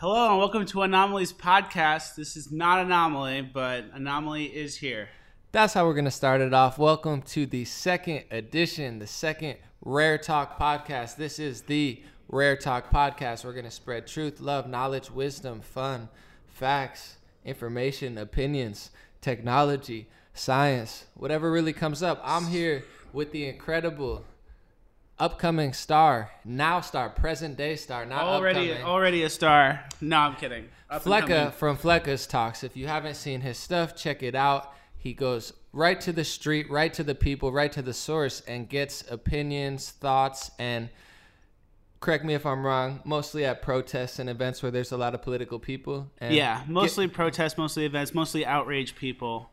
Hello and welcome to Anomalies podcast. This is not Anomaly, but Anomaly is here. That's how we're going to start it off. Welcome to the second edition, the second Rare Talk podcast. This is the Rare Talk podcast. We're going to spread truth, love, knowledge, wisdom, fun, facts, information, opinions, technology, science, whatever really comes up. I'm here with the incredible upcoming star, now star, present day star, not Already, upcoming. already a star. No, I'm kidding. Up Fleccas from Fleccas Talks. If you haven't seen his stuff, check it out. He goes right to the street, right to the people, right to the source, and gets opinions, thoughts, and correct me if I'm wrong, mostly at protests and events where there's a lot of political people. And Yeah, get- mostly protests, mostly events, mostly outrage people.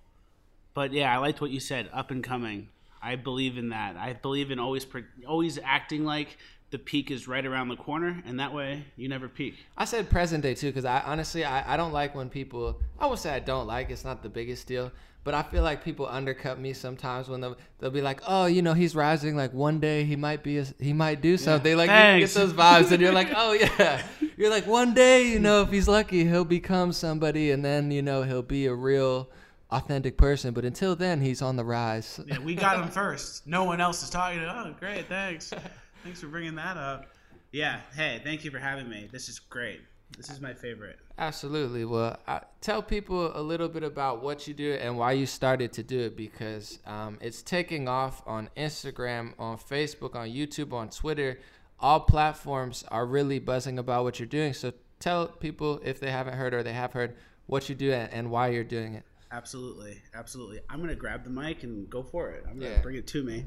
But yeah, I liked what you said. Up and coming. I believe in that. I believe in always always acting like the peak is right around the corner, and that way you never peak. I said present day too because I honestly I, I don't like when people I would say I don't like it's not the biggest deal but I feel like people undercut me sometimes when they'll, they'll be like oh you know he's rising like one day he might be a, he might do something They like you Thanks. get those vibes and you're like oh yeah you're like one day you know if he's lucky he'll become somebody and then you know he'll be a real authentic person but until then he's on the rise Yeah, we got him first. No one else is talking. Oh, great, thanks. Thanks for bringing that up. Yeah, hey, thank you for having me. This is great. This is my favorite. Absolutely. Well, I, tell people a little bit about what you do and why you started to do it because um, it's taking off on Instagram, on Facebook, on YouTube, on Twitter. All platforms are really buzzing about what you're doing. So tell people if they haven't heard or they have heard what you do and, and why you're doing it. Absolutely, absolutely. I'm gonna grab the mic and go for it. I'm gonna Yeah. bring it to me.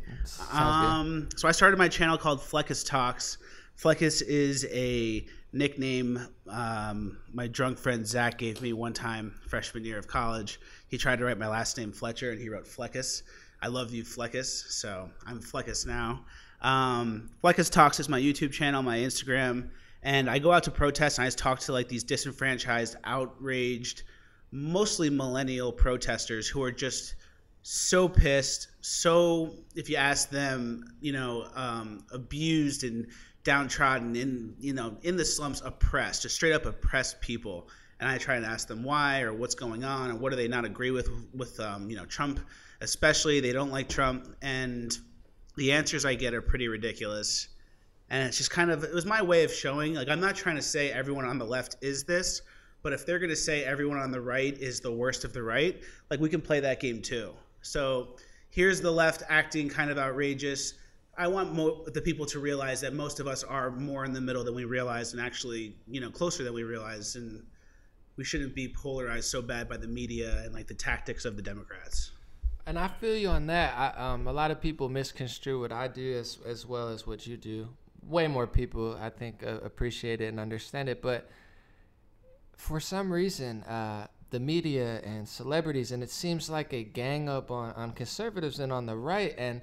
Um, so I started my channel called Fleccas Talks. Fleccas is a nickname um, my drunk friend Zach gave me one time freshman year of college. He tried to write my last name Fletcher and he wrote Fleccas. I love you, Fleccas. So I'm Fleccas now. Um, Fleccas Talks is my YouTube channel, my Instagram, and I go out to protests and I just talk to like these disenfranchised, outraged, mostly millennial protesters who are just so pissed, so if you ask them, you know, um, abused and downtrodden in you know in the slums, oppressed, just straight up oppressed people. And I try and ask them why or what's going on or what do they not agree with with um, you know Trump, especially they don't like Trump, and the answers I get are pretty ridiculous. And it's just kind of it was my way of showing like I'm not trying to say everyone on the left is this, but if they're going to say everyone on the right is the worst of the right, like we can play that game too. So here's the left acting kind of outrageous. I want mo- the people to realize that most of us are more in the middle than we realize, and actually, you know, closer than we realize, and we shouldn't be polarized so bad by the media and like the tactics of the Democrats. And I feel you on that. I, um, a lot of people misconstrue what I do as as well as what you do. Way more people, I think, uh, appreciate it and understand it. But for some reason, uh, the media and celebrities, and it seems like a gang up on, on conservatives and on the right. And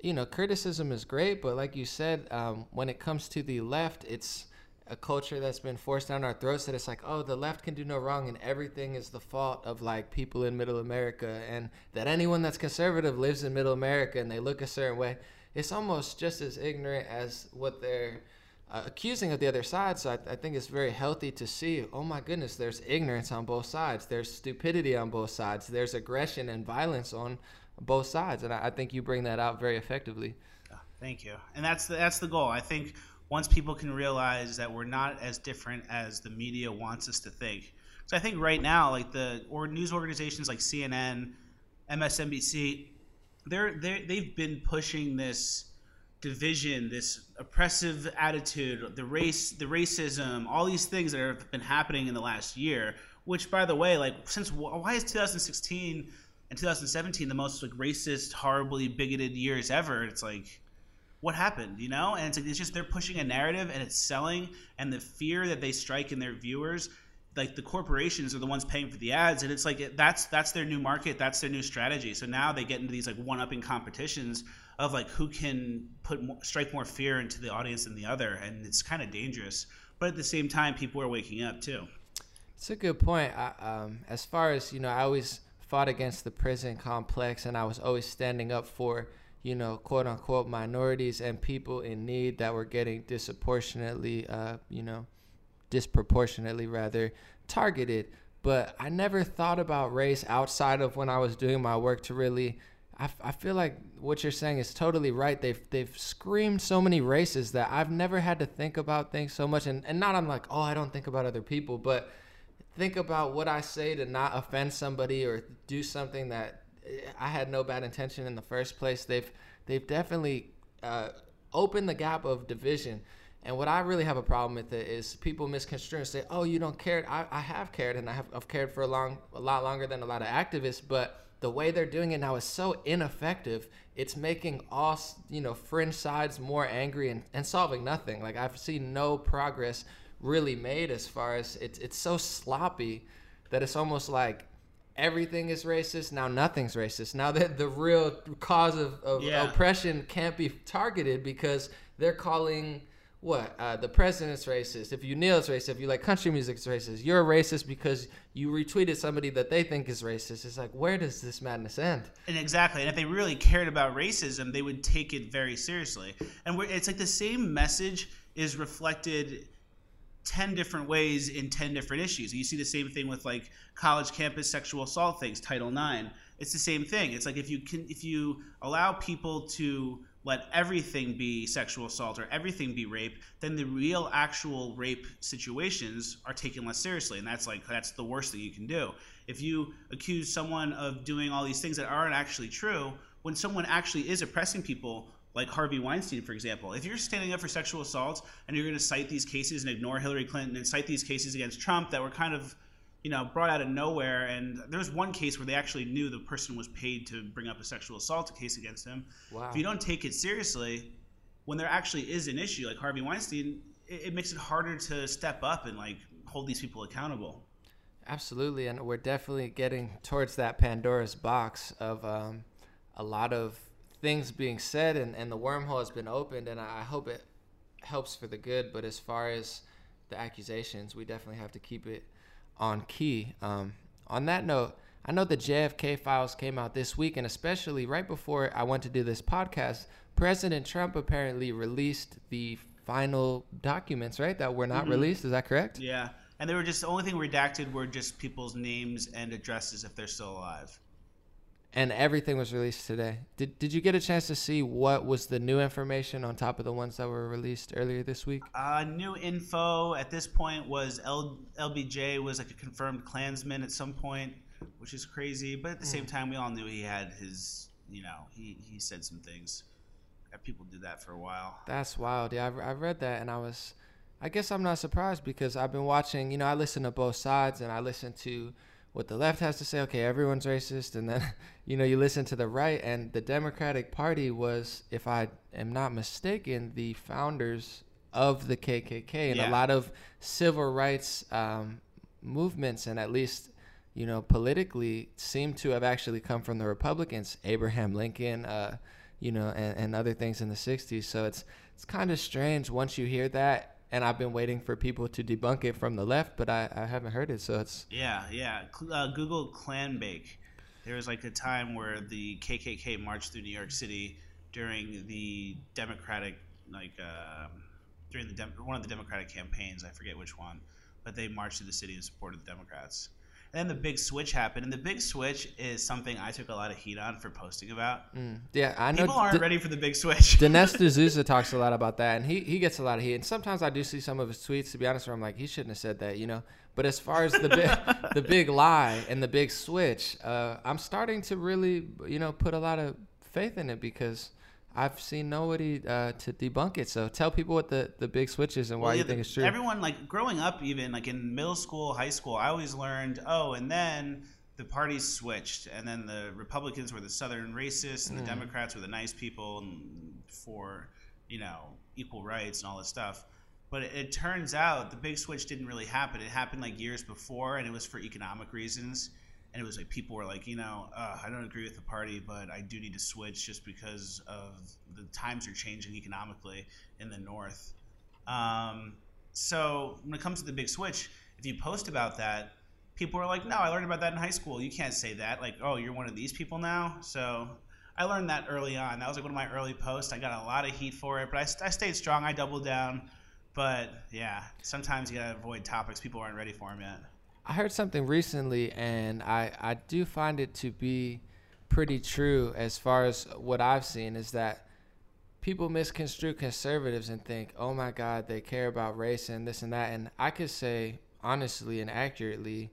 you know, criticism is great, but like you said, um, when it comes to the left, it's a culture that's been forced down our throats that it's like, oh, the left can do no wrong and everything is the fault of like people in middle America and that anyone that's conservative lives in middle America and they look a certain way. It's almost just as ignorant as what they're uh, accusing of the other side. So I, I think it's very healthy to see, oh my goodness, there's ignorance on both sides. There's stupidity on both sides. There's aggression and violence on both sides. And I, I think you bring that out very effectively. Thank you. And that's the, that's the goal. I think once people can realize that we're not as different as the media wants us to think. So I think right now, like the or news organizations like CNN, MSNBC, they're they they've been pushing this division, this oppressive attitude, the race, the racism, all these things that have been happening in the last year. Which, by the way, like since why is 2016 and 2017 the most like racist, horribly bigoted years ever? It's like what happened, you know? And it's, like, it's just they're pushing a narrative and it's selling, and the fear that they strike in their viewers, like the corporations are the ones paying for the ads, and it's like that's that's their new market, that's their new strategy. So now they get into these like one-upping competitions of like who can put more, strike more fear into the audience than the other, and it's kind of dangerous. But at the same time, people are waking up too. It's a good point. I, um, as far as you know, I always fought against the prison complex, and I was always standing up for you know quote unquote minorities and people in need that were getting disproportionately uh, you know disproportionately rather targeted. But I never thought about race outside of when I was doing my work to really. I, I feel like what you're saying is totally right. They've they've screamed so many races that I've never had to think about things so much, and and not I'm like oh I don't think about other people, but think about what I say to not offend somebody or do something that I had no bad intention in the first place. They've they've definitely uh, opened the gap of division. And what I really have a problem with it is people misconstrue and say, "Oh, you don't care." I, I have cared, and I have I've cared for a long, a lot longer than a lot of activists. But the way they're doing it now is so ineffective. It's making all you know fringe sides more angry and, and solving nothing. Like I've seen no progress really made as far as it's it's so sloppy that it's almost like everything is racist now nothing's racist now that the real cause of, of yeah. oppression can't be targeted because they're calling what uh, the president's racist if you kneel it's racist if you like country music it's racist you're a racist because you retweeted somebody that they think is racist it's like where does this madness end and exactly and if they really cared about racism they would take it very seriously and it's like the same message is reflected 10 different ways in 10 different issues. You see the same thing with like college campus sexual assault things, Title IX. It's the same thing. It's like if you can if you allow people to let everything be sexual assault or everything be rape, then the real actual rape situations are taken less seriously. And that's like that's the worst thing you can do. If you accuse someone of doing all these things that aren't actually true, when someone actually is oppressing people, like Harvey Weinstein, for example. If you're standing up for sexual assault and you're going to cite these cases and ignore Hillary Clinton and cite these cases against Trump that were kind of, you know, brought out of nowhere, and there was one case where they actually knew the person was paid to bring up a sexual assault case against him. Wow. If you don't take it seriously, when there actually is an issue like Harvey Weinstein, it, it makes it harder to step up and like hold these people accountable. Absolutely, and we're definitely getting towards that Pandora's box of um, a lot of things being said and, and the wormhole has been opened and I hope it helps for the good. But as far as the accusations, we definitely have to keep it on key. Um, on that note, I know the JFK files came out this week, and especially right before I went to do this podcast, President Trump apparently released the final documents, right? That were not mm-hmm. released. Is that correct? Yeah. And they were just the only thing redacted were just people's names and addresses if they're still alive and everything was released today. Did Did you get a chance to see what was the new information on top of the ones that were released earlier this week? Uh, new info at this point was L, LBJ was like a confirmed Klansman at some point, which is crazy. But at the mm. same time, we all knew he had his, you know, he he said some things. People did that for a while. That's wild. Yeah, I, I read that and I was, I guess I'm not surprised because I've been watching. You know, I listen to both sides and I listen to what the left has to say. Okay, everyone's racist, and then you know you listen to the right, and the Democratic Party was, if I am not mistaken, the founders of the KKK, and yeah. a lot of civil rights um, movements, and at least you know politically, seem to have actually come from the Republicans. Abraham Lincoln, uh, you know, and, and other things in the '60s. So it's it's kind of strange once you hear that and I've been waiting for people to debunk it from the left, but I, I haven't heard it. So it's yeah, yeah. Uh, Google Klanbake. There was like a time where the KKK marched through New York City during the Democratic, like uh, during the Dem- one of the Democratic campaigns. I forget which one, but they marched through the city in support of the Democrats. And then the big switch happened, and the big switch is something I took a lot of heat on for posting about. Mm, yeah, I know people aren't D- ready for the big switch. Dinesh D'Souza talks a lot about that, and he he gets a lot of heat. And sometimes I do see some of his tweets. To be honest, where I'm like, he shouldn't have said that, you know. But as far as the big the big lie and the big switch, uh, I'm starting to really, you know, put a lot of faith in it because I've seen nobody uh, to debunk it. So tell people what the, the big switch is and why well, yeah, you think the, it's true. Everyone, like growing up, even like in middle school, high school, I always learned, oh, and then the parties switched, and then the Republicans were the Southern racists, and mm. the Democrats were the nice people and for you know equal rights and all this stuff. But it, it turns out the big switch didn't really happen. It happened like years before, and it was for economic reasons and it was like people were like, you know, uh, I don't agree with the party, but I do need to switch just because of the times are changing economically in the North. Um, so when it comes to the big switch, if you post about that, people are like, no, I learned about that in high school. You can't say that. Like, oh, you're one of these people now. So I learned that early on. That was like one of my early posts. I got a lot of heat for it, but I, I stayed strong. I doubled down. But yeah, sometimes you gotta avoid topics people aren't ready for them yet. I heard something recently, and I I do find it to be pretty true as far as what I've seen is that people misconstrue conservatives and think, oh my God, they care about race and this and that. And I could say honestly and accurately,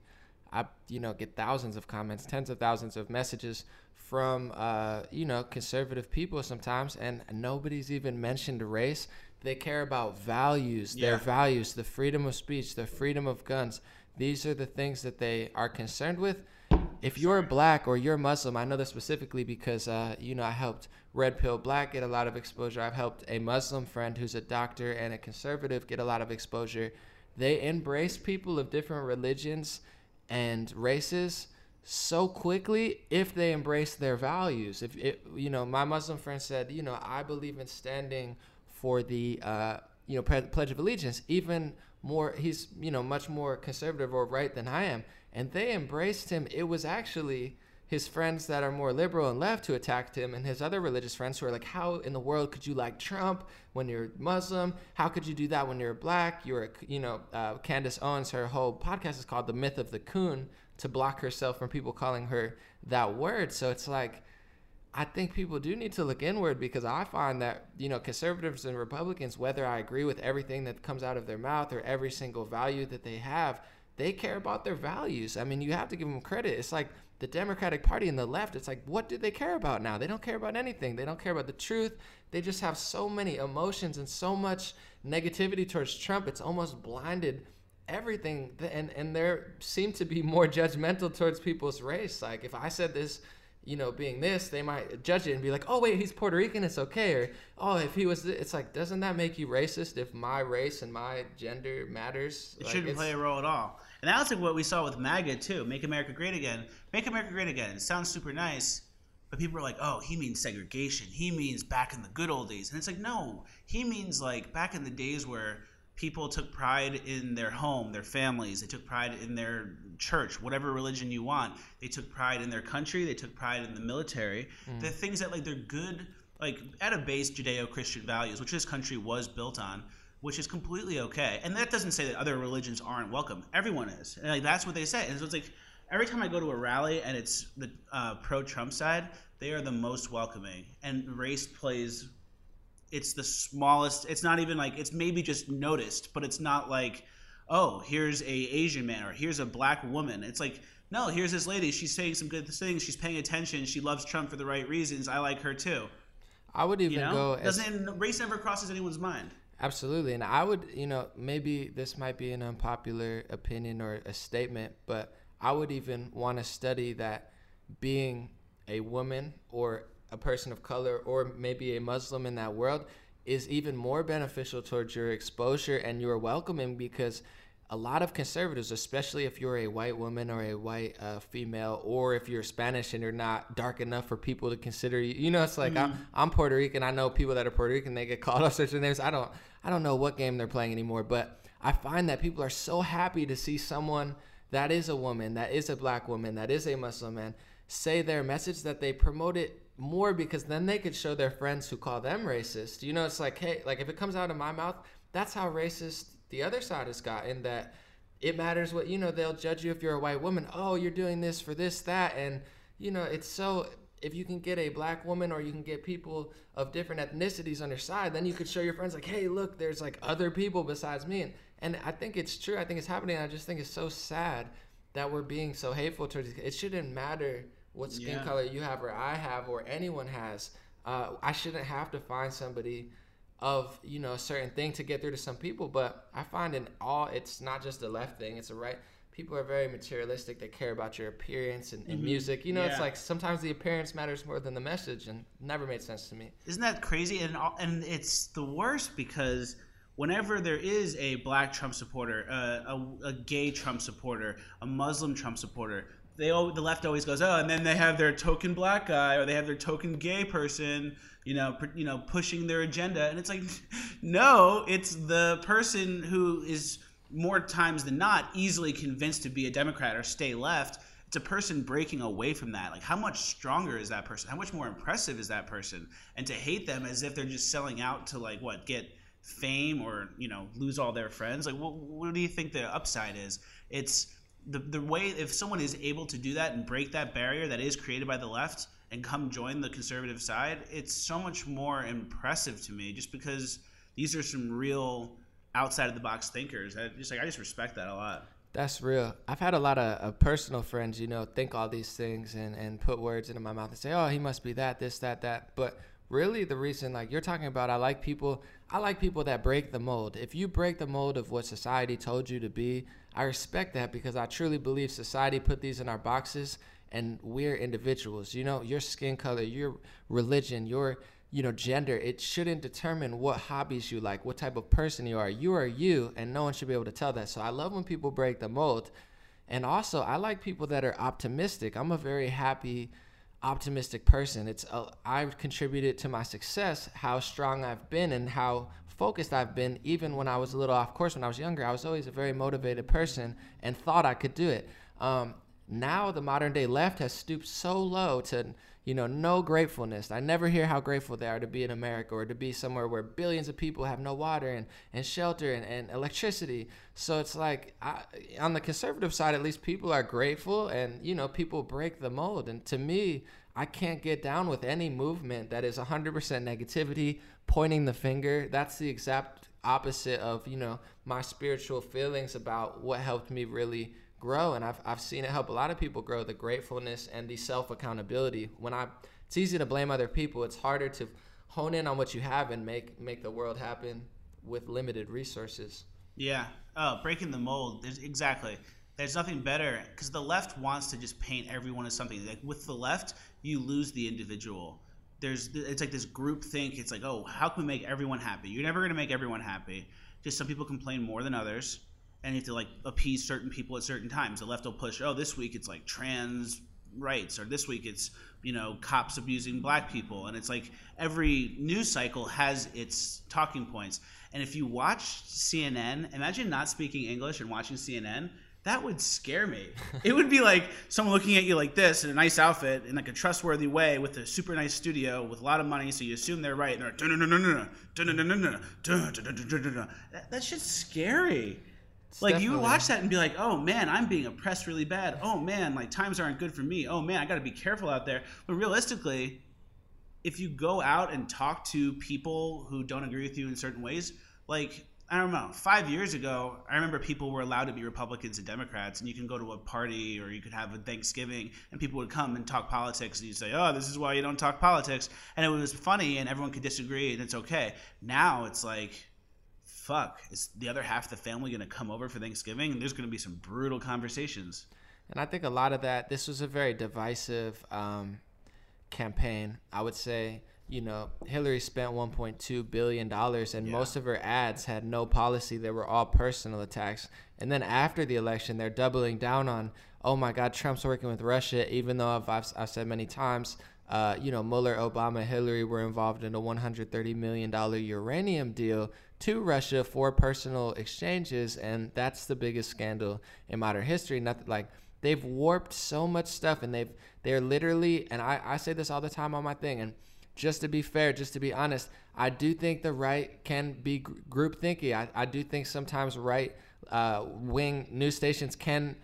I you know get thousands of comments, tens of thousands of messages from uh, you know conservative people sometimes, and nobody's even mentioned race. They care about values, their values, the freedom of speech, the freedom of guns. These are the things that they are concerned with. If you're black or you're Muslim, I know this specifically because uh, you know I helped Red Pill Black get a lot of exposure. I've helped a Muslim friend who's a doctor and a conservative get a lot of exposure. They embrace people of different religions and races so quickly if they embrace their values. If it, you know, my Muslim friend said, you know, I believe in standing for the uh, you know Pledge of Allegiance. Even more, he's you know much more conservative or right than I am, and they embraced him. It was actually his friends that are more liberal and left who attacked him, and his other religious friends who are like, "How in the world could you like Trump when you're Muslim? How could you do that when you're black? You're you know." Uh, Candace Owens, her whole podcast is called "The Myth of the Coon" to block herself from people calling her that word. So it's like. I think people do need to look inward because I find that, you know, conservatives and Republicans, whether I agree with everything that comes out of their mouth or every single value that they have, they care about their values. I mean, you have to give them credit. It's like the Democratic Party and the left, it's like, what do they care about now? They don't care about anything. They don't care about the truth. They just have so many emotions and so much negativity towards Trump. It's almost blinded everything and and they seem to be more judgmental towards people's race like if i said this you know being this they might judge it and be like oh wait he's puerto rican it's okay or oh if he was th-. it's like doesn't that make you racist if my race and my gender matters It Like, shouldn't it's- play a role at all. And that's like what we saw with MAGA too. Make America Great Again. Make America Great Again. It sounds super nice, but people are like, "Oh, he means segregation. He means back in the good old days." And it's like, no, he means like back in the days where people took pride in their home, their families. They took pride in their church, whatever religion you want. They took pride in their country. They took pride in the military. The things that like they're good, like at a base Judeo-Christian values, which this country was built on which is completely okay. And that doesn't say that other religions aren't welcome. Everyone is. And like that's what they say. And so it's like every time I go to a rally and it's the uh, pro-Trump side, they are the most welcoming. And race plays. It's the smallest. It's not even like it's maybe just noticed, but it's not like, oh, here's a Asian man or here's a black woman. It's like. No, here's this lady. She's saying some good things. She's paying attention. She loves Trump for the right reasons. I like her too. i would even You know, go as doesn't race never crosses anyone's mind. Absolutely. And I would, you know, maybe this might be an unpopular opinion or a statement, but I would even want to study that being a woman or a person of color or maybe a Muslim in that world is even more beneficial towards your exposure and your welcoming because a lot of conservatives, especially if you're a white woman or a white uh, female, or if you're Spanish and you're not dark enough for people to consider you, you know, it's like I'm, I'm Puerto Rican. I know people that are Puerto Rican, they get called all sorts of names. I don't, I don't know what game they're playing anymore, but I find that people are so happy to see someone that is a woman, that is a black woman, that is a Muslim man, say their message that they promote it more because then they could show their friends who call them racist. You know, it's like, hey, like if it comes out of my mouth, that's how racist the other side has gotten that it matters what you know they'll judge you if you're a white woman. Oh you're doing this for this that. And you know it's so if you can get a black woman or you can get people of different ethnicities on your side then you could show your friends like hey look there's like other people besides me. And, and i think it's true. I think it's happening. I just think it's so sad that we're being so hateful towards it shouldn't matter what skin Yeah. color you have or i have or anyone has uh, i shouldn't have to find somebody of you know a certain thing to get through to some people but i find in all it's not just a left thing it's a right people are very materialistic they care about your appearance and, and music you know it's like sometimes the appearance matters more than the message and never made sense to me Isn't that crazy? And and it's the worst because whenever there is a black Trump supporter, uh, a, a gay Trump supporter, a Muslim Trump supporter, they al- the left always goes, oh, and then they have their token black guy or they have their token gay person, you know, pr- you know, pushing their agenda, and it's like, no, it's the person who is more times than not easily convinced to be a Democrat or stay left it's a person breaking away from that. Like, how much stronger is that person? How much more impressive is that person? And to hate them as if they're just selling out to like what get fame or you know lose all their friends. Like, what, what do you think the upside is? It's the the way if someone is able to do that and break that barrier that is created by the left and come join the conservative side, it's so much more impressive to me. Just because these are some real outside of the box thinkers. I just like I just respect that a lot. That's real. I've had a lot of, of, personal friends, you know, think all these things and, and put words into my mouth and say, oh, he must be that, this, that, that. But really, the reason, like you're talking about, I like people, I like people that break the mold. If you break the mold of what society told you to be, I respect that because I truly believe society put these in our boxes and we're individuals. You know, your skin color, your religion, your you know, gender, it shouldn't determine what hobbies you like, what type of person you are. You are you, and no one should be able to tell that. So I love when people break the mold. And also, I like people that are optimistic. I'm a very happy, optimistic person. It's uh, I've contributed to my success how strong I've been and how focused I've been. Even when I was a little off course when I was younger, I was always a very motivated person and thought I could do it. Um, now the modern day left has stooped so low to you know, no gratefulness. I never hear how grateful they are to be in America or to be somewhere where billions of people have no water and, and shelter and, and electricity. So it's like, I, on the conservative side, at least people are grateful and, you know, people break the mold. And to me, I can't get down with any movement that is 100% negativity, pointing the finger. That's the exact opposite of, you know, my spiritual feelings about what helped me really grow and I've, I've seen it help a lot of people grow the gratefulness and the self accountability when i it's easy to blame other people it's harder to hone in on what you have and make make the world happen with limited resources. Yeah. Oh breaking the mold there's exactly. There's nothing better because the left wants to just paint everyone as something like with the left you lose the individual. There's it's like this group think it's like oh how can we make everyone happy? You're never going to make everyone happy. Just some people complain more than others and you have to like appease certain people at certain times. The left will push, oh, this week it's like trans rights, or this week it's you know cops abusing black people, and it's like every news cycle has its talking points. And if you watch CNN, imagine not speaking English and watching CNN. That would scare me. it would be like someone looking at you like this in a nice outfit in like a trustworthy way with a super nice studio with a lot of money, so you assume they're right. And they're that shit's scary like you would watch that and be like, "Oh man, I'm being oppressed really bad. Oh man, like times aren't good for me. Oh man, I got to be careful out there." But realistically, if you go out and talk to people who don't agree with you in certain ways, like I don't know, five years ago, I remember people were allowed to be Republicans and Democrats, and you can go to a party or you could have a Thanksgiving, and people would come and talk politics, and you'd say, "Oh, this is why you don't talk politics," and it was funny, and everyone could disagree, and it's okay. Now it's like fuck, is the other half of the family going to come over for Thanksgiving? And there's going to be some brutal conversations. And I think a lot of that, this was a very divisive um, campaign. I would say, you know, Hillary spent 1.2 billion dollars, and yeah. most of her ads had no policy. They were all personal attacks. And then after the election, they're doubling down on, oh my God, Trump's working with Russia. Even though I've, I've, I've said many times, uh, you know, Mueller, Obama, Hillary were involved in a 130 million dollar uranium deal to Russia for personal exchanges, and that's the biggest scandal in modern history. Nothing like they've warped so much stuff, and they've they're literally, and I, I say this all the time on my thing, and just to be fair, just to be honest, I do think the right can be group thinking. I, I do think sometimes right uh, wing news stations can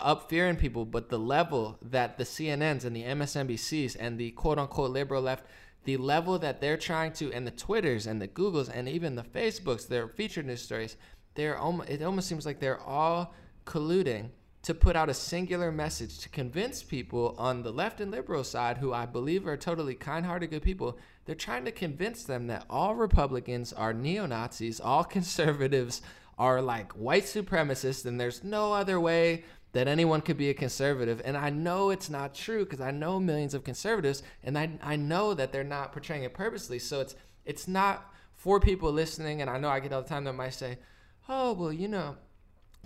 up fear in people, but the level that the CNNs and the MSNBCs and the quote unquote liberal left the level that they're trying to, and the Twitters and the Googles and even the Facebooks, their featured news stories, they're almost, it almost seems like they're all colluding to put out a singular message to convince people on the left and liberal side, who I believe are totally kind hearted, good people. They're trying to convince them that all Republicans are neo Nazis, all conservatives are like white supremacists, and there's no other way that anyone could be a conservative. And I know it's not true because I know millions of conservatives and I, I know that they're not portraying it purposely. So it's it's not for people listening, and I know I get all the time that might say, Oh, well, you know,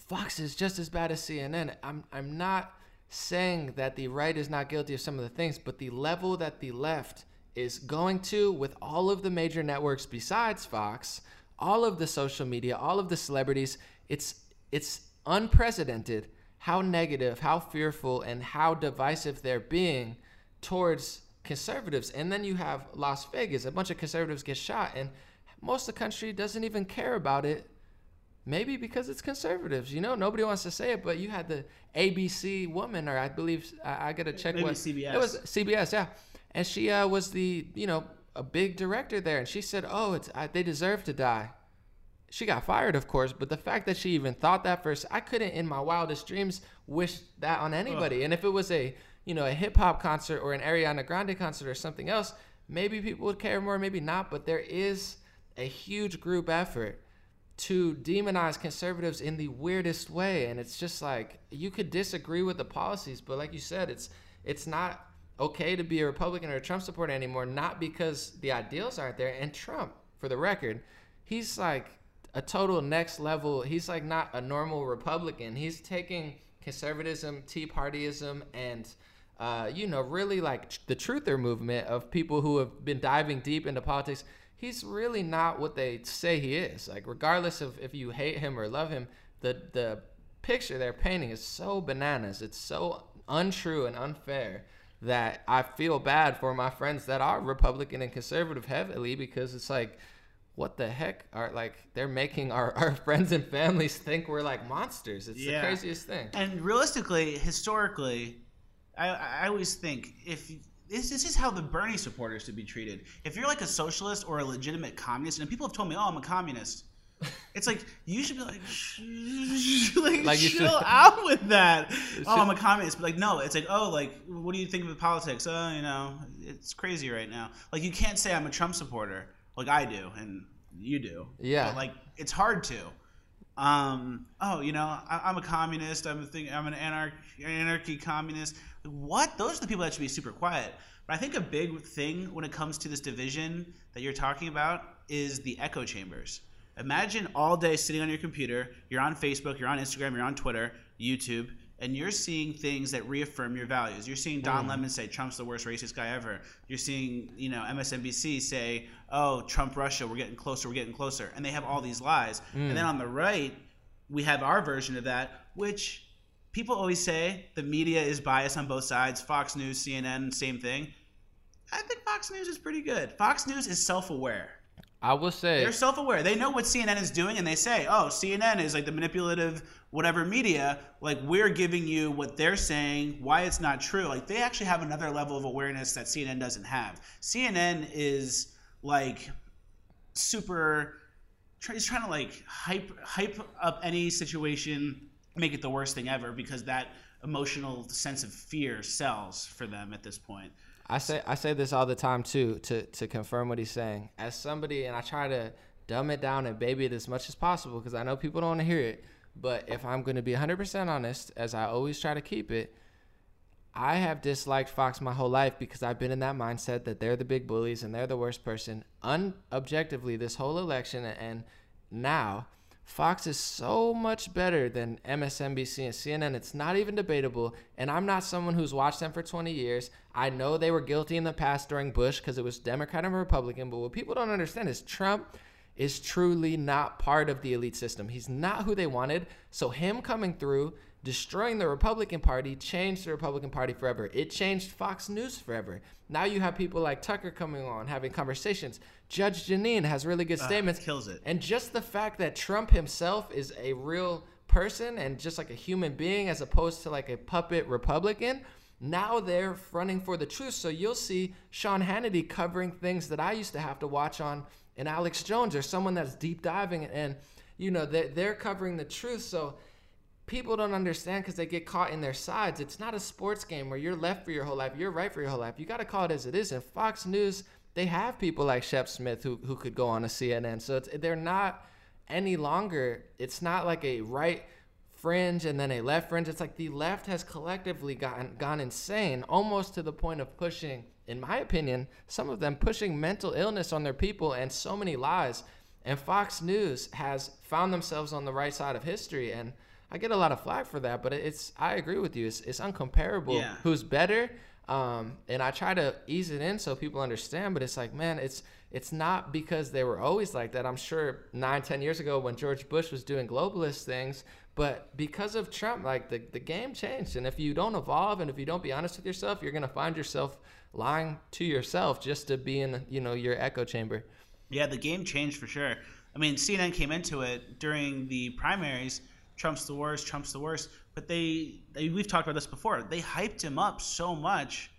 Fox is just as bad as CNN. I'm I'm not saying that the right is not guilty of some of the things, but the level that the left is going to with all of the major networks besides Fox, all of the social media, all of the celebrities, it's it's unprecedented how negative, how fearful, and how divisive they're being towards conservatives. And then you have Las Vegas, a bunch of conservatives get shot, and most of the country doesn't even care about it. Maybe because it's conservatives, you know, nobody wants to say it, but you had the ABC woman, or I believe I, I gotta check Maybe what CBS. it was CBS, yeah, and she uh, was the you know a big director there, and she said, "Oh, it's I, they deserve to die." She got fired, of course, but the fact that she even thought that first, I couldn't in my wildest dreams wish that on anybody. And if it was a you know a hip hop concert or an Ariana Grande concert or something else, maybe people would care more, maybe not. But there is a huge group effort to demonize conservatives in the weirdest way and it's just like you could disagree with the policies but like you said it's it's not okay to be a republican or a trump supporter anymore not because the ideals aren't there and trump for the record he's like a total next level he's like not a normal republican he's taking conservatism tea partyism and uh, you know really like the truther movement of people who have been diving deep into politics he's really not what they say he is. Like regardless of if you hate him or love him, the the picture they're painting is so bananas. It's so untrue and unfair that I feel bad for my friends that are Republican and conservative heavily because it's like what the heck are like they're making our, our friends and families think we're like monsters. It's Yeah. the craziest thing. And realistically, historically, I, I always think if this, this is how the Bernie supporters should be treated. If you're like a socialist or a legitimate communist, and people have told me, "Oh, I'm a communist," it's like you should be like, "Shh, like, Like chill should- out with that. should- Oh, I'm a communist, but like, no, it's like, oh, like, what do you think of the politics? Oh, you know, it's crazy right now. Like, you can't say I'm a Trump supporter, like I do, and you do. Yeah. But, like, it's hard to um, oh, you know, I, I'm a communist. I'm a thing. I'm an anarch, anarchy communist. What? Those are the people that should be super quiet. But I think a big thing when it comes to this division that you're talking about is the echo chambers. Imagine all day sitting on your computer. You're on Facebook. You're on Instagram. You're on Twitter, YouTube, and you're seeing things that reaffirm your values. You're seeing Don mm. Lemon say Trump's the worst racist guy ever. You're seeing, you know, MSNBC say, "Oh, Trump Russia, we're getting closer, we're getting closer," and they have all these lies. Mm. And then on the right, we have our version of that, which people always say the media is biased on both sides. Fox News, CNN, same thing. I think Fox News is pretty good. Fox News is self-aware. I will say They're self-aware. They know what CNN is doing, and they say, "Oh, CNN is like the manipulative whatever media. Like we're giving you what they're saying, why it's not true. Like they actually have another level of awareness that CNN doesn't have. CNN is like super. Is trying to like hype hype up any situation, make it the worst thing ever because that emotional sense of fear sells for them at this point. I say I say this all the time too to to confirm what he's saying. As somebody, and I try to dumb it down and baby it as much as possible because I know people don't want to hear it. But if I'm going to be 100% honest, as I always try to keep it, I have disliked Fox my whole life because I've been in that mindset that they're the big bullies and they're the worst person. Unobjectively, this whole election and now, Fox is so much better than MSNBC and CNN. It's not even debatable. And I'm not someone who's watched them for 20 years. I know they were guilty in the past during Bush because it was Democrat and Republican. But what people don't understand is Trump is truly not part of the elite system. He's not who they wanted. So him coming through, destroying the Republican Party, changed the Republican Party forever. It changed Fox News forever. Now you have people like Tucker coming on, having conversations. Judge Jeanine has really good ah, statements. kills it. And just the fact that Trump himself is a real person and just like a human being as opposed to like a puppet Republican, now they're running for the truth. So you'll see Sean Hannity covering things that I used to have to watch on and Alex Jones or someone that's deep diving and you know they're, they're covering the truth. So people don't understand because they get caught in their sides. It's not a sports game where you're left for your whole life, you're right for your whole life. You got to call it as it is. And Fox News, they have people like Shep Smith who, who could go on a CNN. So they're not any longer, it's not like a right fringe and then a left fringe. It's like the left has collectively gotten gone insane, almost to the point of pushing, in my opinion, some of them pushing mental illness on their people and so many lies. And Fox News has found themselves on the right side of history. And I get a lot of flack for that, but it's I agree with you. It's, it's uncomparable. Yeah. Who's better? Um, and I try to ease it in so people understand, but it's like, man, it's it's not because they were always like that. I'm sure nine, ten years ago when George Bush was doing globalist things, but because of Trump, like the, the game changed. And if you don't evolve and if you don't be honest with yourself, you're gonna find yourself lying to yourself just to be in you know your echo chamber. Yeah, the game changed for sure. I mean, CNN came into it during the primaries. Trump's the worst. Trump's the worst. But they, they we've talked about this before. They hyped him up so much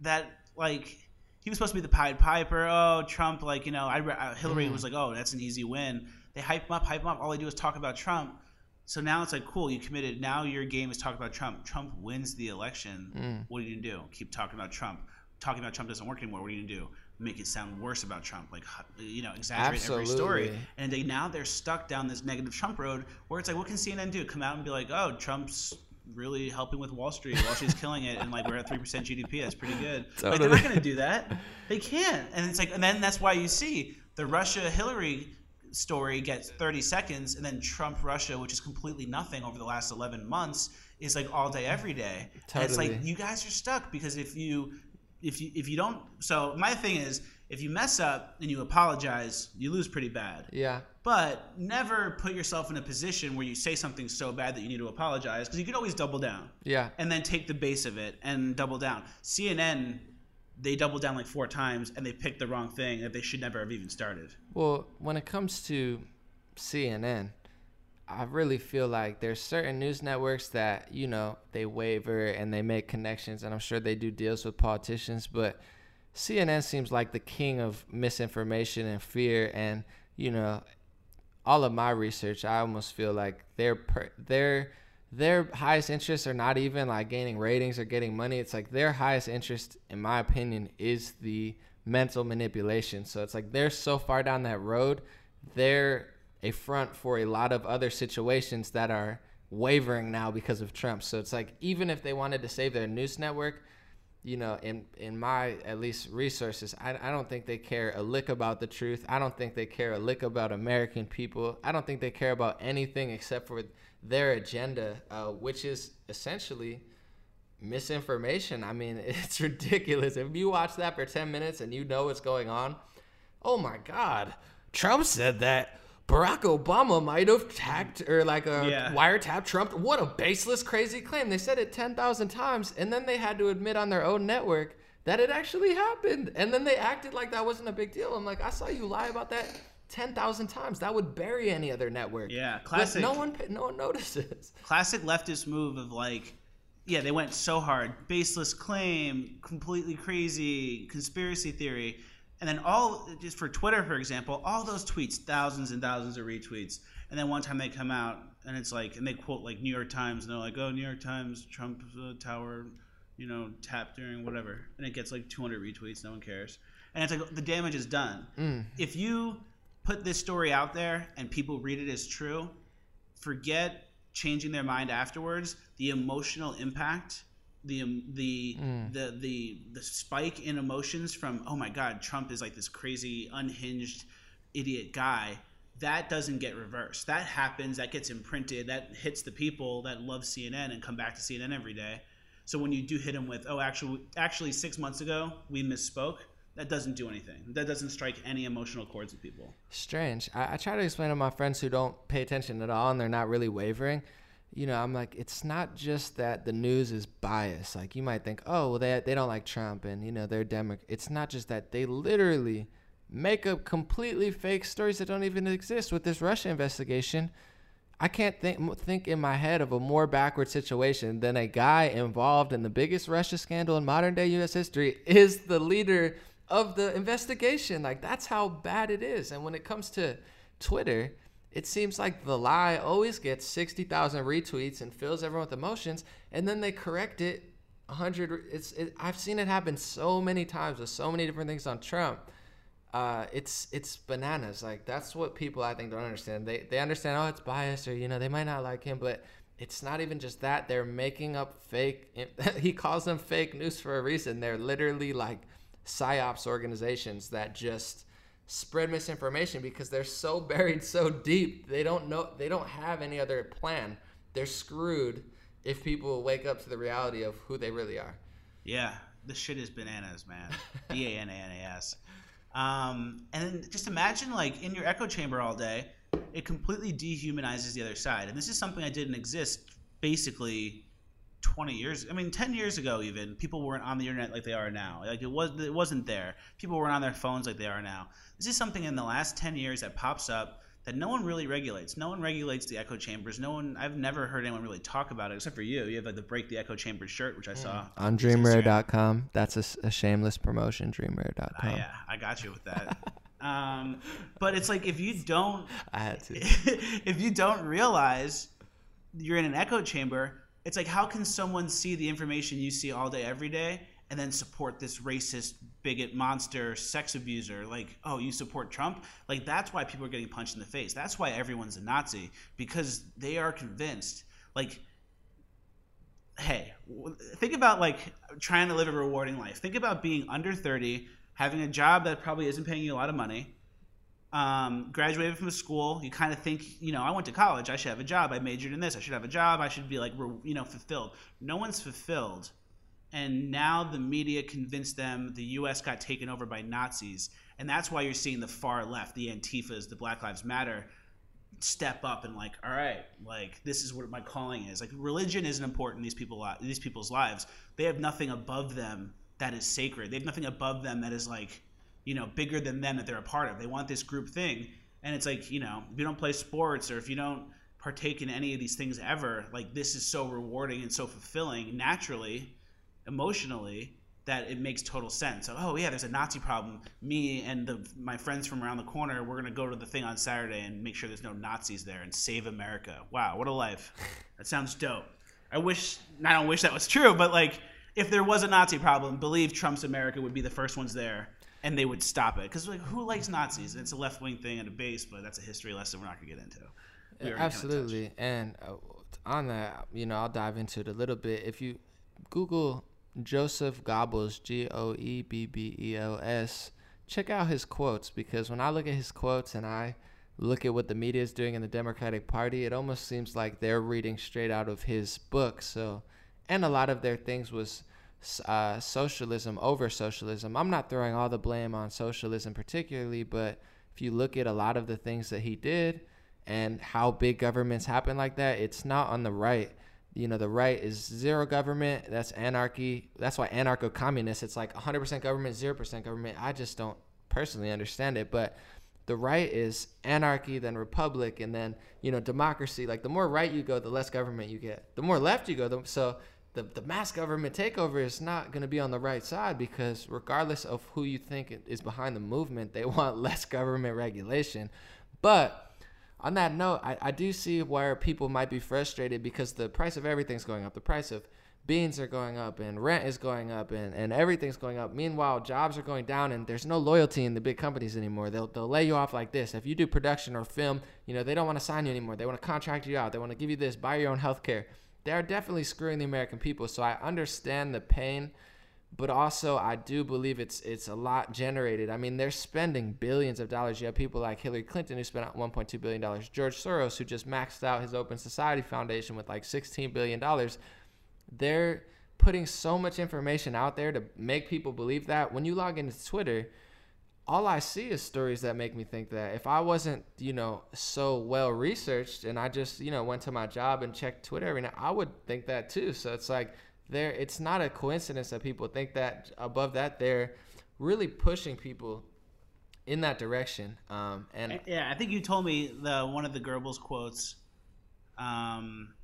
that like he was supposed to be the Pied Piper. Oh, Trump, like you know, I, Hillary mm. was like, oh, that's an easy win. They hype him up, hype him up. All they do is talk about Trump. So now it's like, cool, you committed. Now your game is talking about Trump. Trump wins the election. Mm. What are you gonna do? Keep talking about Trump. Talking about Trump doesn't work anymore. What are you gonna do? Make it sound worse about Trump, like you know, exaggerate Absolutely. every story. And they now they're stuck down this negative Trump road, where it's like, what can CNN do? Come out and be like, oh, Trump's really helping with Wall Street. Wall Street's killing it, and like we're at three percent GDP. That's pretty good. Totally. Like, they're not going to do that. They can't. And it's like, and then that's why you see the Russia Hillary story gets 30 seconds, and then Trump Russia, which is completely nothing over the last 11 months, is like all day, every day. Totally. And it's like you guys are stuck because if you if you if you don't so my thing is if you mess up and you apologize, you lose pretty bad. Yeah. But never put yourself in a position where you say something so bad that you need to apologize because you can always double down. Yeah. And then take the base of it and double down. CNN they doubled down like four times and they picked the wrong thing that they should never have even started. Well, when it comes to CNN, I really feel like there's certain news networks that, you know, they waver and they make connections and I'm sure they do deals with politicians, but CNN seems like the king of misinformation and fear and, you know, all of my research, I almost feel like they're per- they're their highest interests are not even like gaining ratings or getting money. It's like their highest interest, in my opinion, is the mental manipulation. So it's like they're so far down that road, they're a front for a lot of other situations that are wavering now because of Trump. So it's like even if they wanted to save their news network, you know, in in my at least resources, I, I don't think they care a lick about the truth. I don't think they care a lick about American people. I don't think they care about anything except for their agenda, uh, which is essentially misinformation. I mean, it's ridiculous. If you watch that for 10 minutes and you know what's going on, oh my God, Trump said that. Barack Obama might have tagged or like a yeah. wiretap Trump. What a baseless, crazy claim. They said it 10,000 times and then they had to admit on their own network that it actually happened. And then they acted like that wasn't a big deal. I'm like, I saw you lie about that ten thousand times. That would bury any other network. Yeah, classic. But no one, no one notices. Classic leftist move of like, yeah, they went so hard, baseless claim, completely crazy conspiracy theory, and then all just for Twitter, for example, all those tweets, thousands and thousands of retweets, and then one time they come out and it's like, and they quote like New York Times, and they're like, oh, New York Times, Trump uh, Tower, you know, tapped during whatever, and it gets like 200 retweets, no one cares, and it's like the damage is done. Mm. If you put this story out there and people read it as true, forget changing their mind afterwards. The emotional impact, the um, the mm. the the the spike in emotions from oh my god, Trump is like this crazy unhinged idiot guy. That doesn't get reversed. That happens. That gets imprinted. That hits the people that love CNN and come back to CNN every day. So when you do hit them with, oh, actually, actually, six months ago we misspoke that doesn't do anything. That doesn't strike any emotional chords with people. Strange. I, I, try to explain to my friends who don't pay attention at all and they're not really wavering. You know, I'm like, it's not just that the news is biased. Like you might think, oh, well, they they don't like Trump and you know they're Democrat. It's not just that they literally make up completely fake stories that don't even exist with this Russia investigation. I can't think think in my head of a more backward situation than a guy involved in the biggest Russia scandal in modern day U.S. history is the leader of the investigation. Like that's how bad it is. And when it comes to Twitter, it seems like the lie always gets 60,000 retweets and fills everyone with emotions and then they correct it 100 it's it, I've seen it happen so many times with so many different things on Trump. Uh, it's it's bananas. Like that's what people I think don't understand. They they understand oh it's biased or you know they might not like him, but it's not even just that they're making up fake. he calls them fake news for a reason. They're literally like psyops organizations that just spread misinformation because they're so buried so deep they don't know they don't have any other plan. They're screwed if people wake up to the reality of who they really are. Yeah this shit is bananas man. B-a-n-a-n-a-s um, and then just imagine like in your echo chamber all day it completely dehumanizes the other side. And this is something that didn't exist basically 20 years. I mean, 10 years ago, even people weren't on the internet like they are now. Like it was, it wasn't there. People weren't on their phones like they are now. This is something in the last 10 years that pops up that no one really regulates. No one regulates the echo chambers. No one. I've never heard anyone really talk about it except for you. You have like the break the echo chambers shirt, which I saw on dreamrare.com. That's a, a shameless promotion. Dreamrare.com. Uh, yeah, I got you with that. um, but it's like if you don't, I had to. if you don't realize you're in an echo chamber, it's like how can someone see the information you see all day every day and then support this racist bigot monster sex abuser? Like oh you support trump? Like that's why people are getting punched in the face. That's why everyone's a nazi because they are convinced. Like hey think about like trying to live a rewarding life. Think about being under 30 having a job that probably isn't paying you a lot of money um, graduated from school you kind of think you know i went to college i should have a job i majored in this i should have a job i should be like you know fulfilled no one's fulfilled and now the media convinced them the U.S. got taken over by Nazis, and that's why you're seeing the far left, the Antifas, the Black Lives Matter, step up and like, all right, like this is what my calling is. Like religion isn't important in these people these people's lives. They have nothing above them that is sacred. They have nothing above them that is like, you know, bigger than them that they're a part of. They want this group thing, and it's like, you know, if you don't play sports or if you don't partake in any of these things ever, like this is so rewarding and so fulfilling naturally emotionally that it makes total sense. So, oh yeah, there's a Nazi problem. Me and the, my friends from around the corner, we're gonna go to the thing on Saturday and make sure there's no Nazis there and save America. Wow, what a life! That sounds dope. I wish, I don't wish that was true, but like, if there was a Nazi problem, believe Trump's America would be the first ones there, and they would stop it. Because like, who likes Nazis? It's a left wing thing at a base, but that's a history lesson we're not gonna get into. Absolutely, and uh, on that, you know, I'll dive into it a little bit. If you Google Joseph Goebbels, G O E B B E L S. Check out his quotes because when I look at his quotes and I look at what the media is doing in the Democratic Party, it almost seems like they're reading straight out of his book. So, and a lot of their things was uh, socialism over socialism. I'm not throwing all the blame on socialism particularly, but if you look at a lot of the things that he did and how big governments happen like that, it's not on the right. You know the right is zero government that's anarchy that's why anarcho-communist it's like 100% government 0% government. I just don't personally understand it but the right is anarchy then republic and then you know democracy. Like the more right you go the less government you get. The more left you go the, so the, the mass government takeover is not going to be on the right side because regardless of who you think is behind the movement they want less government regulation but on that note, I, I do see where people might be frustrated because the price of everything's going up. The price of beans are going up and rent is going up and, and everything's going up. Meanwhile, jobs are going down and there's no loyalty in the big companies anymore. They'll, they'll lay you off like this. If you do production or film, you know, they don't want to sign you anymore. They want to contract you out. They want to give you this, buy your own health care. They are definitely screwing the American people. So I understand the pain but also I do believe it's it's a lot generated. I mean, they're spending billions of dollars. You have people like Hillary Clinton who spent 1.2 billion dollars, George Soros who just maxed out his Open Society Foundation with like 16 billion dollars. They're putting so much information out there to make people believe that. When you log into Twitter, all I see is stories that make me think that if I wasn't, you know, so well researched and I just, you know, went to my job and checked Twitter every night, I would think that too. So it's like there it's not a coincidence that people think that above that they're really pushing people in that direction. Um, and yeah, I think you told me the one of the Goebbels quotes. Um,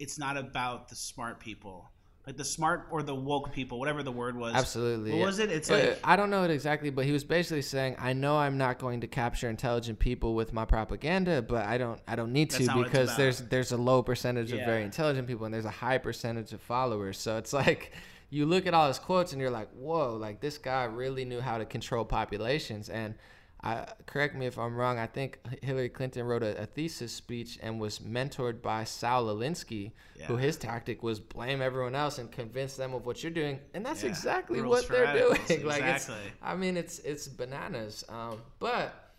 it's not about the smart people like the smart or the woke people, whatever the word was. Absolutely. What yeah. was it? It's uh, like I don't know it exactly, but he was basically saying, "I know I'm not going to capture intelligent people with my propaganda, but I don't I don't need to because there's there's a low percentage yeah. of very intelligent people and there's a high percentage of followers. So it's like you look at all his quotes and you're like, "Whoa, like this guy really knew how to control populations." And I, correct me if I'm wrong. I think Hillary Clinton wrote a, a thesis speech and was mentored by Saul Alinsky, yeah. who his tactic was blame everyone else and convince them of what you're doing, and that's yeah. exactly Rules what they're doing. like exactly. it's, I mean, it's it's bananas. Um, but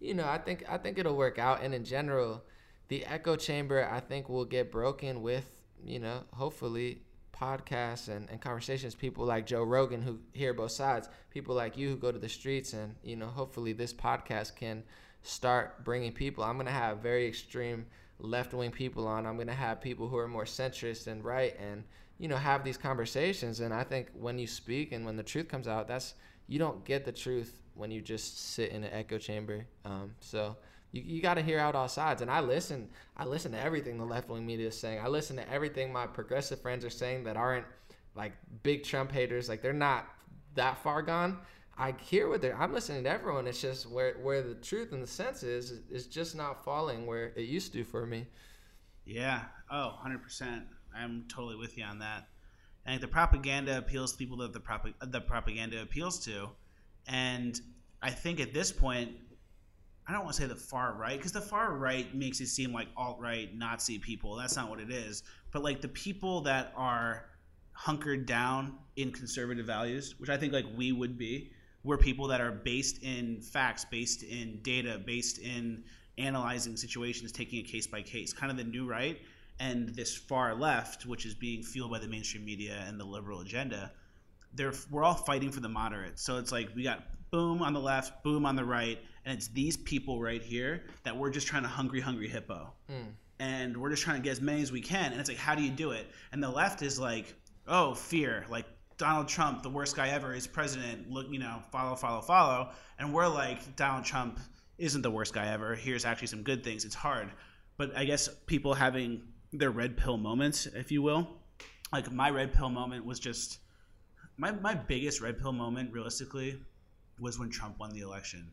you know, I think I think it'll work out. And in general, the echo chamber I think will get broken with you know, hopefully podcasts and, and conversations, people like Joe Rogan who hear both sides, people like you who go to the streets, and you know, hopefully this podcast can start bringing people. I'm gonna have very extreme left wing people on. I'm to have people who are more centrist and right and, you know, have these conversations. And I think when you speak and when the truth comes out, that's, you don't get the truth when you just sit in an echo chamber. Um, so you, you got to hear out all sides. And I listen, I listen to everything the left wing media is saying. I listen to everything my progressive friends are saying that aren't like big Trump haters. Like they're not that far gone. I hear what they're. I'm listening to everyone. It's just where where the truth and the sense is is just not falling where it used to for me. Yeah. Oh, 100 percent. I'm totally with you on that. I think the propaganda appeals to people that the prop- the propaganda appeals to, and I think at this point, I don't want to say the far right because the far right makes it seem like alt right Nazi people. That's not what it is. But like the people that are hunkered down in conservative values, which I think like we would be, we're people that are based in facts, based in data, based in analyzing situations, taking it case by case. Kind of the new right and this far left, which is being fueled by the mainstream media and the liberal agenda. They're we're all fighting for the moderate. So it's like we got boom on the left, boom on the right, and it's these people right here that we're just trying to hungry, hungry hippo. Mm. And we're just trying to get as many as we can. And it's like, how do you do it? And the left is like, oh, fear. Like Donald Trump, the worst guy ever, is president. Look, you know, follow, follow, follow. And we're like, Donald Trump isn't the worst guy ever. Here's actually some good things. It's hard. But I guess people having their red pill moments, if you will. Like my red pill moment was just my, my biggest red pill moment, realistically, was when Trump won the election.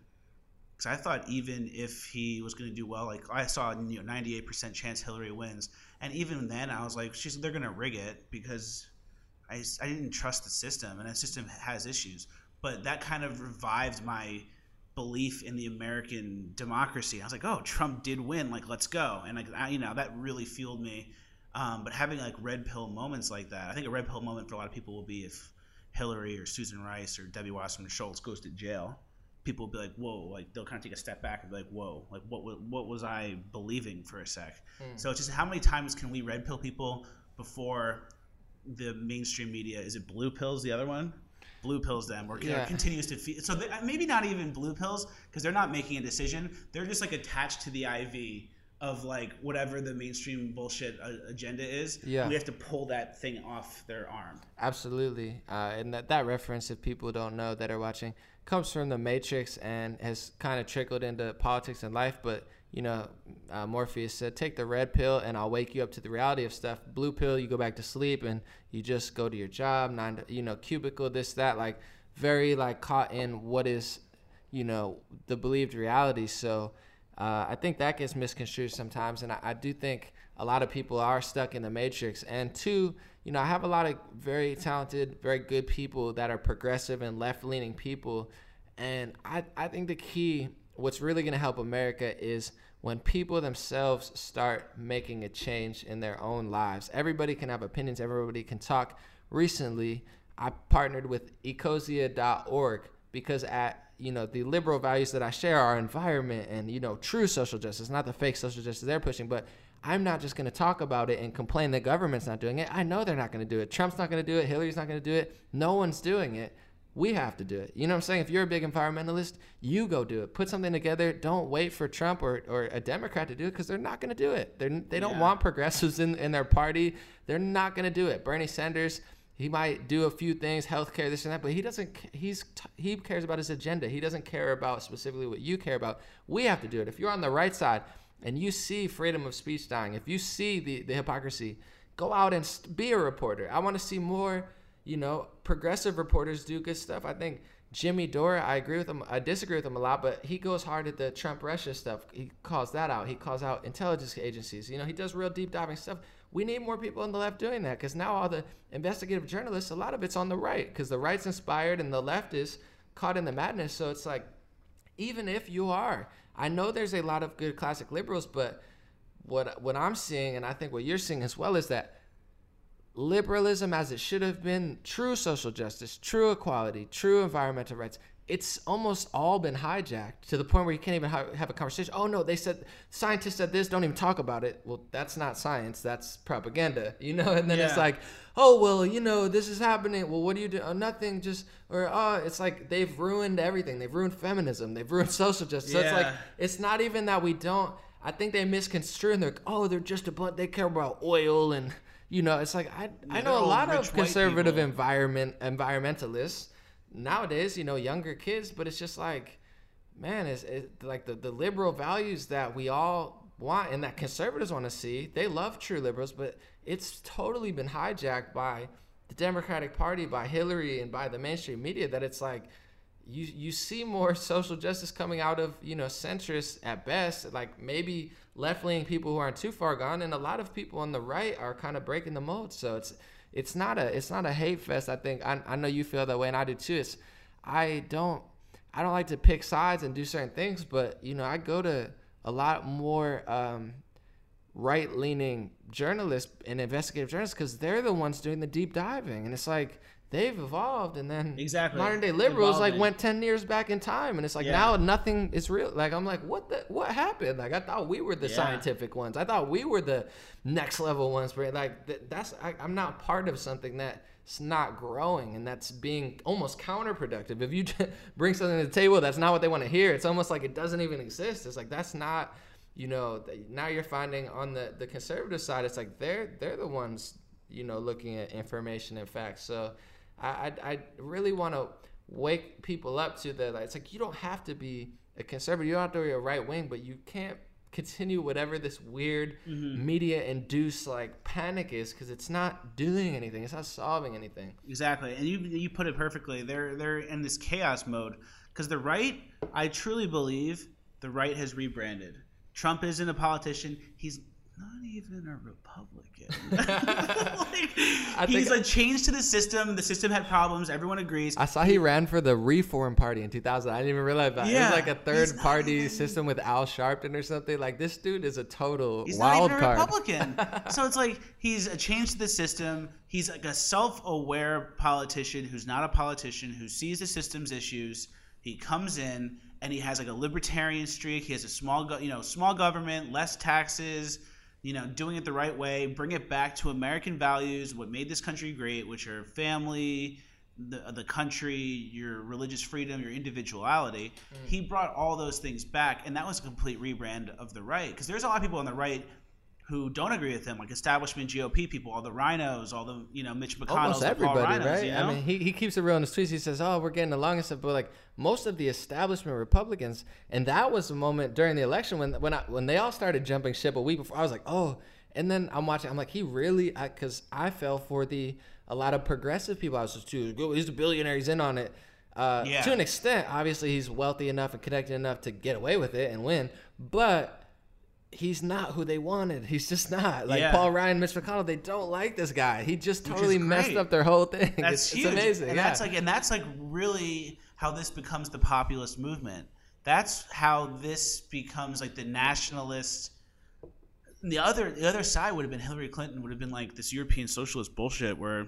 Because I thought even if he was going to do well, like I saw you know, 98% chance Hillary wins. And even then, I was like, she's, they're going to rig it because I, I didn't trust the system, and that system has issues. But that kind of revived my belief in the American democracy. I was like, oh, Trump did win. Like, let's go. And like, I, you know, that really fueled me. Um, but having like red pill moments like that, I think a red pill moment for a lot of people will be if Hillary or Susan Rice or Debbie Wasserman Schultz goes to jail. People will be like, whoa, like they'll kind of take a step back and be like, whoa, like what what was I believing for a sec? Mm. So it's just how many times can we red pill people before the mainstream media is it blue pills the other one blue pills them or yeah. continues to feed so they, maybe not even blue pills because they're not making a decision they're just like attached to the iv of like whatever the mainstream bullshit uh, agenda is yeah we have to pull that thing off their arm absolutely uh, and that, that reference if people don't know that are watching comes from the matrix and has kind of trickled into politics and life but you know, uh, Morpheus said, take the red pill and I'll wake you up to the reality of stuff. Blue pill, you go back to sleep and you just go to your job, nine, to, you know, cubicle, this, that, like very like caught in what is, you know, the believed reality. So uh, I think that gets misconstrued sometimes. And I, I do think a lot of people are stuck in the matrix. And two, you know, I have a lot of very talented, very good people that are progressive and left leaning people. And I, I think the key what's really going to help America is when people themselves start making a change in their own lives. Everybody can have opinions, everybody can talk. Recently, I partnered with ecosia.org because at you know the liberal values that I share are environment and you know true social justice, not the fake social justice they're pushing, but I'm not just going to talk about it and complain that government's not doing it. I know they're not going to do it. Trump's not going to do it. Hillary's not going to do it. No one's doing it we have to do it. You know what I'm saying? If you're a big environmentalist, you go do it. Put something together. Don't wait for Trump or, or a Democrat to do it because they're not going to do it. They're, they don't yeah. want progressives in, in their party. They're not going to do it. Bernie Sanders, he might do a few things, healthcare, this and that, but he doesn't. He's he cares about his agenda. He doesn't care about specifically what you care about. We have to do it. If you're on the right side and you see freedom of speech dying, if you see the the hypocrisy, go out and be a reporter. I want to see more you know, progressive reporters do good stuff. I think Jimmy Dore, I agree with him. I disagree with him a lot, but he goes hard at the Trump Russia stuff. He calls that out. He calls out intelligence agencies. You know, he does real deep diving stuff. We need more people on the left doing that because now all the investigative journalists, a lot of it's on the right because the right's inspired and the left is caught in the madness. So it's like, even if you are, I know there's a lot of good classic liberals, but what what I'm seeing, and I think what you're seeing as well, is that liberalism as it should have been, true social justice, true equality, true environmental rights, it's almost all been hijacked to the point where you can't even have a conversation. Oh no, they said scientists said this. Don't even talk about it. Well, that's not science. That's propaganda. You know. And then yeah. it's like, oh well, you know, this is happening. Well, what do you do? Oh, nothing. Just or oh, it's like they've ruined everything. They've ruined feminism. They've ruined social justice. So yeah. it's like it's not even that we don't. I think they misconstrue and they're like, oh, they're just a bunch. They care about oil and you know, it's like I I know a lot of conservative environment environmentalists nowadays. You know, younger kids, but it's just like, man, it's, it's like the the liberal values that we all want and that conservatives want to see. They love true liberals, but it's totally been hijacked by the Democratic Party, by Hillary, and by the mainstream media. That it's like you you see more social justice coming out of you know centrists at best, like maybe left leaning people who aren't too far gone, and a lot of people on the right are kind of breaking the mold. So it's it's not a it's not a hate fest. I think I, I know you feel that way, and I do too. It's I don't I don't like to pick sides and do certain things, but you know I go to a lot more um, right leaning journalists and investigative journalists because they're the ones doing the deep diving, and it's like they've evolved and then exactly. modern day liberals Evolving. like went 10 years back in time and it's like yeah. now nothing is real. Like i'm like what the what happened? Like i thought we were the yeah. scientific ones. I thought we were the next level ones but like that's I, i'm not part of something that's not growing and that's being almost counterproductive. If you bring something to the table that's not what they want to hear it's almost like it doesn't even exist. It's like that's not you know now you're finding on the the conservative side it's like they're they're the ones you know looking at information and facts. So I, I, I really want to wake people up to the like, it's like you don't have to be a conservative, you don't have to be a right wing, but you can't continue whatever this weird mm-hmm. media induced like panic is because it's not doing anything. It's not solving anything. Exactly. And you you put it perfectly. They're they're in this chaos mode. Because the right i truly believe the right has rebranded. Trump isn't a politician. He's not even a Republican. like, he's like changed to the system. The system had problems. Everyone agrees. I saw he ran for the Reform Party in 2000. I didn't even realize that. Yeah, it was like a third party even, system with Al Sharpton or something. Like this dude is a total he's wild not even a Republican. so it's like he's a change to the system. He's like a self-aware politician who's not a politician who sees the system's issues. He comes in and he has like a libertarian streak. He has a small, go- you know, small government, less taxes you know, doing it the right way, bring it back to American values, what made this country great, which are family, the, the country, your religious freedom, your individuality. Mm. He brought all those things back, and that was a complete rebrand of the right. Because there's a lot of people on the right who don't agree with him, like establishment GOP people, all the RINOs, all the you know Mitch McConnell, almost everybody, right? You know? I mean, he, he keeps it real in his tweets. He says, "Oh, we're getting along and stuff," but like most of the establishment Republicans, and that was the moment during the election when when I, when they all started jumping ship a week before. I was like, "Oh," and then I'm watching. I'm like, he really, because I, I, fell for the a lot of progressive people. I was just too. He's a billionaire. He's in on it. Uh, yeah. To an extent, obviously, he's wealthy enough and connected enough to get away with it and win, but he's not who they wanted. He's just not. Like yeah. Paul Ryan, Mitch McConnell, they don't like this guy. He just totally messed up their whole thing. That's it's, huge. It's amazing. And yeah. that's like and that's like really how this becomes the populist movement. That's how this becomes like the nationalist the other the other side would have been Hillary Clinton would have been like this European socialist bullshit where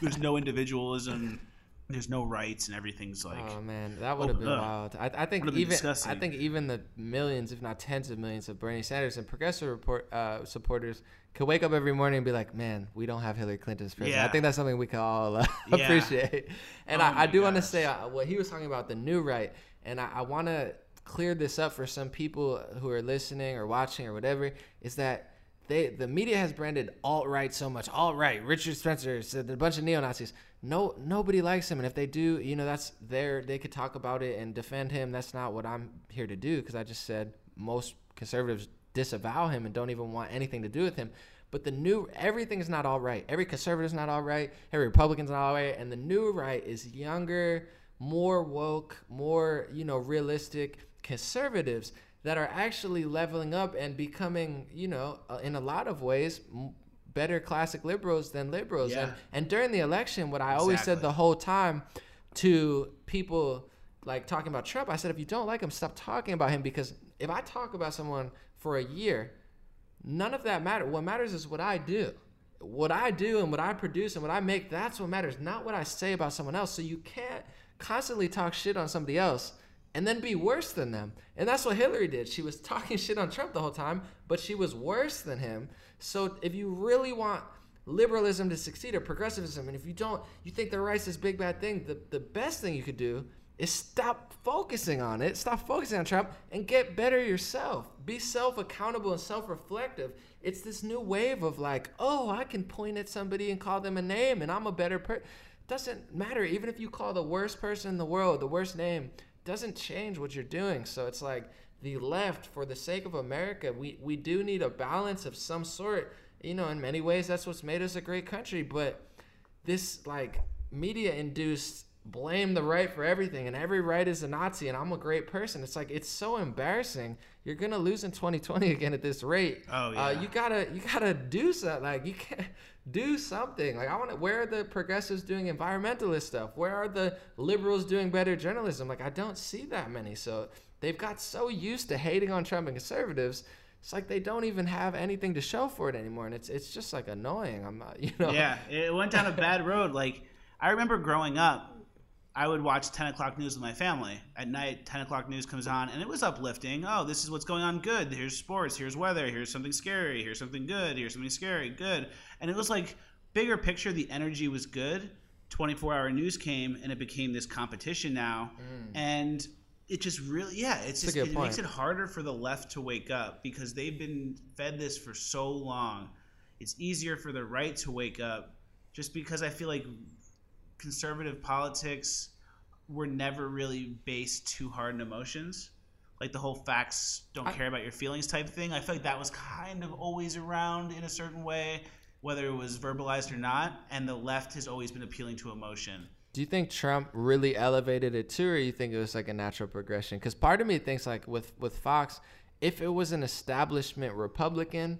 there's no individualism there's no rights and everything's like oh man that would have been wild i, I think even disgusting. i think even the millions if not tens of millions of bernie sanders and progressive report, uh, supporters could wake up every morning and be like man we don't have hillary clinton's president yeah. i think that's something we can all uh, yeah. appreciate and oh I, I, do want to say uh, what he was talking about the new right and i, I want to clear this up for some people who are listening or watching or whatever is that they the media has branded alt right so much. Alt right, Richard Spencer said a bunch of neo Nazis. No, nobody likes him, and if they do, you know, that's there. They could talk about it and defend him. That's not what I'm here to do because I just said most conservatives disavow him and don't even want anything to do with him. But the new everything is not all right. Every conservative is not all right. Every Republican's not all right, and the new right is younger, more woke, more you know realistic conservatives that are actually leveling up and becoming, you know, uh, in a lot of ways, better classic liberals than liberals. Yeah. And, and during the election, what I exactly. always said the whole time to people like talking about Trump, I said, if you don't like him, stop talking about him because if I talk about someone for a year, none of that matters. What matters is what I do. What I do and what I produce and what I make, that's what matters, not what I say about someone else. So you can't constantly talk shit on somebody else and then be worse than them. And that's what Hillary did. She was talking shit on Trump the whole time, but she was worse than him. So if you really want liberalism to succeed or progressivism, and if you don't, you think the right's this big bad thing, the, the best thing you could do is stop focusing on it, stop focusing on Trump, and get better yourself. Be self accountable and self reflective. It's this new wave of like, oh, I can point at somebody and call them a name, and I'm a better person. Doesn't matter. Even if you call the worst person in the world the worst name, doesn't change what you're doing. So it's like the left, for the sake of America, we, we do need a balance of some sort. You know, in many ways, that's what's made us a great country. But this like media induced blame the right for everything and every right is a Nazi and I'm a great person. It's like it's so embarrassing. You're gonna lose in 2020 again at this rate. Oh Uh, yeah. you gotta you gotta do something. Like you can't do something. Like I want to. Where are the progressives doing environmentalist stuff? Where are the liberals doing better journalism? Like I don't see that many. So they've got so used to hating on Trump and conservatives. It's like they don't even have anything to show for it anymore, and it's it's just like annoying. I'm not, you know. yeah, it went down a bad road. Like I remember growing up, I would watch 10 o'clock news with my family. At night, 10 o'clock news comes on, and it was uplifting. Oh, this is what's going on. Good. Here's sports. Here's weather. Here's something scary. Here's something good. Here's something scary. Good. And it was like bigger picture. The energy was good. 24 hour news came, and it became this competition now. Mm. And it just really, yeah, it's That's just it makes it harder for the left to wake up because they've been fed this for so long. It's easier for the right to wake up just because I feel like conservative politics were never really based too hard in emotions. Like the whole facts don't I- care about your feelings type thing. I feel like that was kind of always around in a certain way, whether it was verbalized or not. And the left has always been appealing to emotion. Do you think Trump really elevated it too, or you think it was like a natural progression? Because part of me thinks like with with Fox, if it was an establishment Republican,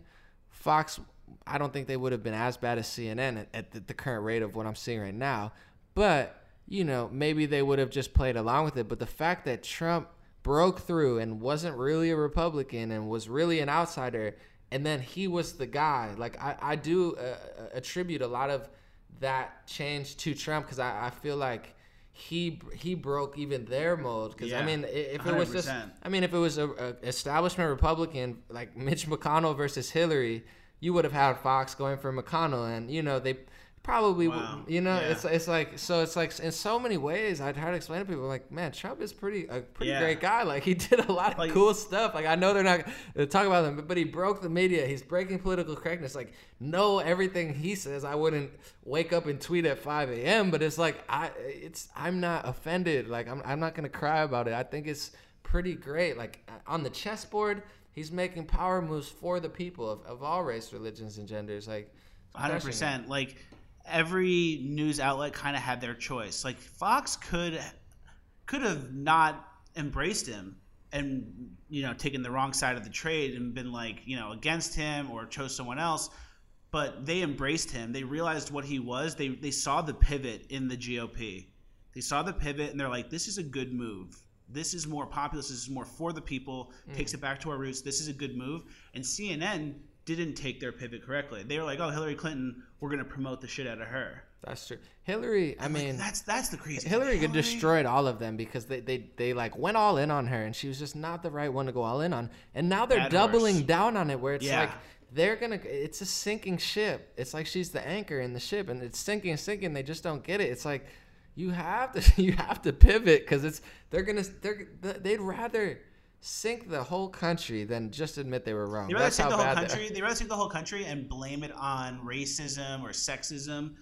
Fox, I don't think they would have been as bad as CNN at, at the, the current rate of what I'm seeing right now. But you know, maybe they would have just played along with it. But the fact that Trump broke through and wasn't really a Republican and was really an outsider, and then he was the guy. Like I, I do uh, attribute a lot of that change to Trump because I, I feel like he he broke even their mold. Because I Yeah, mean, i- if it was just, I mean, if it was a, a establishment Republican like Mitch McConnell versus Hillary, you would have had Fox going for McConnell, and you know they probably, Wow. you know, Yeah. it's it's like so it's like in so many ways. I try to explain to people like, man, Trump is pretty a pretty Yeah. great guy. Like he did a lot of Like- cool stuff. Like I know they're not to uh, talk about them, but, but he broke the media. He's breaking political correctness. Like no, everything he says, I wouldn't wake up and tweet at 5 a.m. But it's like I, it's I'm not offended. Like I'm I'm not gonna cry about it. I think it's pretty great. Like uh, on the chessboard, he's making power moves for the people of, of all race, religions, and genders. Like 100% Like every news outlet kind of had their choice. Like Fox could could have not embraced him and you know taken the wrong side of the trade and been like you know against him or chose someone else. But they embraced him. They realized what he was. They they saw the pivot in the GOP. They saw the pivot and they're like, this is a good move. This is more populist. This is more for the people. Mm. Takes it back to our roots. This is a good move. And CNN didn't take their pivot correctly. They were like, oh, Hillary Clinton, we're gonna promote the shit out of her. That's true. Hillary, I Like, mean, that's that's the crazy. Hillary could destroyed all of them because they, they, they like went all in on her and she was just not the right one to go all in on. And now they're Bad doubling horse. down on it where it's Yeah. like they're gonna it's a sinking ship. It's like she's the anchor in the ship and it's sinking and sinking. They just don't get it. It's like you have to you have to pivot because it's they're gonna they're they'd rather sink the whole country than just admit they were wrong. They rather how the whole country. They rather take the whole country and blame it on racism or sexism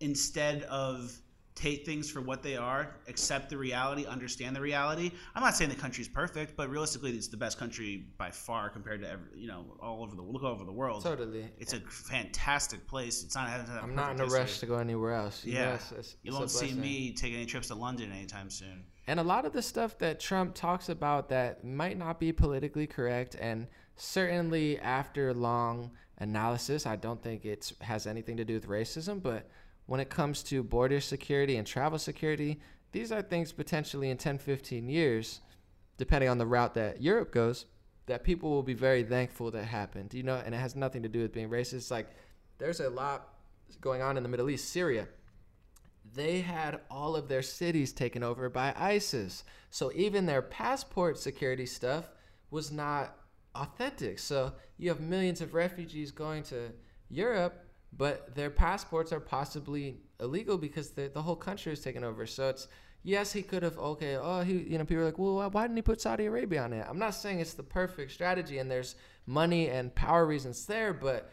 instead of take things for what they are, accept the reality, understand the reality. I'm not saying the country's perfect, but realistically, it's the best country by far compared to every, you know all over the look over the world. Totally. It's a fantastic place. It's not. It doesn't I'm not in a rush to go anywhere else. Yeah, it's- it's- you it's won't see me take any trips to London anytime soon. And a lot of the stuff that Trump talks about that might not be politically correct, and certainly after long analysis, I don't think it has anything to do with racism. But when it comes to border security and travel security, these are things potentially in 10, 15 years, depending on the route that Europe goes, that people will be very thankful that happened. You know, and it has nothing to do with being racist. Like there's a lot going on in the Middle East, Syria they had all of their cities taken over by ISIS. So even their passport security stuff was not authentic. So you have millions of refugees going to Europe, but their passports are possibly illegal because the, the whole country is taken over. So it's yes, he could have. Okay, oh, he, you know, people are like, well, why didn't he put Saudi Arabia on it? I'm not saying it's the perfect strategy, and there's money and power reasons there, but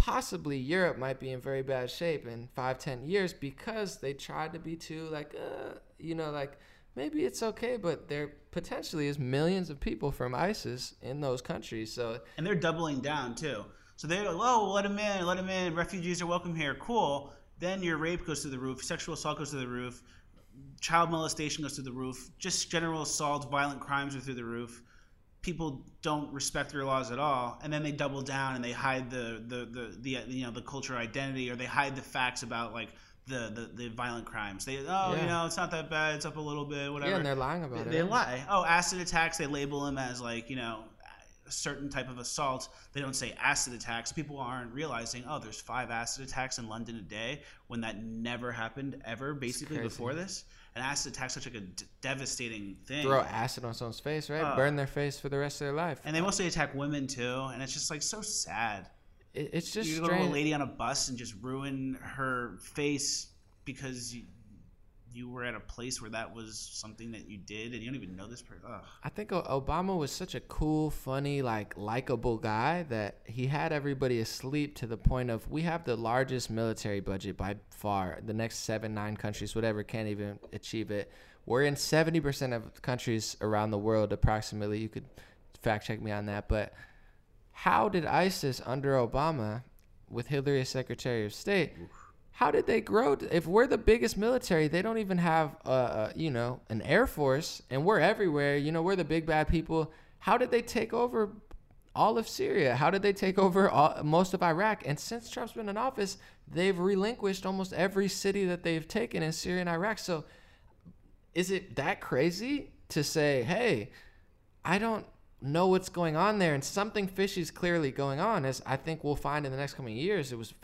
possibly Europe might be in very bad shape in five, ten years because they tried to be too like, uh, you know, like maybe it's okay, but there potentially is millions of people from ISIS in those countries. So and they're doubling down too. So they're like, oh, let them in, let them in. Refugees are welcome here. Cool. Then your rape goes to the roof, sexual assault goes to the roof, child molestation goes to the roof, just general assault, violent crimes are through the roof people don't respect their laws at all and then they double down and they hide the the the, the you know the cultural identity or they hide the facts about like the, the, the violent crimes. They oh yeah. you know it's not that bad. It's up a little bit. Whatever. Yeah, and they're lying about they, it. They lie. Oh, acid attacks. They label them as like you know a certain type of assault. They don't say acid attacks. People aren't realizing oh there's five acid attacks in London a day when that never happened ever basically before this an acid attack such like a d- devastating thing. Throw acid on someone's face, right? Uh, Burn their face for the rest of their life. And they mostly attack women too, and it's just like so sad. It, it's just you go to a lady on a bus and just ruin her face because you, you were at a place where that was something that you did and you don't even know this person. Ugh. I think Obama was such a cool, funny, like likable guy that he had everybody asleep to the point of we have the largest military budget by far. The next seven, nine countries, whatever, can't even achieve it. We're in 70% of countries around the world, approximately. You could fact check me on that. But how did ISIS under Obama, with Hillary as Secretary of State, Oof how did they grow? If we're the biggest military, they don't even have, uh, uh, you know, an air force, and we're everywhere. You know, we're the big bad people. How did they take over all of Syria? How did they take over all, most of Iraq? And since Trump's been in office, they've relinquished almost every city that they've taken in Syria and Iraq. So, is it that crazy to say, hey, I don't know what's going on there and something fishy is clearly going on as i think we'll find in the next coming years. It was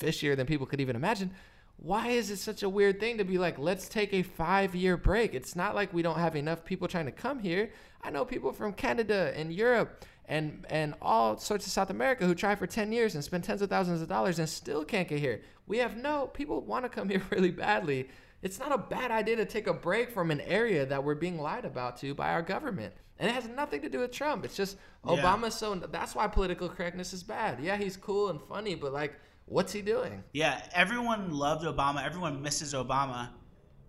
fishier than people could even imagine. Why is it such a weird thing to be like let's take a five year break? It's not like we don't have enough people trying to come here. I know people from canada and europe and and all sorts of south america who try for 10 years and spend tens of thousands of dollars and still can't get here. We have no people want to come here really badly. It's not a bad idea to take a break from an area that we're being lied about to by our government and it has nothing to do with Trump. It's just yeah. Obama. So that's why political correctness is bad. Yeah, he's cool and funny, but like, what's he doing? Yeah, everyone loved Obama. Everyone misses Obama.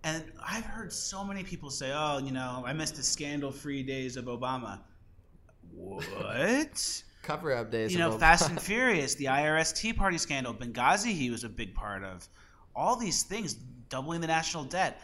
And I've heard so many people say, "Oh, you know, I missed the scandal-free days of Obama." What? Cover-up days. You know, Fast and Furious, the IRS Tea Party scandal, Benghazi, he was a big part of. All these things, doubling the national debt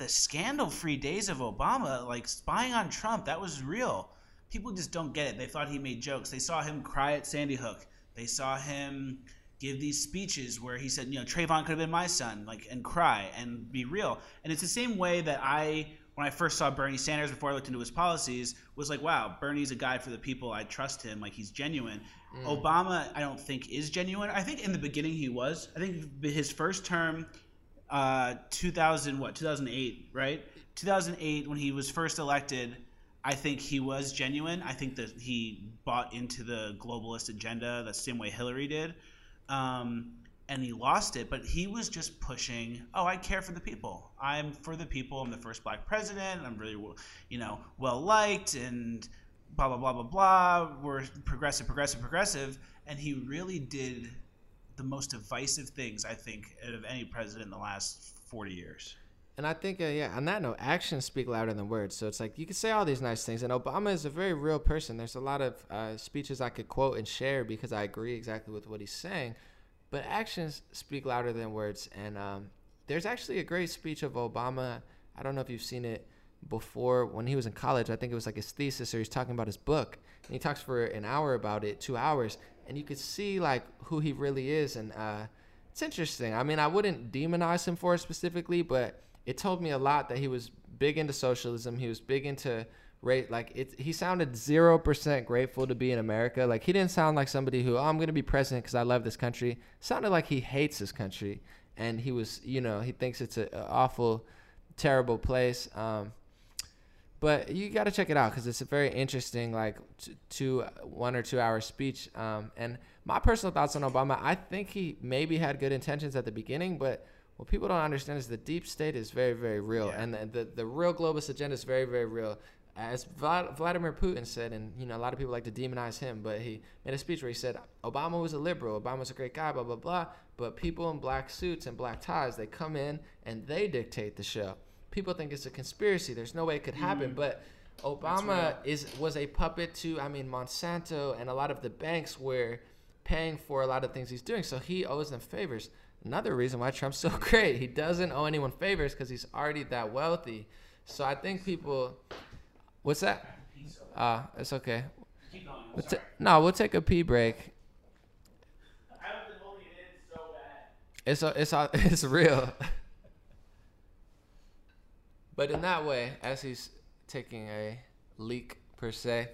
the scandal free days of Obama, like spying on Trump, that was real. People just don't get it. They thought he made jokes. They saw him cry at Sandy Hook. They saw him give these speeches where he said, you know, Trayvon could have been my son, like, and cry and be real. And it's the same way that I, when I first saw Bernie Sanders before I looked into his policies, was like, wow, Bernie's a guy for the people. I trust him. Like, he's genuine. Mm. Obama, I don't think is genuine. I think in the beginning he was. I think his first term uh, 2000 what 2008 right? 2008 when he was first elected i think he was genuine. I think that he bought into the globalist agenda the same way hillary did um, and he lost it but he was just pushing oh i care for the people. I'm for the people. I'm the first black president. I'm really you know well liked and blah blah blah blah blah. We're progressive progressive progressive. And he really did the most divisive things I think out of any president in the last 40 years. And I think, uh, yeah, on that note, actions speak louder than words. So it's like you can say all these nice things, and Obama is a very real person. There's a lot of uh, speeches I could quote and share because I agree exactly with what he's saying, but actions speak louder than words. And um, there's actually a great speech of Obama. I don't know if you've seen it before when he was in college. I think it was like his thesis, or he's talking about his book, and he talks for an hour about it, two hours, and you could see like who he really is and uh, it's interesting. I mean i wouldn't demonize him for it specifically but it told me a lot that he was big into socialism. He was big into rate like it he sounded 0% grateful to be in america. Like he didn't sound like somebody who oh, i'm going to be president because i love this country. Sounded like he hates this country and he was you know he thinks it's an awful terrible place. Um, but you got to check it out because it's a very interesting like t- two one or two hour speech um, and my personal thoughts on obama i think he maybe had good intentions at the beginning but what people don't understand is the deep state is very, very real, Yeah. and the, the the real globalist agenda is very, very real. As Vlad, Vladimir Putin said, and you know a lot of people like to demonize him, but he made a speech where he said Obama was a liberal, Obama was a great guy, blah blah blah. But people in black suits and black ties, they come in and they dictate the show. People think it's a conspiracy. There's no way it could happen, but Obama is was a puppet to I mean Monsanto and a lot of the banks were paying for a lot of things he's doing. So he owes them favors. Another reason why Trump's so great, he doesn't owe anyone favors because he's already that wealthy. So I think people, what's that? Ah, it's okay. Keep going. We'll ta- no, we'll take a pee break. I've been holding it in so bad. It's a, it's a, it's real. But in that way, as he's taking a leak per se,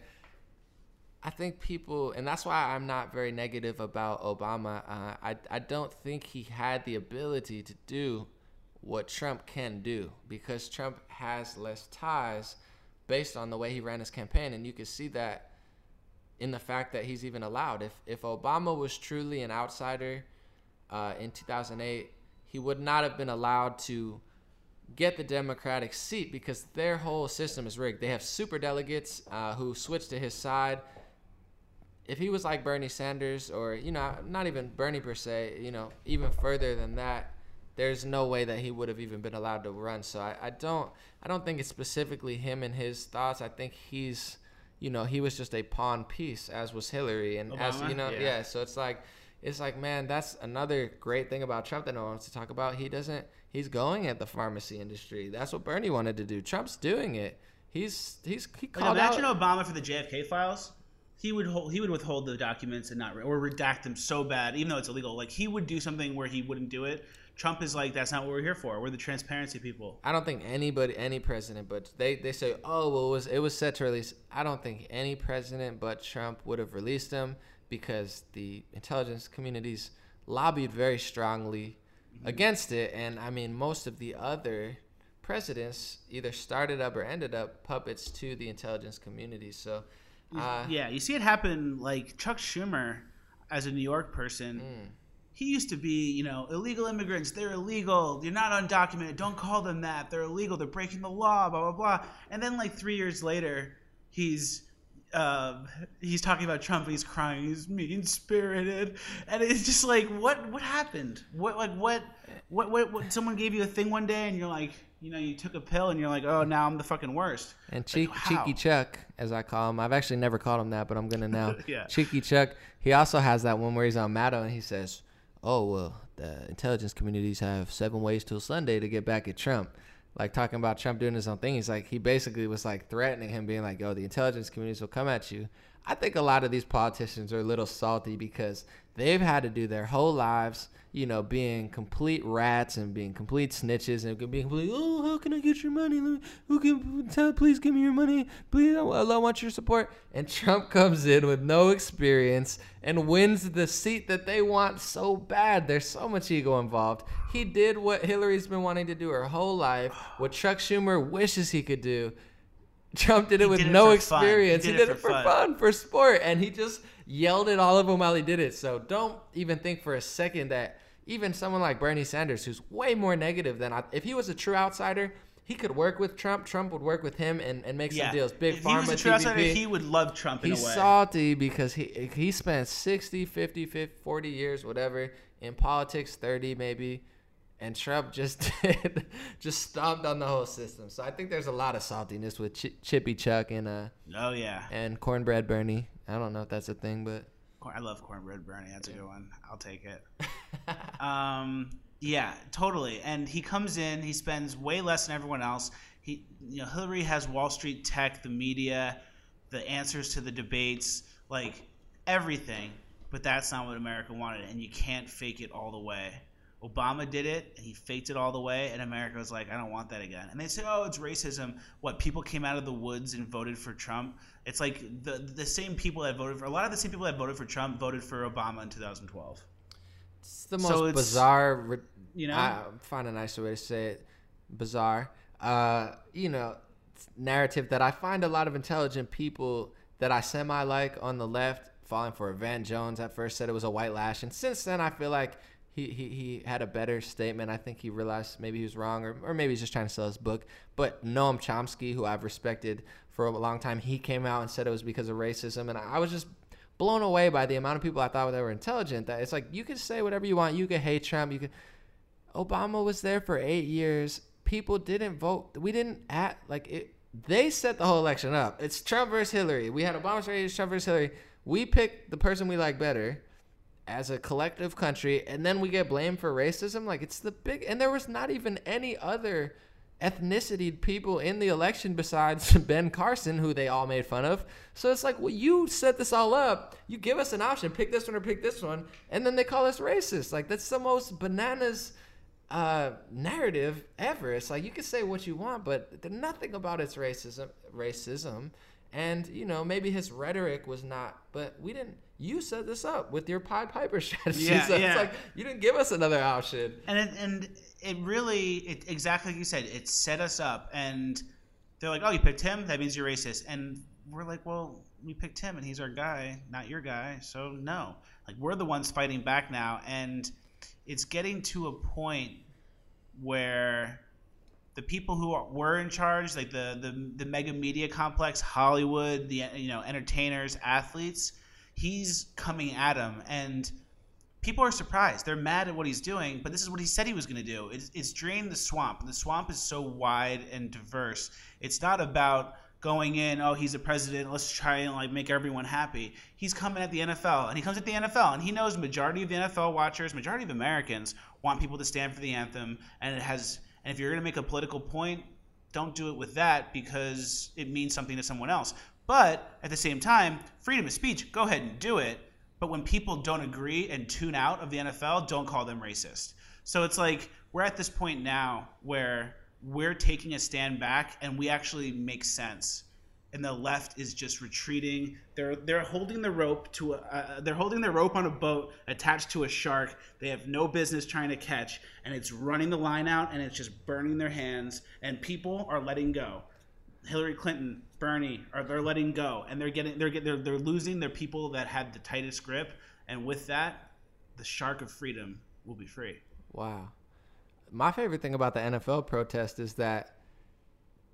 I think people, and that's why I'm not very negative about Obama. Uh, I I don't think he had the ability to do what Trump can do because Trump has less ties based on the way he ran his campaign, and you can see that in the fact that he's even allowed. If if Obama was truly an outsider uh, in 2008, he would not have been allowed to get the Democratic seat because their whole system is rigged. They have super delegates uh, who switch to his side. If he was like Bernie Sanders, or you know, not even Bernie per se, you know, even further than that, there's no way that he would have even been allowed to run. So I, I don't, I don't think it's specifically him and his thoughts. I think he's, you know, he was just a pawn piece, as was Hillary, and as you know, Yeah. yeah. So it's like, it's like, man, that's another great thing about Trump that no one wants to talk about. He doesn't. He's going at the pharmacy industry. That's what Bernie wanted to do. Trump's doing it. He's he's he Like imagine out. Obama for the JFK files. He would hold, he would withhold the documents and not or redact them so bad, even though it's illegal. Like he would do something where he wouldn't do it. Trump is like, that's not what we're here for. We're the transparency people. I don't think anybody, any president, but they, they say, oh, well, it was it was set to release. I don't think any president but Trump would have released them because the intelligence communities lobbied very strongly against it, and I mean, most of the other presidents either started up or ended up puppets to the intelligence community. So, uh, yeah, you see it happen. Like Chuck Schumer, as a New York person, mm, he used to be, you know, illegal immigrants. They're illegal. You're not undocumented. Don't call them that. They're illegal. They're breaking the law. Blah blah blah. And then like three years later, he's um, he's talking about Trump. and He's crying. He's mean spirited, and it's just like, what what happened? What like what what what? what someone gave you a thing one day, and you're like, you know, you took a pill, and you're like, oh, now I'm the fucking worst. And Cheek, how? Cheeky Chuck, as I call him, I've actually never called him that, but I'm gonna now. Yeah. Cheeky Chuck. He also has that one where he's on Maddow and he says, "Oh well, the intelligence communities have seven ways till Sunday to get back at Trump." Like talking about Trump doing his own thing. He's like, he basically was like threatening him, being like, "Oh, the intelligence communities will come at you." I think a lot of these politicians are a little salty because they've had to do their whole lives, you know, being complete rats and being complete snitches and being complete, oh, how can I get your money? Let me- Who can tell? Please give me your money. Please, I want your support. And Trump comes in with no experience and wins the seat that they want so bad. There's so much ego involved. He did what Hillary's been wanting to do her whole life, what Chuck Schumer wishes he could do. Trump did it with did it no fun. He experience. He did did, it it for for fun. fun, for sport, and he just yelled at all of them while he did it. So don't even think for a second that even someone like Bernie Sanders, who's way more negative than I, if he was a true outsider, he could work with Trump. Trump would work with him and, and make Yeah, some deals. Big if pharma, he was a true outsider, he would love Trump in He's a way. salty because he he spent 60, 50, 50, 40 years, whatever, in politics, 30 maybe. And Trump just did, just stomped on the whole system. So I think there's a lot of saltiness with Ch- Chippy Chuck and uh oh yeah, and Cornbread Bernie. I don't know if that's a thing, but I love cornbread Bernie. That's a good one. I'll take it. um, yeah, totally. And he comes in. He spends way less than everyone else. He, you know, Hillary has Wall Street tech, the media, the answers to the debates, like everything. But that's not what America wanted, and you can't fake it all the way. Obama did it, and he faked it all the way, and America was like, I don't want that again. And they say, oh, it's racism. What, people came out of the woods and voted for Trump? It's like the the same people that voted for, a lot of the same people that voted for Trump voted for Obama in 2012. it's the So most it's- bizarre. You know? I find a nicer way to say it. Bizarre. Uh, you know, narrative that I find a lot of intelligent people that I semi like on the left falling for. Van Jones at first said it was a white lash, and since then I feel like he, he, he had a better statement. I think he realized maybe he was wrong, or, or maybe he's just trying to sell his book. But Noam Chomsky, who I've respected for a long time, he came out and said it was because of racism, and I was just blown away by the amount of people I thought they were intelligent. That it's like you can say whatever you want, you can hate Trump, you can. Obama was there for eight years. People didn't vote. We didn't act like it. They set the whole election up. It's Trump versus Hillary. We had Obama versus Trump versus Hillary. We picked the person we like better as a collective country and then we get blamed for racism like it's the big and there was not even any other ethnicity people in the election besides Ben Carson who they all made fun of. So it's like well you set this all up. You give us an option. Pick this one or pick this one. And then they call us racist. Like that's the most bananas uh, narrative ever. It's like you can say what you want but nothing about its racism racism. And you know maybe his rhetoric was not but we didn't you set this up with your Pied Piper strategy. Yeah, so yeah. it's like you didn't give us another option. And it, and it really, it, exactly like you said, it set us up. And they're like, oh, you picked him? That means you're racist. And we're like, well, we picked him and he's our guy, not your guy. So no. Like, we're the ones fighting back now. And it's getting to a point where the people who are, were in charge, like the, the, the mega media complex, Hollywood, the you know entertainers, athletes, he's coming at them, and people are surprised. They're mad at what he's doing, but this is what he said he was going to do. It's, it's drain the swamp. The swamp is so wide and diverse. It's not about going in. Oh, he's a president. Let's try and like make everyone happy. He's coming at the NFL, and he comes at the NFL, and he knows majority of the NFL watchers, majority of Americans want people to stand for the anthem, and it has. And if you're going to make a political point, don't do it with that because it means something to someone else. But at the same time, freedom of speech, go ahead and do it. But when people don't agree and tune out of the NFL, don't call them racist. So it's like we're at this point now where we're taking a stand back and we actually make sense. And the left is just retreating. They're they're holding the rope to a, uh, they're holding the rope on a boat attached to a shark. They have no business trying to catch, and it's running the line out, and it's just burning their hands. And people are letting go. Hillary Clinton, Bernie are they're letting go, and they're getting they're they're they're losing their people that had the tightest grip, and with that, the shark of freedom will be free. Wow. My favorite thing about the NFL protest is that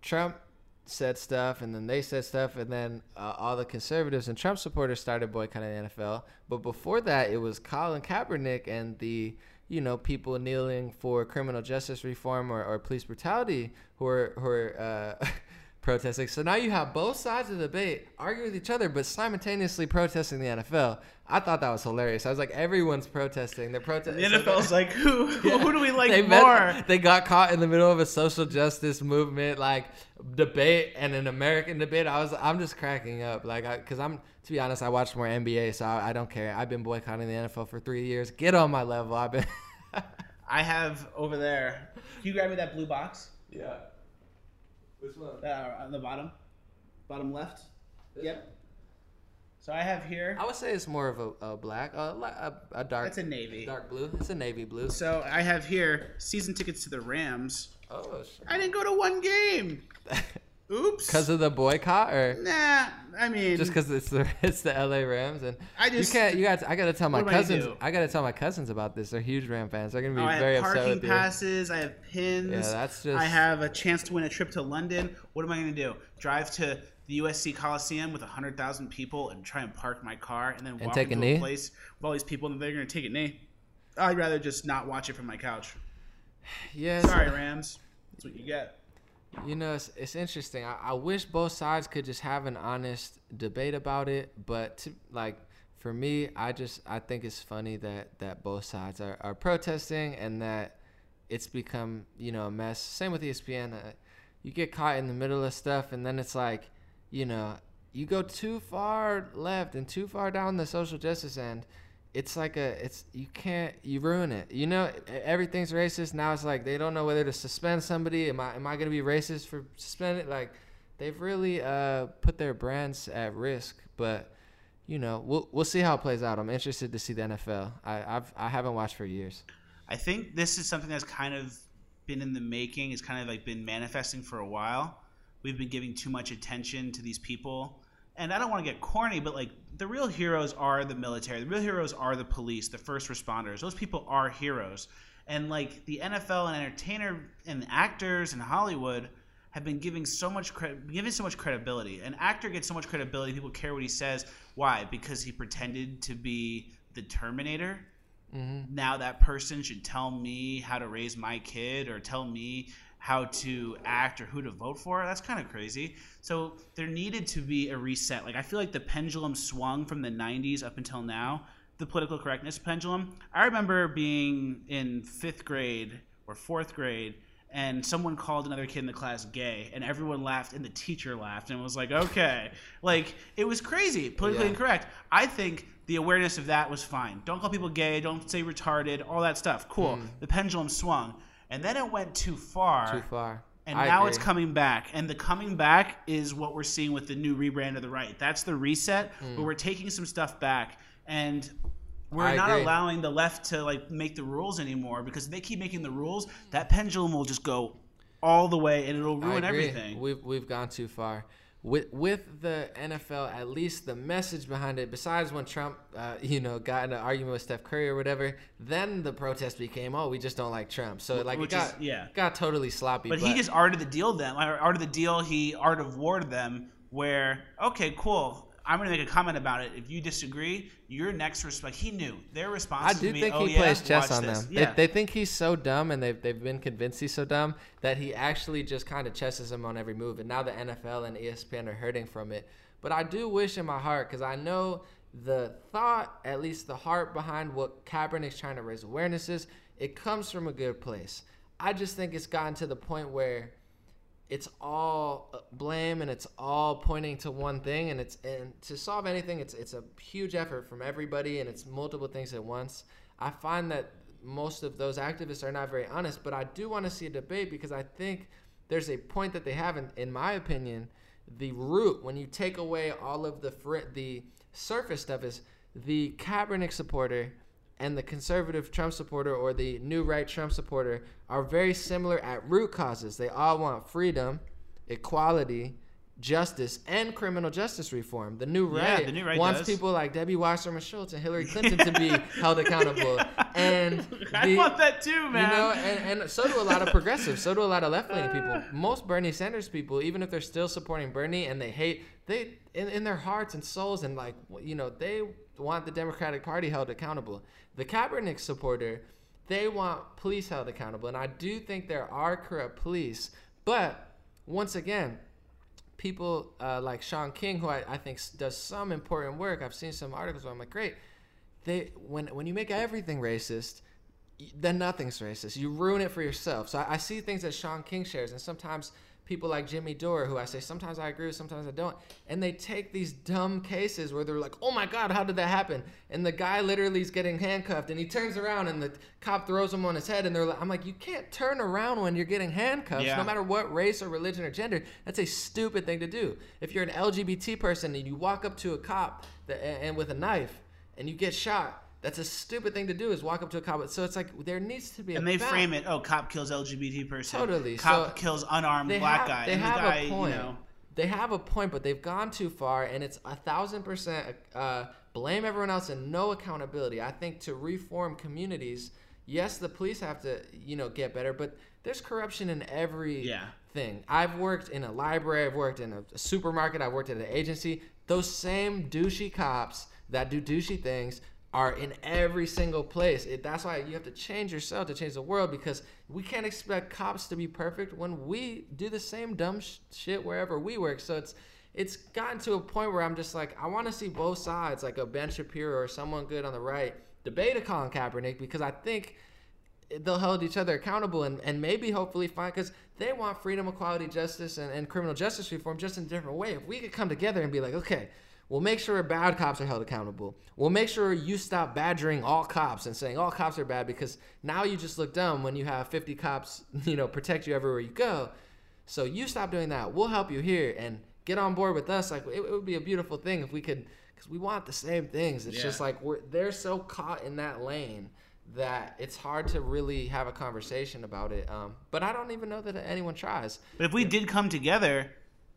Trump said stuff, and then they said stuff, and then uh, all the conservatives and Trump supporters started boycotting the NFL. But before that, it was Colin Kaepernick and the you know people kneeling for criminal justice reform or, or police brutality who are who are uh, protesting. So now you have both sides of the debate arguing with each other, but simultaneously protesting the NFL. I thought that was hilarious. I was like, everyone's protesting. They're protesting. The NFL's like, who who, Yeah. who do we like they more? met- they got caught in the middle of a social justice movement, like debate and an American debate. I was, I'm just cracking up, like, because I'm, to be honest, I watch more NBA, so I, I don't care. I've been boycotting the NFL for three years. Get on my level. I've been. I have over there. Can you grab me that blue box yeah. Which one? uh, on the bottom, bottom left? Yep. So I have here. I would say it's more of a, a black, a, a, a dark, It's a navy. dark blue. It's a navy blue. So I have here season tickets to the Rams. Oh, Shit. I didn't go to one game. Oops. because of the boycott, or Nah, I mean, just because it's the it's the LA Rams, and I just- you can't. You got. I gotta tell my am I cousins. I, gotta tell my cousins about this. They're huge Ram fans. They're gonna be Oh, I very have upset parking with you. passes. I have pins. Yeah, that's just- I have a chance to win a trip to London. What am I going to do? Drive to the USC Coliseum with hundred thousand people and try and park my car and then walk take a into knee? a place with all these people and they're going to take a knee. I'd rather just not watch it from my couch. Yeah, Sorry, Rams. That's what you get. You know, it's, it's interesting. I, I wish both sides could just have an honest debate about it, but to, like for me, I just I think it's funny that that both sides are, are protesting and that it's become you know a mess. Same with ESPN. Uh, you get caught in the middle of stuff, and then it's like, you know, you go too far left and too far down the social justice end. It's like a, it's you can't, you ruin it. You know, everything's racist now. It's like they don't know whether to suspend somebody. Am I, am I gonna be racist for suspending? Like, they've really uh, put their brands at risk. But you know, we'll we'll see how it plays out. I'm interested to see the NFL. I I've I haven't watched for years. I think this is something that's kind of been in the making. It's kind of like been manifesting for a while. We've been giving too much attention to these people and I don't want to get corny, but like the real heroes are the military. The real heroes are the police, the first responders. Those people are heroes. And like the NFL and entertainer and actors and Hollywood have been giving so much credit, giving so much credibility. An actor gets so much credibility. People care what he says. Why? Because he pretended to be the Terminator. Mm-hmm. Now that person should tell me how to raise my kid or tell me how to act or who to vote for. That's kind of crazy. So there needed to be a reset. Like I feel like the pendulum swung from the 90s up until now, the political correctness pendulum. I remember being in 5th grade or 4th grade and someone called another kid in the class gay and everyone laughed and the teacher laughed and was like okay like it was crazy politically yeah. incorrect i think the awareness of that was fine don't call people gay don't say retarded all that stuff cool mm. the pendulum swung and then it went too far. Too far. And I now agree. it's coming back, and the coming back is what we're seeing with the new rebrand of the right. That's the reset, mm. where we're taking some stuff back, and we're I not agree. allowing the left to like make the rules anymore because if they keep making the rules, that pendulum will just go all the way, and it'll ruin everything. We've we've gone too far with with the NFL, at least the message behind it, besides when Trump, uh, you know, got in an argument with Steph Curry or whatever, then the protest became, oh, we just don't like Trump. So like Which it got is, yeah. got totally sloppy. But, but, he just arted the deal them, arted the deal. He art of war them, where okay, cool. I'm going to make a comment about it. If you disagree, your next response. He knew their response. I do think oh, he yeah, plays chess on this. them. Yeah. They, they, think he's so dumb, and they've they've been convinced he's so dumb that he actually just kind of chesses him on every move. And now the NFL and ESPN are hurting from it. But I do wish in my heart because I know the thought, at least the heart behind what Kaepernick's trying to raise awareness is, it comes from a good place. I just think it's gotten to the point where it's all uh, blame and it's all pointing to one thing and it's and to solve anything it's it's a huge effort from everybody and it's multiple things at once. I find that most of those activists are not very honest but i do want to see a debate because i think there's a point that they haven't in my opinion the root when you take away all of the fr- the surface stuff is the Kaepernick supporter and the conservative Trump supporter or the new right Trump supporter are very similar at root causes. They all want freedom, equality, justice, and criminal justice reform. The new right, yeah, the new right wants does. people like Debbie Wasserman Schultz and Hillary Clinton to be held accountable. And the, I want that too, man. You know, and, and so do a lot of progressives. So do a lot of left wing ah. people. Most Bernie Sanders people, even if they're still supporting Bernie and they hate, they in, in their hearts and souls and like you know they want the Democratic Party held accountable. The Kaepernick supporter, they want police held accountable. And I do think there are corrupt police. But once again, people uh, like Shaun King, who I, I think does some important work, I've seen some articles where I'm like, great. They when when you make everything racist, then nothing's racist. You ruin it for yourself. So I, I see things that Shaun King shares, and sometimes people like Jimmy Dore, who I say sometimes I agree with, sometimes I don't, and they take these dumb cases where they're like, "Oh my God, how did that happen?" And the guy literally is getting handcuffed, and he turns around, and the cop throws him on his head, and they're like, "I'm like, you can't turn around when you're getting handcuffed, yeah. no matter what race or religion or gender. That's a stupid thing to do. If you're an LGBT person and you walk up to a cop that, and with a knife and you get shot." That's a stupid thing to do is walk up to a cop. So it's like there needs to be. And they frame it. Oh, cop kills LGBT person. Totally. Cop so kills unarmed black have, guy. They and have the guy, a point. You know, they have a point, but they've gone too far, and it's a thousand percent uh, blame everyone else and no accountability. I think to reform communities, yes, the police have to you know get better, but there's corruption in every yeah. thing. I've worked in a library, I've worked in a, a supermarket, I've worked at an agency. Those same douchey cops that do douchey things are in every single place. It, that's why you have to change yourself to change the world because we can't expect cops to be perfect when we do the same dumb sh- shit wherever we work. So it's it's gotten to a point where I'm just like I want to see both sides, like a Ben Shapiro or someone good on the right, debate a Colin Kaepernick because I think they'll hold each other accountable and, and maybe hopefully find because they want freedom, equality, justice, and, and criminal justice reform just in a different way. If we could come together and be like, okay, We'll make sure bad cops are held accountable. We'll make sure you stop badgering all cops and saying all cops are bad because now you just look dumb when you have 50 cops, you know, protect you everywhere you go. So you stop doing that. We'll help you here and get on board with us. Like it, it would be a beautiful thing if we could, because we want the same things. It's yeah. just like we're they're so caught in that lane that it's hard to really have a conversation about it. Um, but I don't even know that anyone tries. But if we did come together,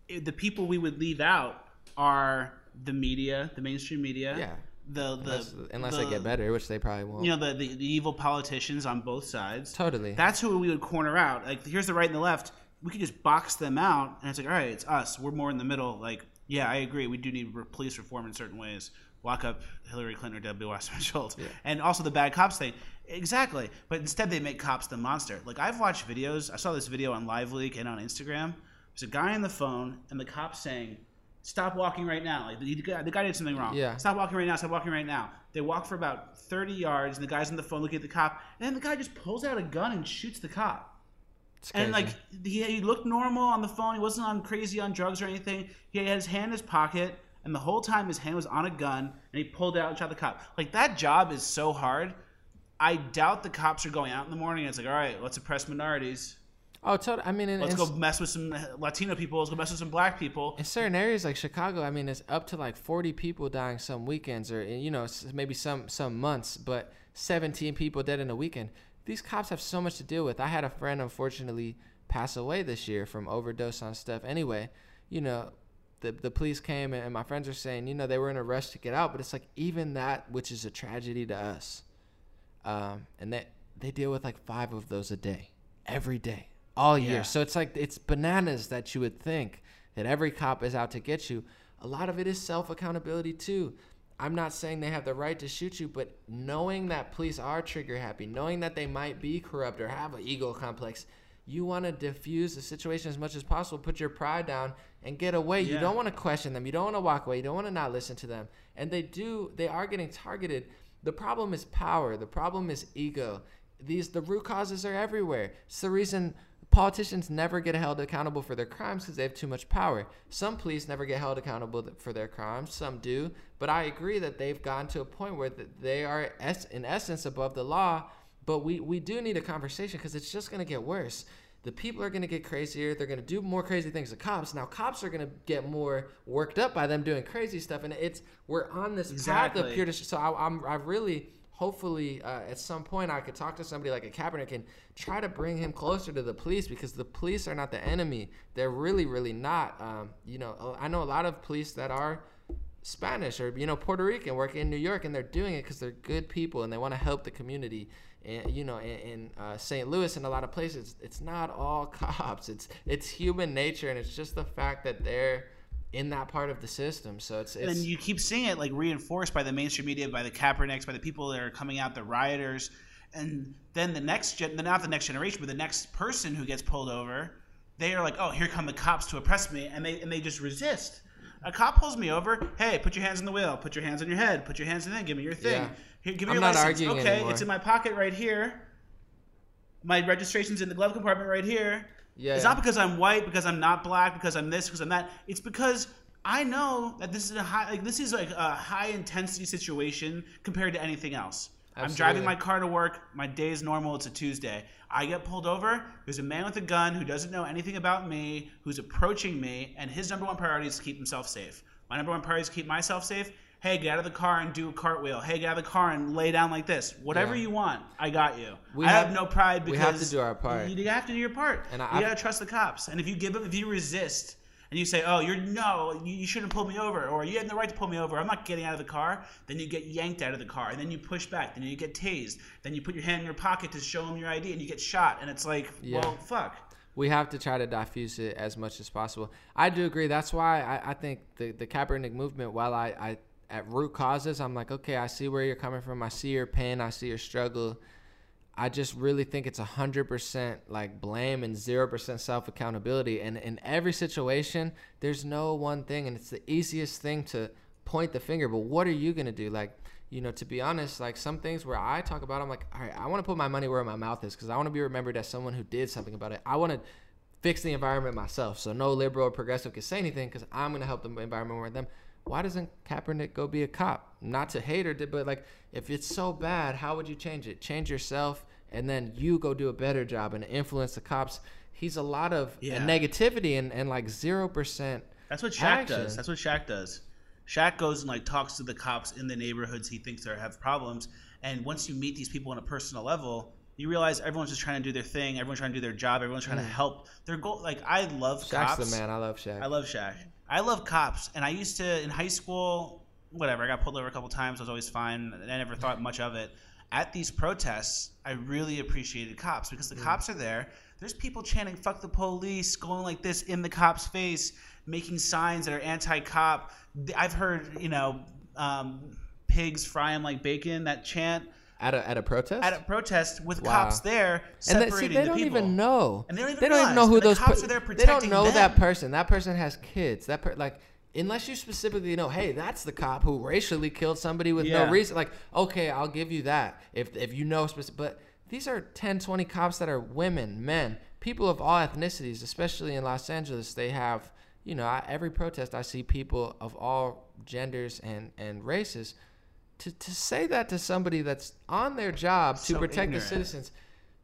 the people we would leave out are the media, the mainstream media. Yeah. The the Unless, unless the, they get better, which they probably won't. You know the, the the evil politicians on both sides. totally. That's who we would corner out. Like here's the right and the left. We could just box them out, and it's like, all right, it's us. We're more in the middle. Like, yeah, I agree. We do need police reform in certain ways. Lock up Hillary Clinton or W. Wasserman Schultz, and also the bad cops thing. Exactly. But instead, they make cops the monster. Like I've watched videos. I saw this video on LiveLeak and on Instagram. There's a guy on the phone, and the cop's saying, "Stop walking right now." Like the guy, the guy did something wrong. Yeah. Stop walking right now. Stop walking right now. They walk for about 30 yards, and the guy's on the phone looking at the cop, and then the guy just pulls out a gun and shoots the cop. And like he, he looked normal on the phone. He wasn't on crazy on drugs or anything. He had his hand in his pocket, and the whole time his hand was on a gun, and he pulled out and shot the cop. Like that job is so hard. I doubt the cops are going out in the morning. And it's like, all right, let's oppress minorities. Oh, totally. I mean, in, Let's in, go mess with some Latino people. Let's go mess with some black people. in certain areas like Chicago, I mean, it's up to like 40 people dying some weekends, or you know, maybe some some months, but 17 people dead in a weekend. These cops have so much to deal with. I had a friend, unfortunately, pass away this year from overdose on stuff. Anyway, you know, the the police came and my friends are saying, you know, they were in a rush to get out, but it's like even that, which is a tragedy to us, um, and they they deal with like five of those a day, every day, all year. Yeah. So it's like it's bananas that you would think that every cop is out to get you. A lot of it is self accountability too. I'm not saying they have the right to shoot you, but knowing that police are trigger happy, knowing that they might be corrupt or have an ego complex, you want to diffuse the situation as much as possible. Put your pride down and get away. You don't want to question them. You don't want to walk away. You don't want to not listen to them. And they do. They are getting targeted. The problem is power. The problem is ego. These the root causes are everywhere. It's the reason politicians never get held accountable for their crimes because they have too much power. Some police never get held accountable for their crimes. Some do. But I agree that they've gotten to a point where they are in essence above the law. But we, we do need a conversation because it's just going to get worse. The people are going to get crazier. They're going to do more crazy things to cops. Now cops are going to get more worked up by them doing crazy stuff, and it's we're on this path Exactly. of pure. So I, I'm I've really hopefully uh, at some point I could talk to somebody like a Kaepernick and try to bring him closer to the police because the police are not the enemy. They're really really not. Um, you know I know a lot of police that are Spanish or you know Puerto Rican working in New York, and they're doing it because they're good people and they want to help the community. And you know, in, in uh, St. Louis and a lot of places, it's not all cops. It's it's human nature, and it's just the fact that they're in that part of the system. So it's And you keep seeing it like reinforced by the mainstream media, by the Kaepernicks, by the people that are coming out, the rioters, and then the next gen, not the next generation, but the next person who gets pulled over, they are like, oh, here come the cops to oppress me, and they and they just resist. A cop pulls me over. Hey, put your hands on the wheel. Put your hands on your head. Put your hands in there. Give me your thing. Yeah. Here, give me I'm your not license. arguing okay, anymore. it's in my pocket right here. My registration's in the glove compartment right here. Yeah, It's yeah. not because I'm white, because I'm not black, because I'm this, because I'm that. It's because I know that this is a high, like this is like a high intensity situation compared to anything else. I'm driving my car to work. My day is normal. It's a Tuesday. I get pulled over. There's a man with a gun who doesn't know anything about me, who's approaching me, and his number one priority is to keep himself safe. My number one priority is to keep myself safe. Hey, get out of the car and do a cartwheel. Hey, get out of the car and lay down like this. Whatever Yeah. you want, I got you. We I have, have- no pride because we have to do our part. You, you have to do your part. And I- you gotta trust the cops. And if you give them, if you resist, and you say, "Oh, you're no, you, you shouldn't pull me over," or "You had no right to pull me over," I'm not getting out of the car. Then you get yanked out of the car, and then you push back. Then you get tased. Then you put your hand in your pocket to show them your ID, and you get shot. And it's like, Yeah. well, fuck. we have to try to diffuse it as much as possible. I do agree. That's why I, I think the the Kaepernick movement, while I, I at root causes, I'm like, okay, I see where you're coming from. I see your pain. I see your struggle. I just really think it's hundred percent like blame and zero percent self accountability. And in every situation, there's no one thing, and it's the easiest thing to point the finger. But what are you gonna do? Like, you know, to be honest, like some things where I talk about, I'm like, all right, I want to put my money where my mouth is because I want to be remembered as someone who did something about it. I want to fix the environment myself, so no liberal or progressive can say anything because I'm gonna help the environment more than them. Why doesn't Kaepernick go be a cop? Not to hate or, but like, if it's so bad, how would you change it? Change yourself, and then you go do a better job and influence the cops. He's a lot of uh, Yeah. negativity and, and like zero percent. That's what Shaq Action. does. That's what Shaq does. Shaq goes and like talks to the cops in the neighborhoods he thinks are have problems, and once you meet these people on a personal level, you realize everyone's just trying to do their thing. Everyone's trying to do their job. Everyone's trying to mm. help. Their goal, like I love Shaq's cops. the man. I love Shaq. I love Shaq. I love cops, and I used to in high school. Whatever, I got pulled over a couple times. I was always fine. and I never thought much of it. At these protests, I really appreciated cops because the cops are there. There's people chanting "fuck the police," going like this in the cop's face, making signs that are anti-cop. I've heard, you know, um, pigs fry 'em like bacon. That chant at a at a protest. at a protest with Wow. cops there and separating they, see, they the don't people. even know. And they don't even they don't even know who those cops per- are there protecting They don't know that person. That person has kids. That per- like unless you specifically know, hey, that's the cop who racially killed somebody with Yeah. no reason. Like, okay, I'll give you that if if you know specific. But these are 10, 20 cops that are women, men, people of all ethnicities, especially in Los Angeles. They have, you know, I, every protest I see people of all genders and and races. To, to say that to somebody that's on their job to So protect ignorant. the citizens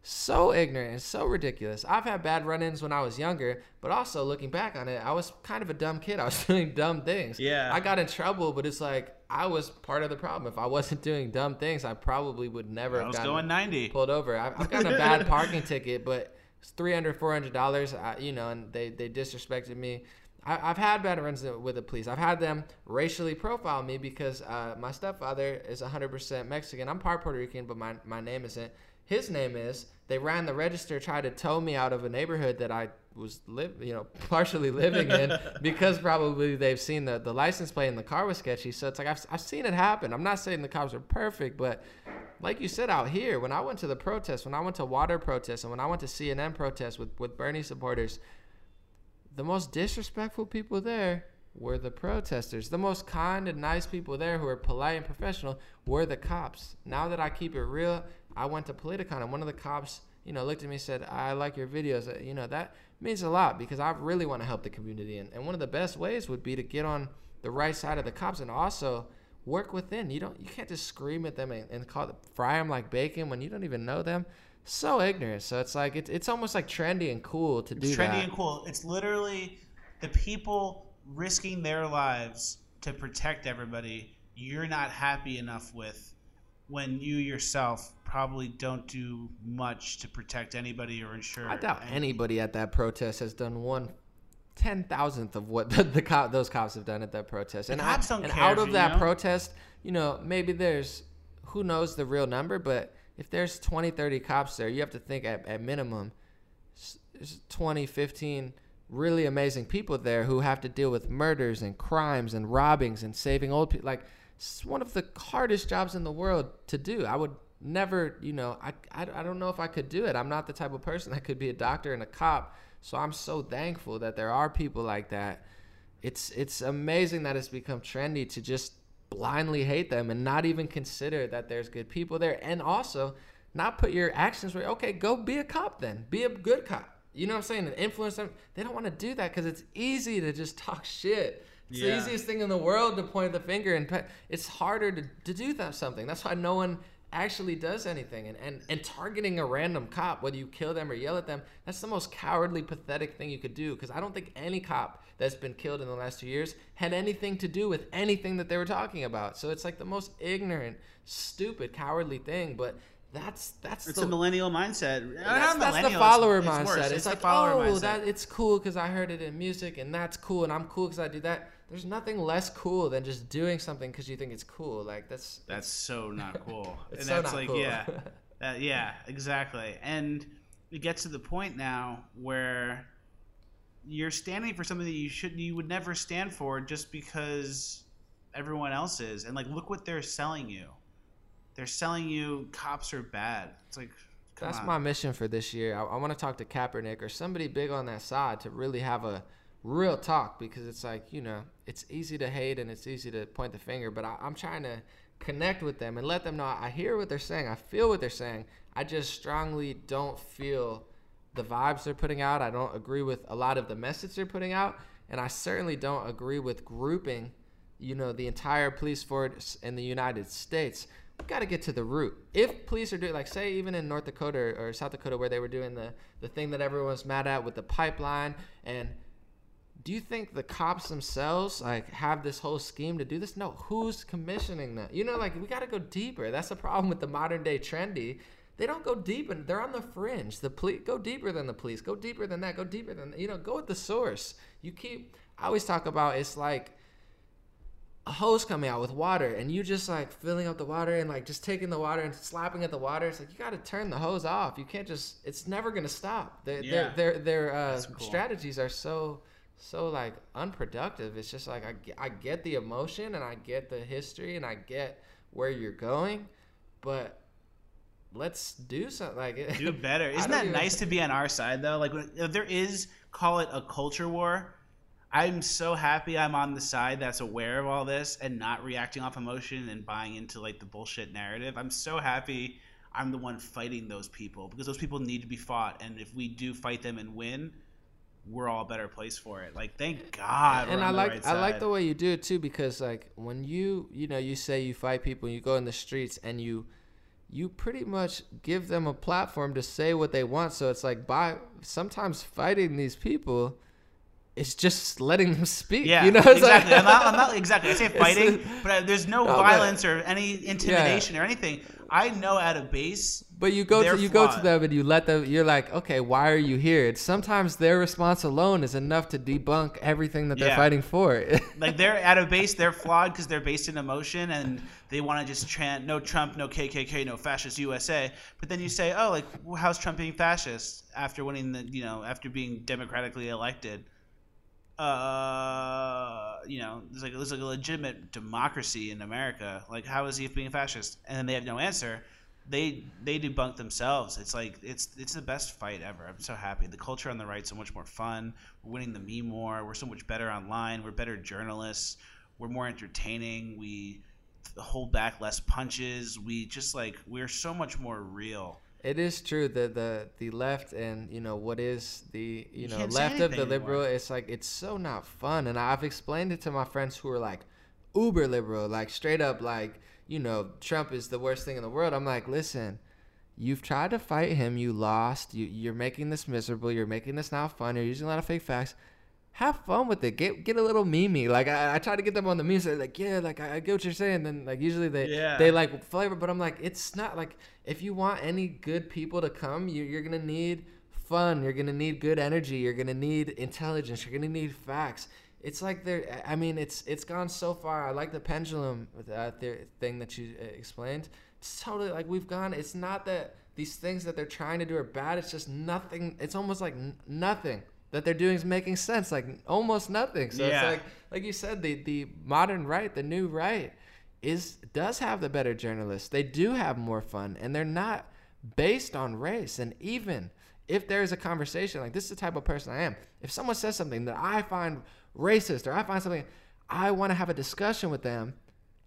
so ignorant and so ridiculous. I've had bad run-ins when I was younger, but also looking back on it, I was kind of a dumb kid. I was doing dumb things. Yeah. I got in trouble, but it's like I was part of the problem. If I wasn't doing dumb things, I probably would never I have was going 90. pulled over. I've, I've gotten a bad parking ticket, but it's 300 400 dollars. Uh, you know, and they they disrespected me. I, I've had bad runs with the police. I've had them racially profile me because uh, my stepfather is 100% Mexican. I'm part Puerto Rican, but my, my name isn't. His name is. They ran the register, tried to tow me out of a neighborhood that I was live, you know, partially living in because probably they've seen the, the license plate and the car was sketchy. So it's like I've, I've seen it happen. I'm not saying the cops are perfect, but like you said out here, when I went to the protest, when I went to water protests, and when I went to CNN protests with, with Bernie supporters, the most disrespectful people there were the protesters. The most kind and nice people there who were polite and professional were the cops. Now that I keep it real, I went to Politicon and one of the cops, you know, looked at me and said, I like your videos. Uh, You know, that means a lot because I really want to help the community. And, and one of the best ways would be to get on the right side of the cops and also work within. You don't, you can't just scream at them and, and call them, fry them like bacon when you don't even know them. So ignorant. So it's like, it's, it's almost like trendy and cool to do It's trendy that. and cool. It's literally the people risking their lives to protect everybody you're not happy enough with when you yourself probably don't do much to protect anybody or ensure I doubt any- anybody at that protest has done one ten thousandth of what the, the cop, those cops have done at that protest. And, I- don't and care out of that know. protest, you know, maybe there's who knows the real number, but if there's 20, 30 cops there, you have to think at, at minimum there's 20, 15 really amazing people there who have to deal with murders and crimes and robbings and saving old people. Like, it's one of the hardest jobs in the world to do. I would never, you know, I, I, I don't know if I could do it. I'm not the type of person that could be a doctor and a cop. So I'm so thankful that there are people like that. It's it's amazing that it's become trendy to just blindly hate them and not even consider that there's good people there. And also not put your actions where okay go be a cop then. Be a good cop. You know what i'm saying? And influence them they don't want to do that because it's easy to just talk shit. It's the easiest thing in the world to point the finger and pe- it's harder to, to do that something. That's why no one actually does anything. And, and and targeting a random cop whether you kill them or yell at them that's the most cowardly pathetic thing you could do because i don't think any cop that's been killed in the last two years had anything to do with anything that they were talking about so it's like the most ignorant stupid cowardly thing but that's that's It's the, a millennial mindset. that's, millennial, the follower it's, mindset. It's. It's, the like, follower oh, mindset. that it's cool because I heard it in music, and that's cool, and I'm cool because I do that. There's nothing less cool than just doing something because you think it's cool. Like that's That's so not cool. It's and so that's not like, cool. yeah, that, yeah, exactly. And it gets to the point now where you're standing for something that you should, you would never stand for, just because everyone else is. And like, look what they're selling you. They're selling you cops are bad. It's like, That's on. my mission for this year. I, I want to talk to Kaepernick or somebody big on that side to really have a real talk because it's like, you know, it's easy to hate and it's easy to point the finger, but I, I'm trying to connect with them and let them know I hear what they're saying. I feel what they're saying. I just strongly don't feel the vibes they're putting out. I don't agree with a lot of the message they're putting out. And I certainly don't agree with grouping, you know, the entire police force in the United States We've got to get to the root. If police are doing, like, say, even in North Dakota or, or South Dakota, where they were doing the the thing that everyone's mad at with the pipeline, and do you think the cops themselves like have this whole scheme to do this? No, who's commissioning that? You know, like we got to go deeper. That's the problem with the modern day trendy. They don't go deep and they're on the fringe. The police go deeper than the police, go deeper than that, go deeper than you know, go with the source. You keep. I always talk about it's like a hose coming out with water and you just like filling up the water and like just taking the water and slapping at the water it's like you got to turn the hose off you can't just it's never going to stop their Yeah. their their, their uh, cool. strategies are so so like unproductive it's just like I, I get the emotion and i get the history and i get where you're going but let's do something like it. do better. Isn't that nice to be on our side though? Like if there is, call it a culture war. I'm so happy I'm on the side that's aware of all this and not reacting off emotion and buying into like the bullshit narrative. I'm so happy I'm the one fighting those people because those people need to be fought, and if we do fight them and win, we're all a better place for it. Like thank God. and we're I like right I like the way you do it too because like when you you know you say you fight people you go in the streets and you you pretty much give them a platform to say what they want so it's like by sometimes fighting these people it's just letting them speak Yeah, you know exactly. like- I'm, not, I'm not exactly. I say fighting, but uh, there's no, No, but- violence or any intimidation or anything. I know at a base. But you go to you go to them and you let them. You're like, okay, why are you here? It's sometimes their response alone is enough to debunk everything that they're Yeah. fighting for. Like they're at a base, they're flawed because they're based in emotion and they want to just chant no Trump, no KKK, no fascist USA. But then you say, oh, like how's Trump being fascist after winning the, you know, after being democratically elected? Uh, you know, there's like there's like a legitimate democracy in America. Like how is he being fascist? And then they have no answer. They they debunk themselves. It's like it's it's the best fight ever. I'm so happy. The culture on the right's so much more fun. We're winning the meme war. We're so much better online. We're better journalists. We're more entertaining. We hold back less punches. We just like we're so much more real. It is true that the the left and you know what is the you know left of the liberal. anymore. It's like it's so not fun, and I've explained it to my friends who are like uber liberal, like straight up like you know Trump is the worst thing in the world. I'm like, listen, you've tried to fight him, you lost. You you're making this miserable. You're making this not fun. You're using a lot of fake facts. Have fun with it. Get get a little memey. Like I, I try to get them on the memes. They're like, yeah, like I, I get what you're saying. Then like usually they Yeah. they like flavor, but I'm like, it's not like if you want any good people to come, you, you're gonna need fun. You're gonna need good energy. You're gonna need intelligence. You're gonna need facts. It's like they're. I mean, it's it's gone so far. I like the pendulum uh, th- thing that you uh, explained. It's totally like we've gone. It's not that these things that they're trying to do are bad. It's just nothing. It's almost like n- nothing that they're doing is making sense. Like almost nothing. So Yeah. it's like like you said, the the modern right, the new right, is does have the better journalists. They do have more fun, and they're not based on race. And even if there is a conversation, like this is the type of person I am. If someone says something that I find racist or I find something, I want to have a discussion with them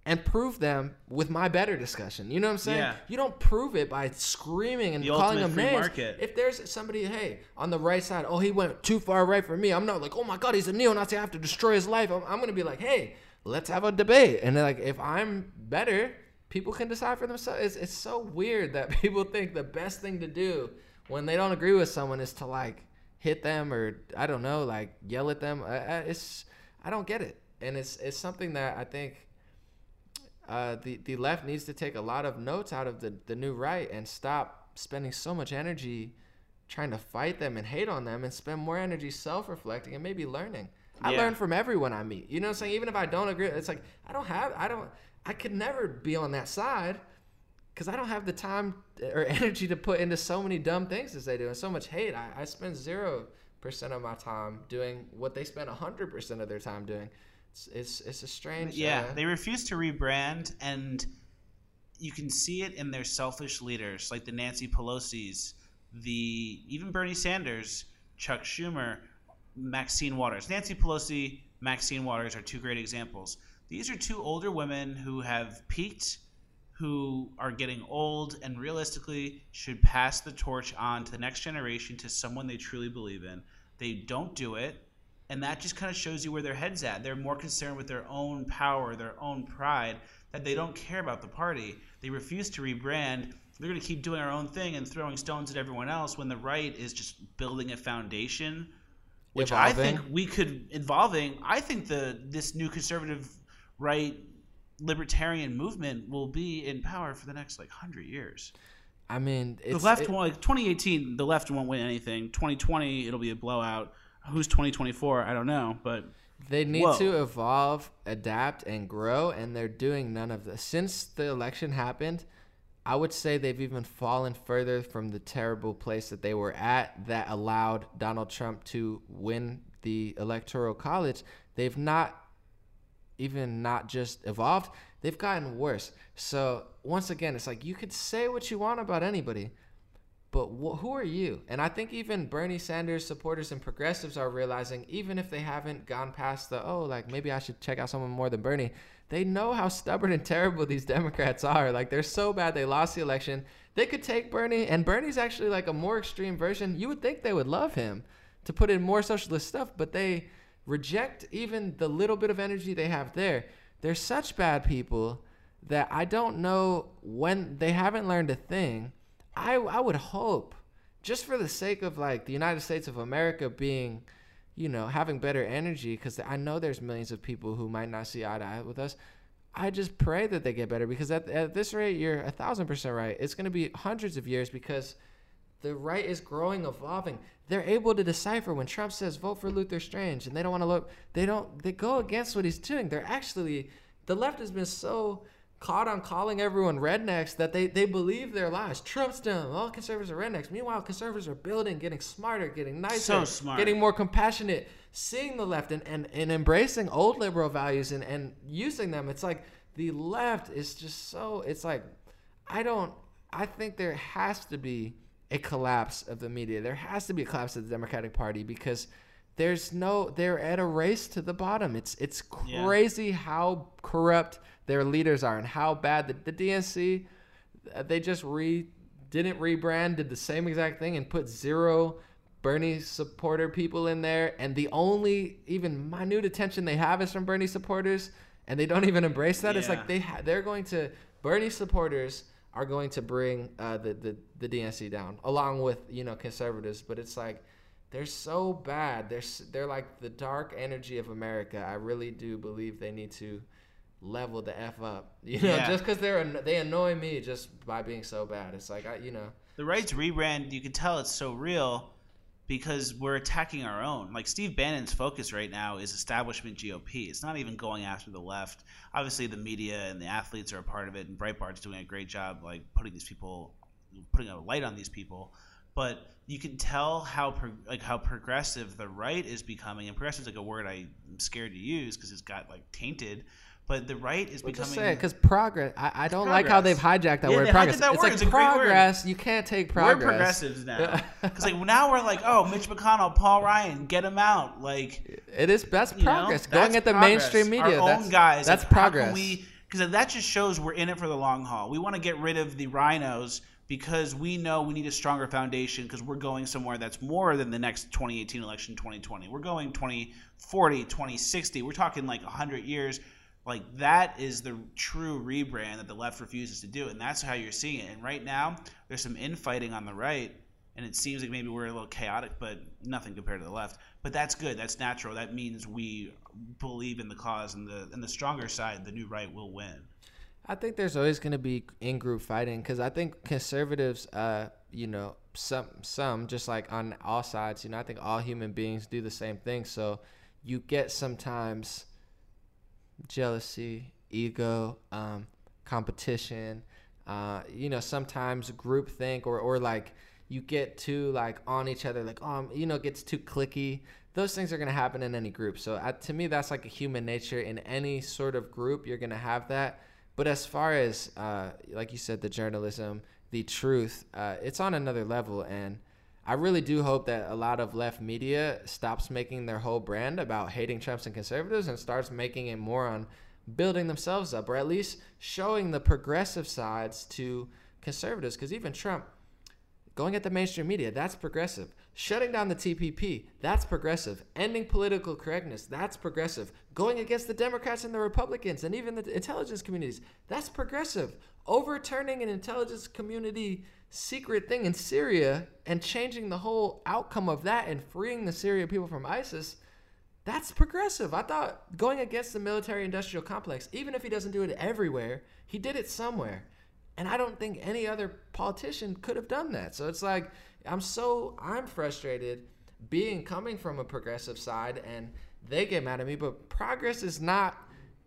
and prove them with my better discussion. You know what I'm saying? Yeah. You don't prove it by screaming and The calling them free names. market. If there's somebody, hey, on the right side, oh, he went too far right for me. I'm not like, oh my God, he's a neo-Nazi. I have to destroy his life. I'm, I'm gonna be like, hey, let's have a debate. And like, if I'm better, people can decide for themselves. It's, it's so weird that people think the best thing to do when they don't agree with someone is to like hit them or I don't know, like yell at them. I, I, it's I don't get it, and it's it's something that I think uh, the the left needs to take a lot of notes out of the the new right and stop spending so much energy trying to fight them and hate on them and spend more energy self-reflecting and maybe learning. I Yeah. learn from everyone I meet. You know what I'm saying? Even if I don't agree, it's like I don't have I don't I could never be on that side because I don't have the time or energy to put into so many dumb things as they do and so much hate. I, I spend zero percent of my time doing what they spend hundred percent of their time doing. It's it's, it's a strange. Yeah, uh, they refuse to rebrand, and you can see it in their selfish leaders, like the Nancy Pelosi's, the even Bernie Sanders, Chuck Schumer, Maxine Waters. Nancy Pelosi, Maxine Waters are two great examples. These are two older women who have peaked, who are getting old, and realistically should pass the torch on to the next generation to someone they truly believe in. They don't do it and that just kind of shows you where their heads at. They're more concerned with their own power, their own pride, that they don't care about the party. They refuse to rebrand. They're going to keep doing our own thing and throwing stones at everyone else when the right is just building a foundation, which I think we could involving. I think the this new conservative right libertarian movement will be in power for the next like hundred years. I mean, The left it- won't like 2018. The left won't win anything. 2020, it'll be a blowout. Who's 2024? I don't know, but They need Whoa. to evolve, adapt, and grow, and they're doing none of this. Since the election happened, I would say they've even fallen further from the terrible place that they were at that allowed Donald Trump to win the electoral college. They've not even not just evolved, they've gotten worse. So, once again, it's like you could say what you want about anybody, but wh- who are you? And I think even Bernie Sanders supporters and progressives are realizing, even if they haven't gone past the, oh, like maybe I should check out someone more than Bernie, they know how stubborn and terrible these Democrats are. Like they're so bad they lost the election. They could take Bernie, and Bernie's actually like a more extreme version. You would think they would love him to put in more socialist stuff, but they reject even the little bit of energy they have there. They're such bad people that I don't know when they haven't learned a thing. I I would hope, just for the sake of like the United States of America being, you know, having better energy, because I know there's millions of people who might not see eye to eye with us. I just pray that they get better because at, at this rate, you're a thousand percent right. It's going to be hundreds of years because the right is growing, evolving. They're able to decipher when Trump says vote for Luther Strange, and they don't want to look. They don't. They go against what he's doing. They're actually the left has been so caught on calling everyone rednecks that they they believe their lies. Trump's dumb. All conservatives are rednecks. Meanwhile, conservatives are building, getting smarter, getting nicer, So smart. getting more compassionate, seeing the left and, and, and embracing old liberal values and, and using them. It's like the left is just so it's like I don't I think there has to be a collapse of the media. There has to be a collapse of the Democratic Party because there's no they're at a race to the bottom. It's it's Yeah. crazy how corrupt their leaders are and how bad the, the DNC uh, they just re didn't rebrand, did the same exact thing and put zero Bernie supporter people in there and the only even minute attention they have is from Bernie supporters and they don't even embrace that. It's like they ha- they're going to Bernie supporters are going to bring uh, the, the the DNC down along with you know conservatives, but it's like they're so bad. They're they're like the dark energy of America. I really do believe they need to level the f up. You know, Yeah. just because they're they annoy me just by being so bad. It's like I you know the right's rebrand, you can tell it's so real because we're attacking our own. Like Steve Bannon's focus right now is establishment GOP. It's not even going after the left. Obviously, the media and the athletes are a part of it, and Breitbart's doing a great job, like putting these people, putting a light on these people. But you can tell how pro- like how progressive the right is becoming, and progressive is like a word I'm scared to use because it's got like tainted. But the right is Well, just becoming say it because progress. I, I don't like how they've hijacked that Yeah, word progress. that it's word. like It's a great word. progress. You can't take progress. We're progressives now. Because like now we're like, oh, Mitch McConnell, Paul Ryan, get him out. Like It is that's you know, progress. that's Going at the progress. mainstream media. Our that's own guys. That's like, progress. we because that just shows we're in it for the long haul. We want to get rid of the RINOs because we know we need a stronger foundation because we're going somewhere that's more than the next 2018 election 2020 we're going 2040 2060 we're talking like 100 years. Like that is the true rebrand that the left refuses to do and that's how you're seeing it. And right now there's some infighting on the right and it seems like maybe we're a little chaotic but nothing compared to the left. But that's good. That's natural. That means we believe in the cause and the and the stronger side the new right will win I think there's always going to be in group fighting because I think conservatives, uh, you know, some some just like on all sides, you know, I think all human beings do the same thing. So you get sometimes jealousy, ego, um, competition, uh, you know, sometimes groupthink or or like you get too like on each other, like um, you know, gets too clicky. Those things are gonna happen in any group. So uh, to me, that's like a human nature in any sort of group. You're gonna have that. But as far as uh, like you said, the journalism, the truth, uh, it's on another level, and I really do hope that a lot of left media stops making their whole brand about hating Trumps and conservatives and starts making it more on building themselves up, or at least showing the progressive sides to conservatives. Because even Trump, going at the mainstream media, that's progressive. Shutting down the TPP, that's progressive. Ending political correctness, that's progressive. Going against the Democrats and the Republicans and even the intelligence communities, that's progressive. Overturning an intelligence community secret thing in Syria and changing the whole outcome of that and freeing the Syrian people from ISIS, that's progressive. I thought going against the military industrial complex, even if he doesn't do it everywhere, he did it somewhere. And I don't think any other politician could have done that. So it's like I'm so I'm frustrated being coming from a progressive side and they get mad at me, but progress is not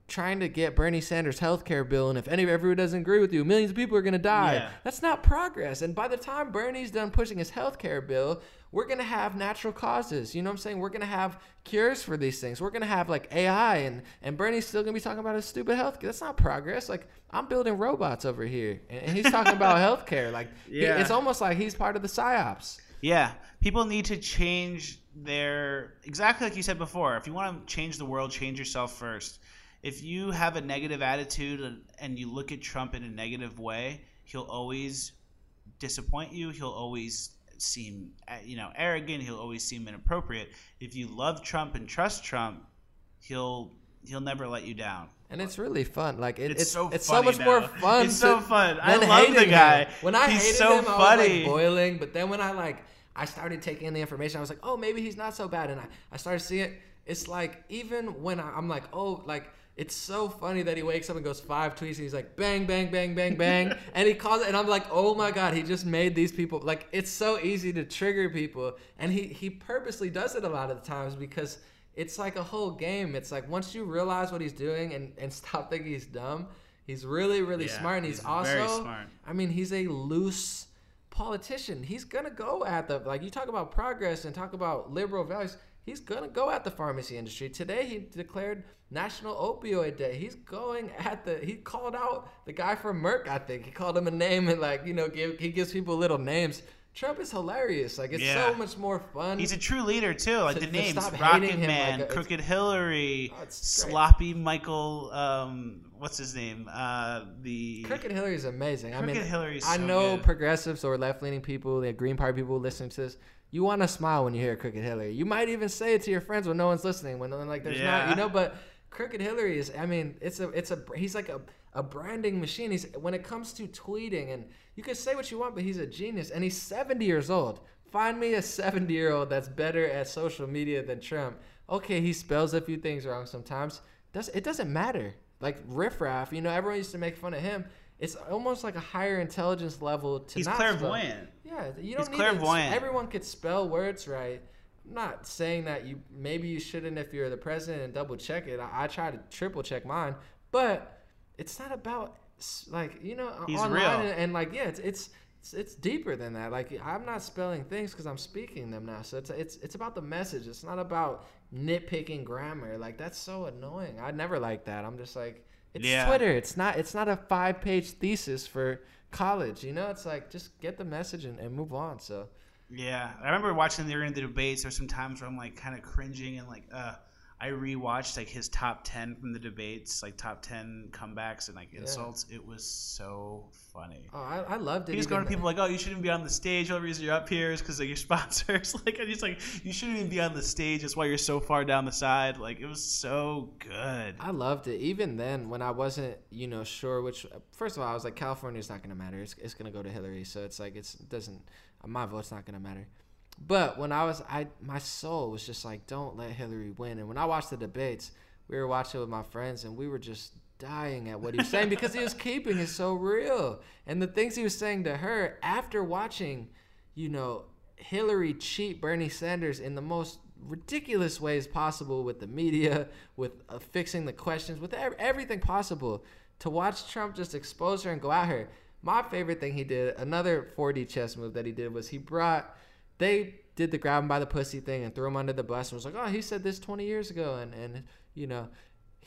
trying to get Bernie Sanders' health care bill, and if any everyone doesn't agree with you, millions of people are gonna die. Yeah. That's not progress. And by the time Bernie's done pushing his health care bill, we're gonna have natural causes. You know what I'm saying? We're gonna have cures for these things. We're gonna have like AI, and and Bernie's still gonna be talking about his stupid health. care. That's not progress. Like I'm building robots over here, and, and he's talking about health care. Like he- it's almost like he's part of the psyops. Yeah, people need to change their exactly like you said before. If you want to change the world, change yourself first. If you have a negative attitude and, you look at Trump in a negative way, he'll always disappoint you. He'll always seem, uh, you know, arrogant. He'll always seem inappropriate. If you love Trump and trust Trump, he'll he'll never let you down. And it's really fun. Like it, It's it's so it's so much now. more fun. It's so fun. I love the guy. him. When I He's hated so him, I was like boiling. But then when I like I started taking in the information, I was like, oh, maybe he's not so bad. And I, I started seeing it. It's like even when I, I'm like, oh, like it's so funny that he wakes up and goes five tweets and he's like bang bang bang bang bang. And he calls it and I'm like oh my god he just made these people like it's so easy to trigger people. And he he purposely does it a lot of the times because it's like a whole game. It's like once you realize what he's doing and and stop thinking he's dumb he's really really Yeah, smart. And he's, he's also. I mean he's a loose politician. He's gonna go at the like you talk about progress and talk about liberal values he's gonna go at the pharmacy industry today he declared national opioid day he's going at the he called out the guy from merck i think he called him a name and like you know give, he gives people little names trump is hilarious like it's Yeah. so much more fun He's a true leader too. Like To- the to names: Rocket Man, like a- Crooked Hillary, Oh, great. Sloppy Michael. Um, what's his name? Uh, the Crooked Hillary is amazing. I Crooked mean, Hillary's I so know good. progressives or left leaning people, the Green Party people listening to this. You want to smile when you hear Crooked Hillary. You might even say it to your friends when no one's listening. When like there's not, you know. But Crooked Hillary is. I mean, it's a it's a he's like a a branding machine. He's when it comes to tweeting and you can say what you want, but he's a genius and he's 70 years old. Find me a 70 year old that's better at social media than Trump. Okay, he spells a few things wrong sometimes. Does it doesn't matter. Like riffraff, you know, everyone used to make fun of him. It's almost like a higher intelligence level to he's not spell- clairvoyant. yeah, you don't He's need clairvoyant. To, everyone could spell words right. I'm not saying that you maybe you shouldn't if you're the president and double check it. I, I try to triple check mine, but it's not about like you know He's online real. And, and like yeah, it's it's. It's, it's deeper than that. Like I'm not spelling things because I'm speaking them now. So it's it's it's about the message. It's not about nitpicking grammar. Like that's so annoying. I never like that. I'm just like it's Yeah. Twitter. It's not it's not a five page thesis for college. You know, it's like just get the message and, and move on. So Yeah, I remember watching during the debates. There's some times where I'm like kind of cringing and like, uh, I rewatched like his top ten from the debates, like top ten comebacks and like insults. It was so funny. oh, I, I loved it. He was going to people like, "Oh, you shouldn't be on the stage. The only reason you're up here is because of your sponsors." like, and he's like, "You shouldn't even be on the stage. That's why you're so far down the side." Like, it was so good. I loved it. Even then, when I wasn't, you know, sure which. First of all, I was like, California's not going to matter. It's, it's going to go to Hillary. So it's like it's it doesn't. My vote's not going to matter. But when I was, I my soul was just like, don't let Hillary win. And when I watched the debates, we were watching with my friends, and we were just dying at what he was saying because he was keeping it so real. And the things he was saying to her after watching, you know, Hillary cheat Bernie Sanders in the most ridiculous ways possible with the media, with uh, fixing the questions, with ev- everything possible. To watch Trump just expose her and go at her. My favorite thing he did, another 4D chess move that he did, was he brought, they did the grab him by the pussy thing and threw him under the bus and was like, oh, he said this 20 years ago. And, and you know,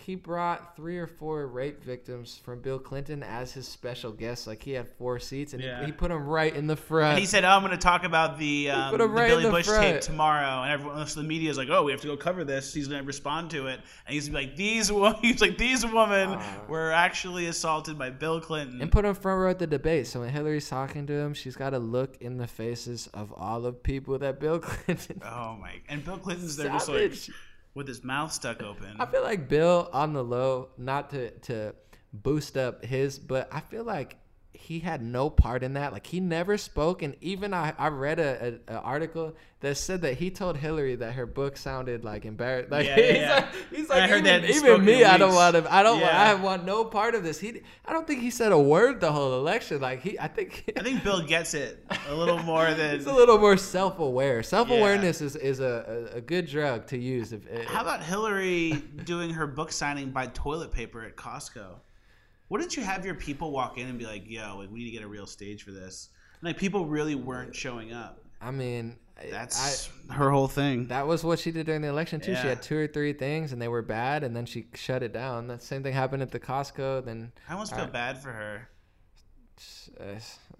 he brought three or four rape victims from Bill Clinton as his special guests. Like he had four seats and Yeah. he, he put them right in the front. And he said, "Oh, I'm going to talk about the, um, the right Billy the Bush front. tape tomorrow." And everyone, so the media is like, "Oh, we have to go cover this." He's going to respond to it, and he's like, "These, he's like, these women Ah. were actually assaulted by Bill Clinton." and put him front row at the debate. So when Hillary's talking to him, she's got to look in the faces of all the people that Bill Clinton. oh my! And Bill Clinton's there just like. With his mouth stuck open. I feel like Bill on the low, not to to boost up his, but I feel like he had no part in that. Like he never spoke, and even I, I read a, a, a article that said that he told Hillary that her book sounded like embarrassed. Like Yeah, he's yeah, like, yeah. he's I like heard even, that even me, I don't want to. I don't. want I want no part of this. He, I don't think he said a word the whole election. Like he, I think. I think Bill gets it a little more than. He's a little more self-aware. Self-awareness is, is a, a, a good drug to use. If How about Hillary doing her book signing by toilet paper at Costco? Wouldn't you have your people walk in and be like, "Yo, like, we need to get a real stage for this"? And, like people really weren't showing up. I mean, I, That's her whole thing. That was what she did during the election too. She had two or three things, and they were bad, and then she shut it down. That same thing happened at the Costco. Then, I almost feel bad for her. uh,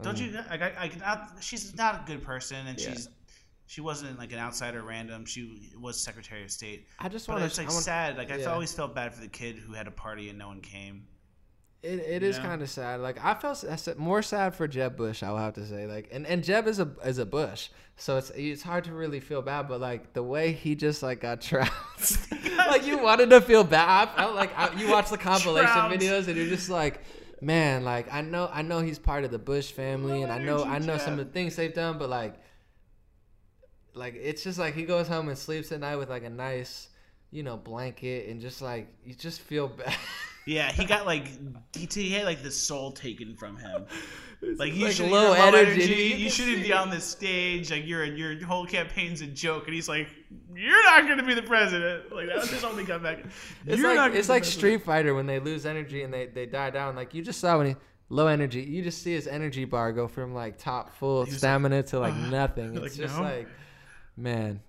Don't um, you? Like, I, I, can- I, she's not a good person, and Yeah. she's she wasn't like an outsider random. She was Secretary of State. I just want it's to. like sad. Like I yeah. always felt bad for the kid who had a party and no one came. It, it is kind of sad. Like I felt more sad for Jeb Bush. I will have to say. Like, and, and Jeb is a is a Bush, so it's it's hard to really feel bad. But like the way he just like got trounced, like you wanted to feel bad. I felt like I, you watch the compilation Trounced. videos and you're just like, man, like I know I know he's part of the Bush family, and I know I know some of the things they've done, but like, like it's just like he goes home and sleeps at night with like a nice, you know, blanket and just like you just feel bad. Yeah, he got like he had like the soul taken from him. Like you like should low low energy. energy. You You, shouldn't be on this stage. Like your your whole campaign's a joke, and he's like, "You're not going to be the president." Like that was his only comeback. It's You're like it's like Street Fighter when they lose energy and they, they die down. Like you just saw when he low energy, you just see his energy bar go from like top full He stamina to like "Ugh." nothing. Like, It's just no. like, man,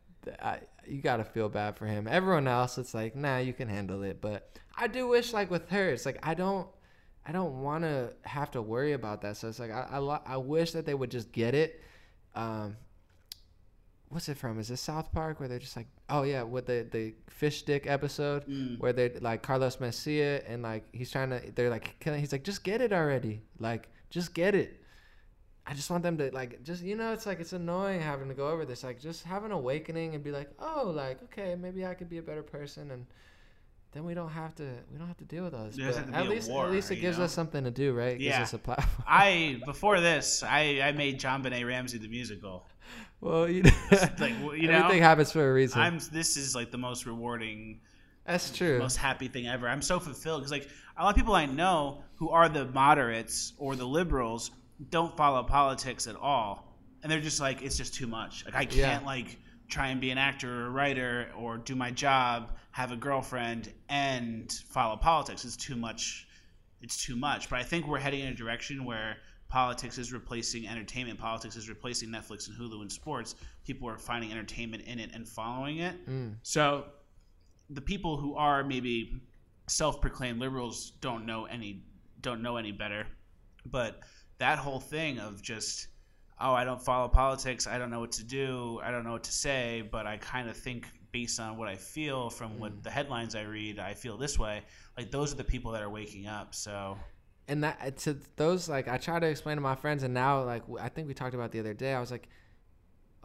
I, you gotta feel bad for him. Everyone else, it's like, nah, you can handle it. But I do wish like with her, it's like I don't. I don't want to have to worry about that. So it's like I, I, lo- I wish that they would just get it. Um, what's it from? Is it South Park where they're just like, oh yeah, with the the fish stick episode Mm. where they're like Carlos Mencia and like he's trying to, they're like, killing, he's like, just get it already, like just get it. I just want them to like just you know it's like it's annoying having to go over this like just have an awakening and be like oh like okay maybe I could be a better person and then we don't have to we don't have to deal with all this at to be a least war, at least it gives know? us something to do right it Yeah. gives us a platform I before this, I I made JonBenét Ramsey the musical. well you, Like you know, everything happens for a reason I'm this is like the most rewarding that's true most happy thing ever. I'm so fulfilled because like a lot of people I know who are the moderates or the liberals don't follow politics at all, and they're just like it's just too much. Like I can't Yeah. like try and be an actor or a writer or do my job, have a girlfriend, and follow politics. It's too much. It's too much. But I think we're heading in a direction where politics is replacing entertainment. Politics is replacing Netflix and Hulu and sports. People are finding entertainment in it and following it. Mm. So the people who are maybe self-proclaimed liberals don't know any don't know any better. But that whole thing of just oh, I don't follow politics, I don't know what to do, I don't know what to say, but I kind of think based on what I feel from what mm. the headlines I read, I feel this way. Like those are the people that are waking up. So and that uh, to those like I try to explain to my friends, and now like I think we talked about the other day. I was like,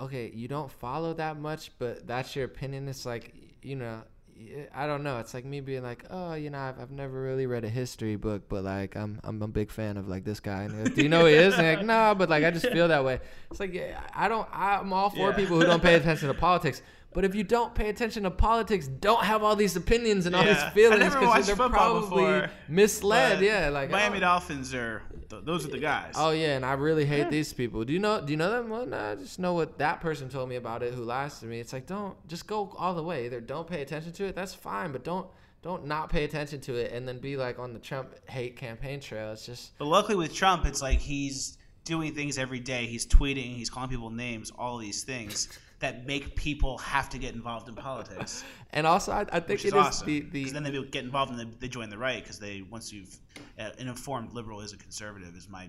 okay, you don't follow that much, but that's your opinion. It's like you know, I don't know. It's like me being like, oh, you know, I've, I've never really read a history book, but like I'm I'm a big fan of like this guy. And like, Do you know who he is? And like, no, but like I just feel that way. It's like yeah, I don't. I'm all for Yeah. people who don't pay attention to politics. But if you don't pay attention to politics, don't have all these opinions and all these feelings because they're probably before, misled. Yeah, like Miami oh. Dolphins are th- those are the guys. Oh yeah, and I really hate these people. Do you know? Do you know them? Well, no, I just know what that person told me about it. Who lies to me? It's like don't just go all the way. Either don't pay attention to it. That's fine, but don't don't not pay attention to it and then be like on the Trump hate campaign trail. It's just But luckily with Trump, it's like he's doing things every day. He's tweeting, he's calling people names, all these things that make people have to get involved in politics. and also I, I think it is awesome. the Because the then they get involved and they, they join the right because they once you've uh, an informed liberal is a conservative is my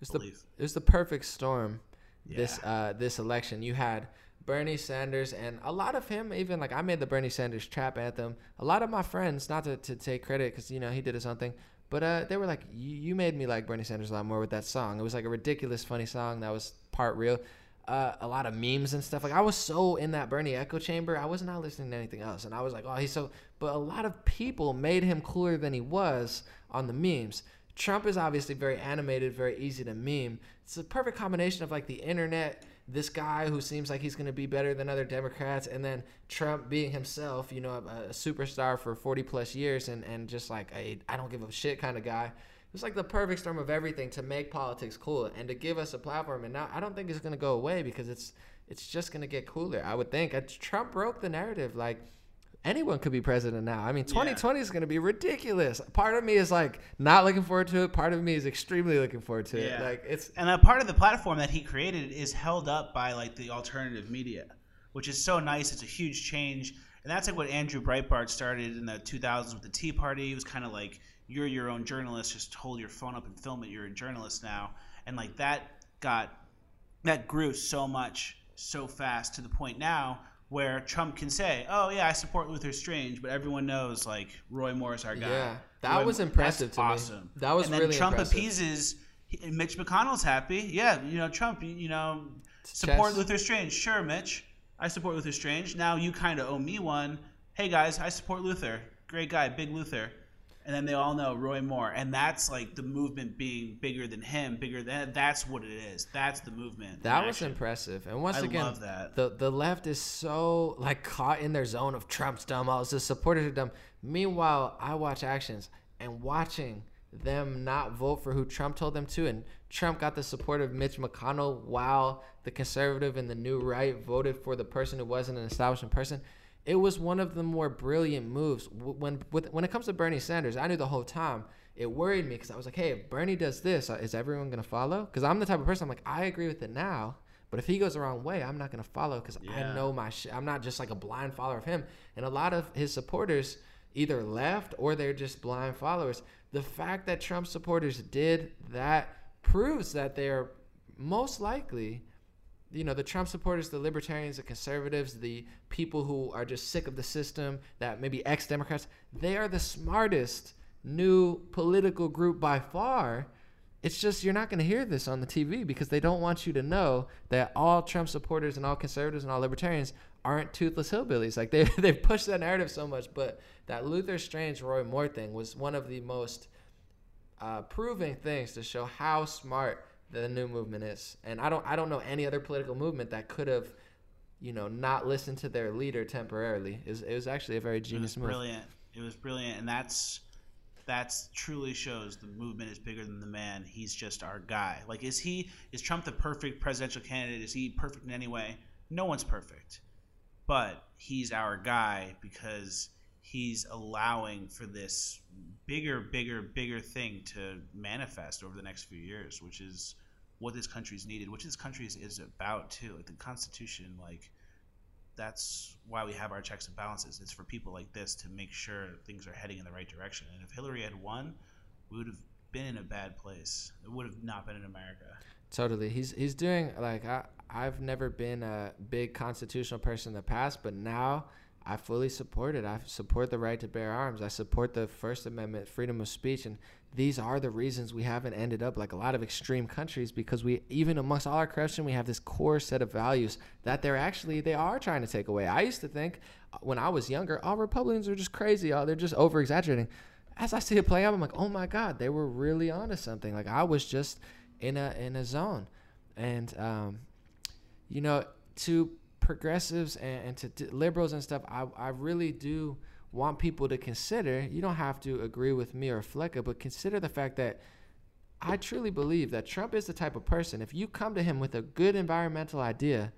it's the belief. it's the perfect storm. This uh this election you had. Bernie Sanders and a lot of him, even like I made the Bernie Sanders trap anthem. A lot of my friends, not to, to take credit because you know he did his own thing, but uh, they were like, "You made me like Bernie Sanders a lot more with that song." It was like a ridiculous, funny song that was part real. Uh, a lot of memes and stuff. Like I was so in that Bernie echo chamber, I was not listening to anything else, and I was like, "Oh, he's so." But a lot of people made him cooler than he was on the memes. Trump is obviously very animated, very easy to meme. It's a perfect combination of like the internet, this guy who seems like he's going to be better than other Democrats, and then Trump being himself, you know, a, a superstar for 40 plus years and, and just like a I don't give a shit kind of guy. It's like the perfect storm of everything to make politics cool and to give us a platform. And now I don't think it's going to go away because it's it's just going to get cooler. I would think. Trump broke the narrative. Like anyone could be president now. I mean, 2020 yeah. is going to be ridiculous. Part of me is like not looking forward to it. Part of me is extremely looking forward to yeah. it. Like it's and a part of the platform that he created is held up by like the alternative media, which is so nice. It's a huge change, and that's like what Andrew Breitbart started in the 2000s with the Tea Party. He was kind of like you're your own journalist. Just hold your phone up and film it. You're a journalist now, and like that got that grew so much so fast to the point now where Trump can say, "Oh yeah, I support Luther Strange," but everyone knows like Roy Moore is our guy. Yeah, that Roy, was impressive to awesome. me. That was and then really Trump impressive. appeases. Mitch McConnell's happy. Yeah, you know Trump. You know, support Chess. Luther Strange. Sure, Mitch, I support Luther Strange. Now you kind of owe me one. Hey guys, I support Luther. Great guy, big Luther and then they all know Roy Moore, and that's like the movement being bigger than him, bigger than that's what it is. That's the movement. That was impressive, and once I again, the the left is so like caught in their zone of Trump's dumb. All the supporters are dumb. Meanwhile, I watch actions and watching them not vote for who Trump told them to, and Trump got the support of Mitch McConnell, while the conservative and the new right voted for the person who wasn't an establishment person it was one of the more brilliant moves. When with, when it comes to Bernie Sanders, I knew the whole time it worried me because I was like, hey, if Bernie does this, uh, is everyone gonna follow? Because I'm the type of person I'm like, I agree with it now, but if he goes the wrong way, I'm not gonna follow because yeah. I know my shit. I'm not just like a blind follower of him. And a lot of his supporters either left or they're just blind followers. The fact that Trump supporters did that proves that they're most likely you know the Trump supporters, the libertarians, the conservatives, the people who are just sick of the system, that maybe ex-Democrats, they are the smartest new political group by far. It's just you're not going to hear this on the TV because they don't want you to know that all Trump supporters and all conservatives and all libertarians aren't toothless hillbillies. Like they they've pushed that narrative so much, but that Luther Strange Roy Moore thing was one of the most uh, proving things to show how smart the new movement is. And I don't I don't know any other political movement that could have, you know, not listened to their leader temporarily. It was, it was actually a very genius it move. Brilliant. It was brilliant, and that's that's truly shows the movement is bigger than the man. He's just our guy. Like, is he is Trump the perfect presidential candidate? Is he perfect in any way? No one's perfect, but he's our guy because he's allowing for this bigger, bigger, bigger thing to manifest over the next few years, which is what this country's needed, which this country is, is about too. Like the Constitution, like that's why we have our checks and balances. It's for people like this to make sure things are heading in the right direction. And if Hillary had won, we would have been in a bad place. It would have not been in America. Totally. He's he's doing like I I've never been a big constitutional person in the past, but now I fully support it. I support the right to bear arms. I support the First Amendment, freedom of speech, and these are the reasons we haven't ended up like a lot of extreme countries because we even amongst all our corruption we have this core set of values that they're actually they are trying to take away. I used to think uh, when I was younger, all Republicans are just crazy. Oh, they're just over exaggerating. As I see it play out, I'm like, oh my God, they were really onto something. Like I was just in a in a zone, and um, you know to progressives and, and to liberals and stuff, I, I really do want people to consider. You don't have to agree with me or Fleccas, but consider the fact that I truly believe that Trump is the type of person, if you come to him with a good environmental idea,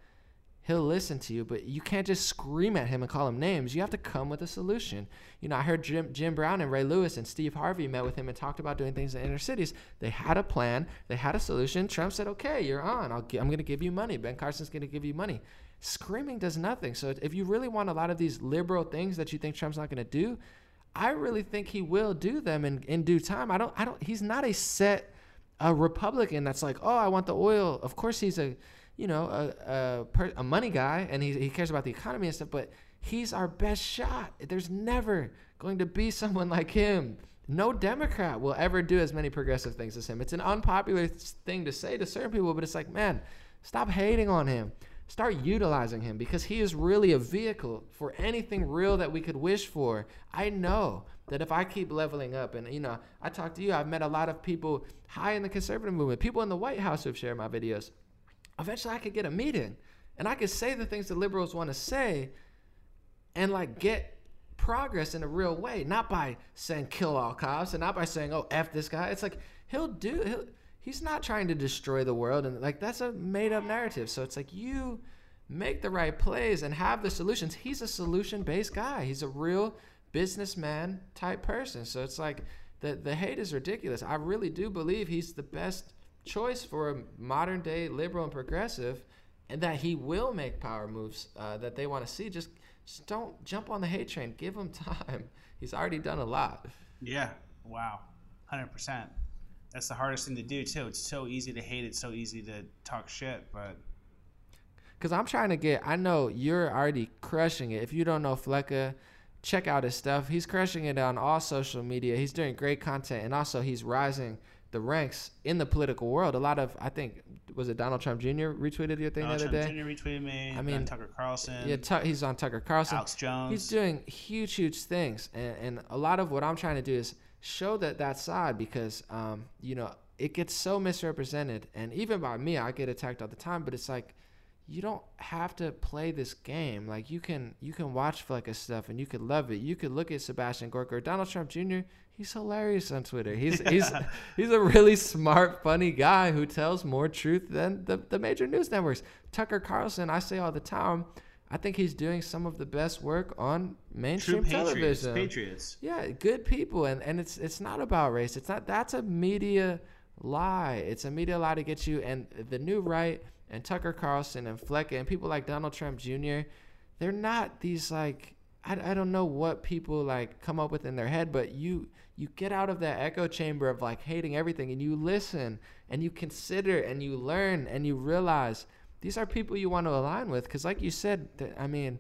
he'll listen to you, but you can't just scream at him and call him names. You have to come with a solution. You know, I heard Jim, Jim Brown and Ray Lewis and Steve Harvey met with him and talked about doing things in inner cities. They had a plan, they had a solution. Trump said, okay, you're on. I'll, I'm going to give you money. Ben Carson's going to give you money screaming does nothing. So if you really want a lot of these liberal things that you think Trump's not going to do, I really think he will do them in, in due time. I don't I don't he's not a set a Republican that's like, "Oh, I want the oil." Of course he's a you know, a a, per, a money guy and he he cares about the economy and stuff, but he's our best shot. There's never going to be someone like him. No Democrat will ever do as many progressive things as him. It's an unpopular thing to say to certain people, but it's like, man, stop hating on him start utilizing him because he is really a vehicle for anything real that we could wish for. I know that if I keep leveling up, and you know, I talk to you, I've met a lot of people high in the conservative movement, people in the White House who've shared my videos. Eventually, I could get a meeting and I could say the things the liberals want to say and like get progress in a real way, not by saying kill all cops and not by saying, oh, F this guy. It's like he'll do, he'll, he's not trying to destroy the world. And like that's a made up narrative. So it's like you make the right plays and have the solutions. He's a solution based guy, he's a real businessman type person. So it's like the, the hate is ridiculous. I really do believe he's the best choice for a modern day liberal and progressive and that he will make power moves uh, that they want to see. Just just don't jump on the hate train. Give him time. He's already done a lot. Yeah. Wow. Hundred percent. That's the hardest thing to do too. It's so easy to hate. It's so easy to talk shit, but. Cause I'm trying to get. I know you're already crushing it. If you don't know Fleccas, check out his stuff. He's crushing it on all social media. He's doing great content, and also he's rising the ranks in the political world. A lot of, I think, was it Donald Trump Jr. retweeted your thing Donald the other Trump day? Jr. retweeted me. I mean, Tucker Carlson. Yeah, tu- he's on Tucker Carlson. Alex Jones. He's doing huge, huge things, and, and a lot of what I'm trying to do is show that that side because, um, you know, it gets so misrepresented, and even by me, I get attacked all the time. But it's like, you don't have to play this game. Like you can, you can watch Fleccas stuff, and you could love it. You could look at Sebastian Gorka or Donald Trump Jr. He's hilarious on Twitter. He's he's he's a really smart, funny guy who tells more truth than the, the major news networks. Tucker Carlson, I say all the time, I think he's doing some of the best work on mainstream True patriots, television. Patriots. Yeah, good people, and and it's it's not about race. It's not. That's a media lie. It's a media lie to get you. And the new right and Tucker Carlson and Fleccas and people like Donald Trump Jr. They're not these like I, I don't know what people like come up with in their head, but you you get out of that echo chamber of like hating everything and you listen and you consider and you learn and you realize these are people you want to align with because like you said i mean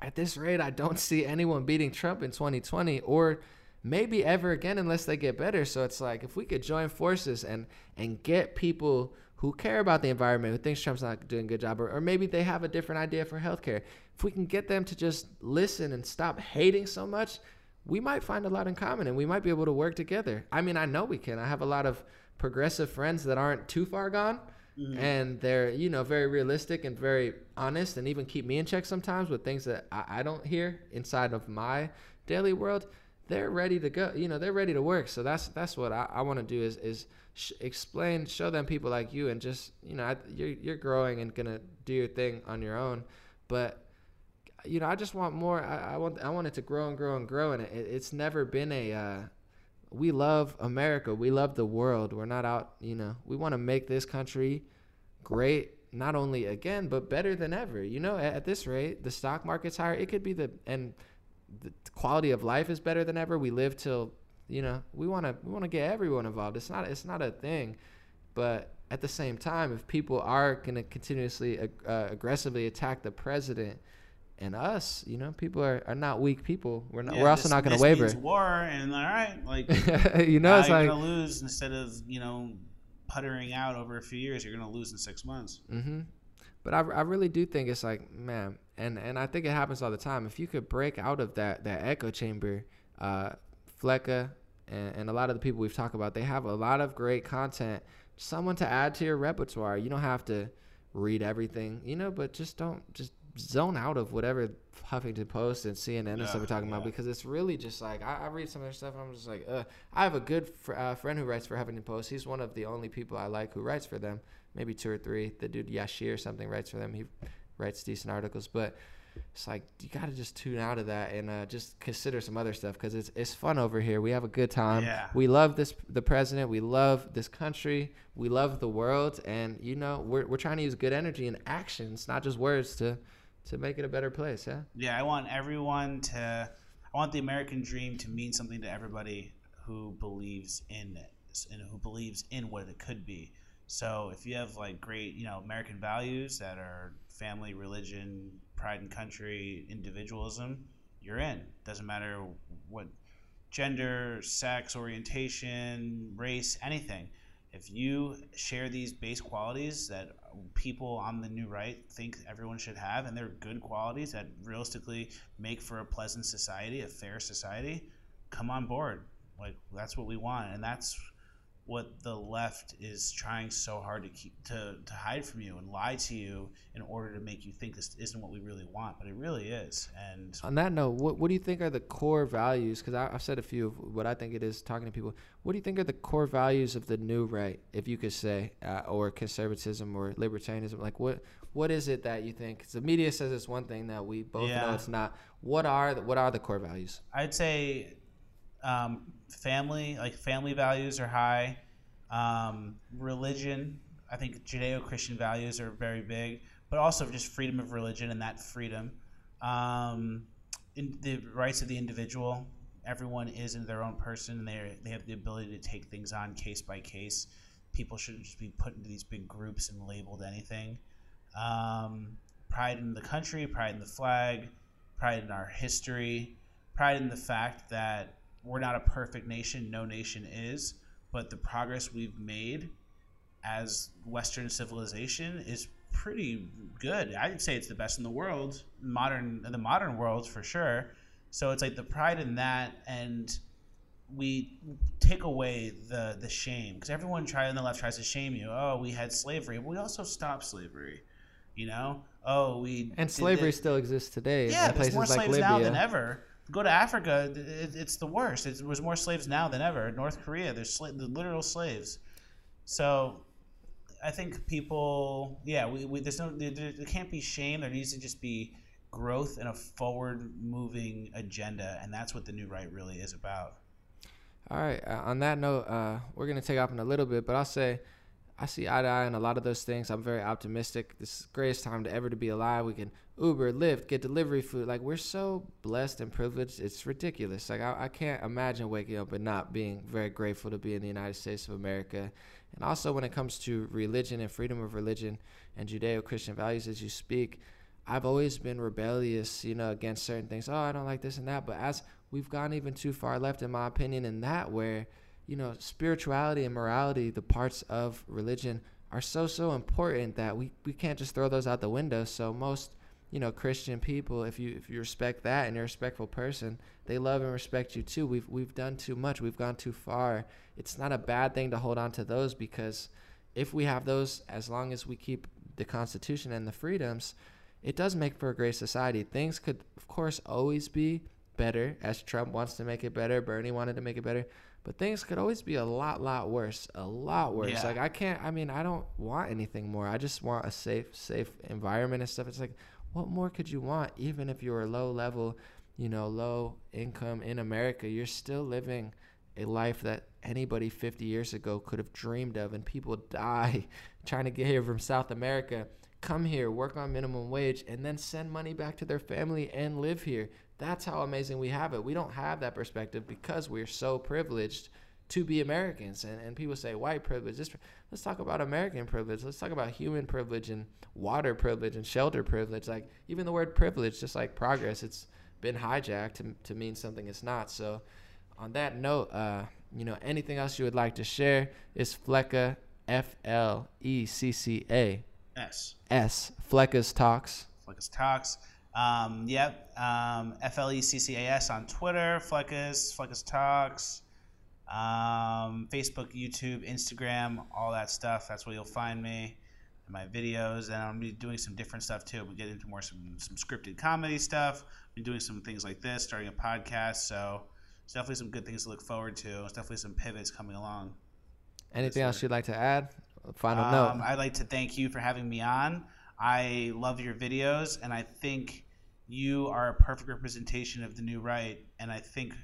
at this rate i don't see anyone beating trump in 2020 or maybe ever again unless they get better so it's like if we could join forces and and get people who care about the environment who thinks trump's not doing a good job or, or maybe they have a different idea for healthcare if we can get them to just listen and stop hating so much we might find a lot in common and we might be able to work together. I mean, I know we can. I have a lot of progressive friends that aren't too far gone mm-hmm. and they're, you know, very realistic and very honest and even keep me in check sometimes with things that I, I don't hear inside of my daily world. They're ready to go. You know, they're ready to work. So that's that's what I, I want to do is is sh- explain, show them people like you, and just you know, I, you're you're growing and gonna do your thing on your own, but you know, I just want more. I, I, want I want it to grow and grow and grow, and it, it's never been a. Uh, we love America. We love the world. We're not out. You know, we want to make this country great, not only again, but better than ever. You know, at, at this rate, the stock market's higher. It could be the and the quality of life is better than ever. We live till you know we want to we want to get everyone involved. It's not it's not a thing, but at the same time, if people are going to continuously uh, aggressively attack the president and us, you know, people are, are not weak people. We're not. Yeah, we're also this, not going to waver. Means war and all right, like you know, it's like you're gonna lose instead of you know puttering out over a few years. You're gonna lose in six months. Mm-hmm. But I, I really do think it's like man, and and I think it happens all the time. If you could break out of that that echo chamber, uh, Fleccas and, and a lot of the people we've talked about, they have a lot of great content. Someone to add to your repertoire. You don't have to read everything, you know, but just don't just zone out of whatever Huffington Post and CNN and stuff are talking about because it's really just like I, I, read some of their stuff and I'm just like, uh, I have a good fr- uh, friend who writes for Huffington Post. He's one of the only people I like who writes for them. Maybe two or three. The dude Yashir or something writes for them. He writes decent articles, but it's like you got to just tune out of that and uh, just consider some other stuff because it's it's fun over here. We have a good time. Yeah. We love this the president. We love this country. We love the world, and you know we're we're trying to use good energy and actions, not just words, to to make it a better place. Yeah. Yeah, I want everyone to. I want the American dream to mean something to everybody who believes in it and who believes in what it could be. So if you have like great, you know, American values that are family, religion, pride in country, individualism, you're in. Doesn't matter what gender, sex, orientation, race, anything. If you share these base qualities that people on the new right think everyone should have, and they're good qualities that realistically make for a pleasant society, a fair society, come on board. Like that's what we want, and that's what the left is trying so hard to keep to, to hide from you and lie to you in order to make you think this isn't what we really want, but it really is. And on that note, what what do you think are the core values? Because I've said a few of what I think it is talking to people. What do you think are the core values of the new right, if you could say, uh, or conservatism or libertarianism? Like what what is it that you think? Cause the media says it's one thing that we both yeah. know it's not. What are the, what are the core values? I'd say um, family, like family values are high. Um, religion, I think Judeo-Christian values are very big, but also just freedom of religion and that freedom. Um, the rights of the individual. Everyone is in their own person. They they have the ability to take things on case by case. People shouldn't just be put into these big groups and labeled anything. Um, pride in the country, pride in the flag, pride in our history, pride in the fact that we're not a perfect nation. No nation is, but the progress we've made as Western civilization is pretty good. I'd say it's the best in the world, modern in the modern world for sure. So it's like the pride in that, and we take away the the shame because everyone try on the left tries to shame you. Oh, we had slavery, but we also stopped slavery. You know, oh we and slavery still exists today. Yeah, there's more slaves like now than ever go to Africa, it's the worst. It was more slaves now than ever. North Korea, there's sla- the literal slaves. So I think people, yeah, we, we there's no there, there can't be shame. There needs to just be growth and a forward moving agenda, and that's what the new right really is about. All right. Uh, on that note, uh, we're gonna take off in a little bit, but I'll say I see eye to eye on a lot of those things. I'm very optimistic. This is the greatest time to ever to be alive. We can Uber, Lyft, get delivery food. Like we're so blessed and privileged. It's ridiculous. Like I, I can't imagine waking up and not being very grateful to be in the United States of America. And also when it comes to religion and freedom of religion and Judeo-Christian values, as you speak, I've always been rebellious, you know, against certain things. Oh, I don't like this and that. But as we've gone even too far left, in my opinion, in that where you know, spirituality and morality, the parts of religion are so so important that we, we can't just throw those out the window. So most, you know, Christian people, if you if you respect that and you're a respectful person, they love and respect you too. We've we've done too much. We've gone too far. It's not a bad thing to hold on to those because if we have those as long as we keep the constitution and the freedoms, it does make for a great society. Things could of course always be better as Trump wants to make it better, Bernie wanted to make it better but things could always be a lot, lot worse. A lot worse. Yeah. Like I can't. I mean, I don't want anything more. I just want a safe, safe environment and stuff. It's like, what more could you want? Even if you're a low level, you know, low income in America, you're still living a life that anybody 50 years ago could have dreamed of, and people die trying to get here from South America. Come here, work on minimum wage, and then send money back to their family and live here. That's how amazing we have it. We don't have that perspective because we're so privileged to be Americans. And, and people say white privilege. This, let's talk about American privilege. Let's talk about human privilege and water privilege and shelter privilege. Like even the word privilege, just like progress, it's been hijacked to, to mean something it's not. So on that note, uh, you know, anything else you would like to share is Fleccas, F L E C C A S. S. Fleccas Talks. Fleccas Talks. Um, yep. Um, F L E C C A S on Twitter, Fleccas, Fleccas Talks, um, Facebook, YouTube, Instagram, all that stuff. That's where you'll find me and my videos. And I'm be doing some different stuff too. We'll get into more some, some scripted comedy stuff. I've been doing some things like this, starting a podcast. So it's definitely some good things to look forward to. It's definitely some pivots coming along. Anything else you'd like to add? Final um, note. I'd like to thank you for having me on. I love your videos, and I think you are a perfect representation of the new right. And I think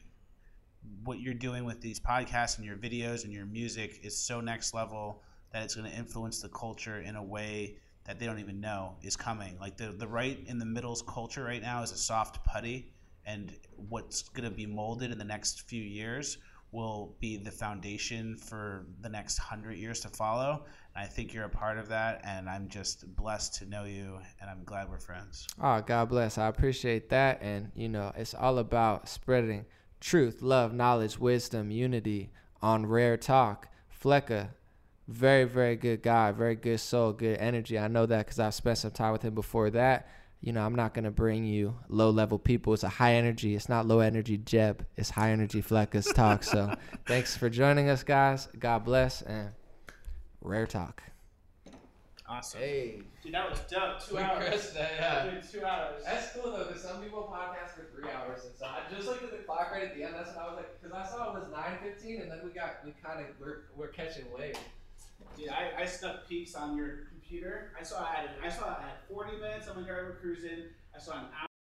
what you're doing with these podcasts and your videos and your music is so next level that it's going to influence the culture in a way that they don't even know is coming. Like the the right in the middle's culture right now is a soft putty, and what's going to be molded in the next few years will be the foundation for the next hundred years to follow. And I think you're a part of that, and I'm just blessed to know you, and I'm glad we're friends. Oh, God bless. I appreciate that, and you know, it's all about spreading truth, love, knowledge, wisdom, unity on Rare Talk. Fleccas, very very good guy, very good soul, good energy. I know that because I've spent some time with him before that. You know, I'm not gonna bring you low level people. It's a high energy. It's not low energy Jeb. It's high energy Fleccas talk. So thanks for joining us, guys. God bless and rare talk. Awesome. Hey. Dude, that was dope. Two We hours. crushed that, yeah. Dude, two hours. That's cool though, because some people podcast for three hours, and so I just looked at the clock right at the end. That's what I was like, because I saw it was nine fifteen, and then we got we kind of we're we're catching waves. Dude, I, I snuck peeks on your computer. I saw I had I saw I had 40 minutes on my driver cruising. I saw an hour.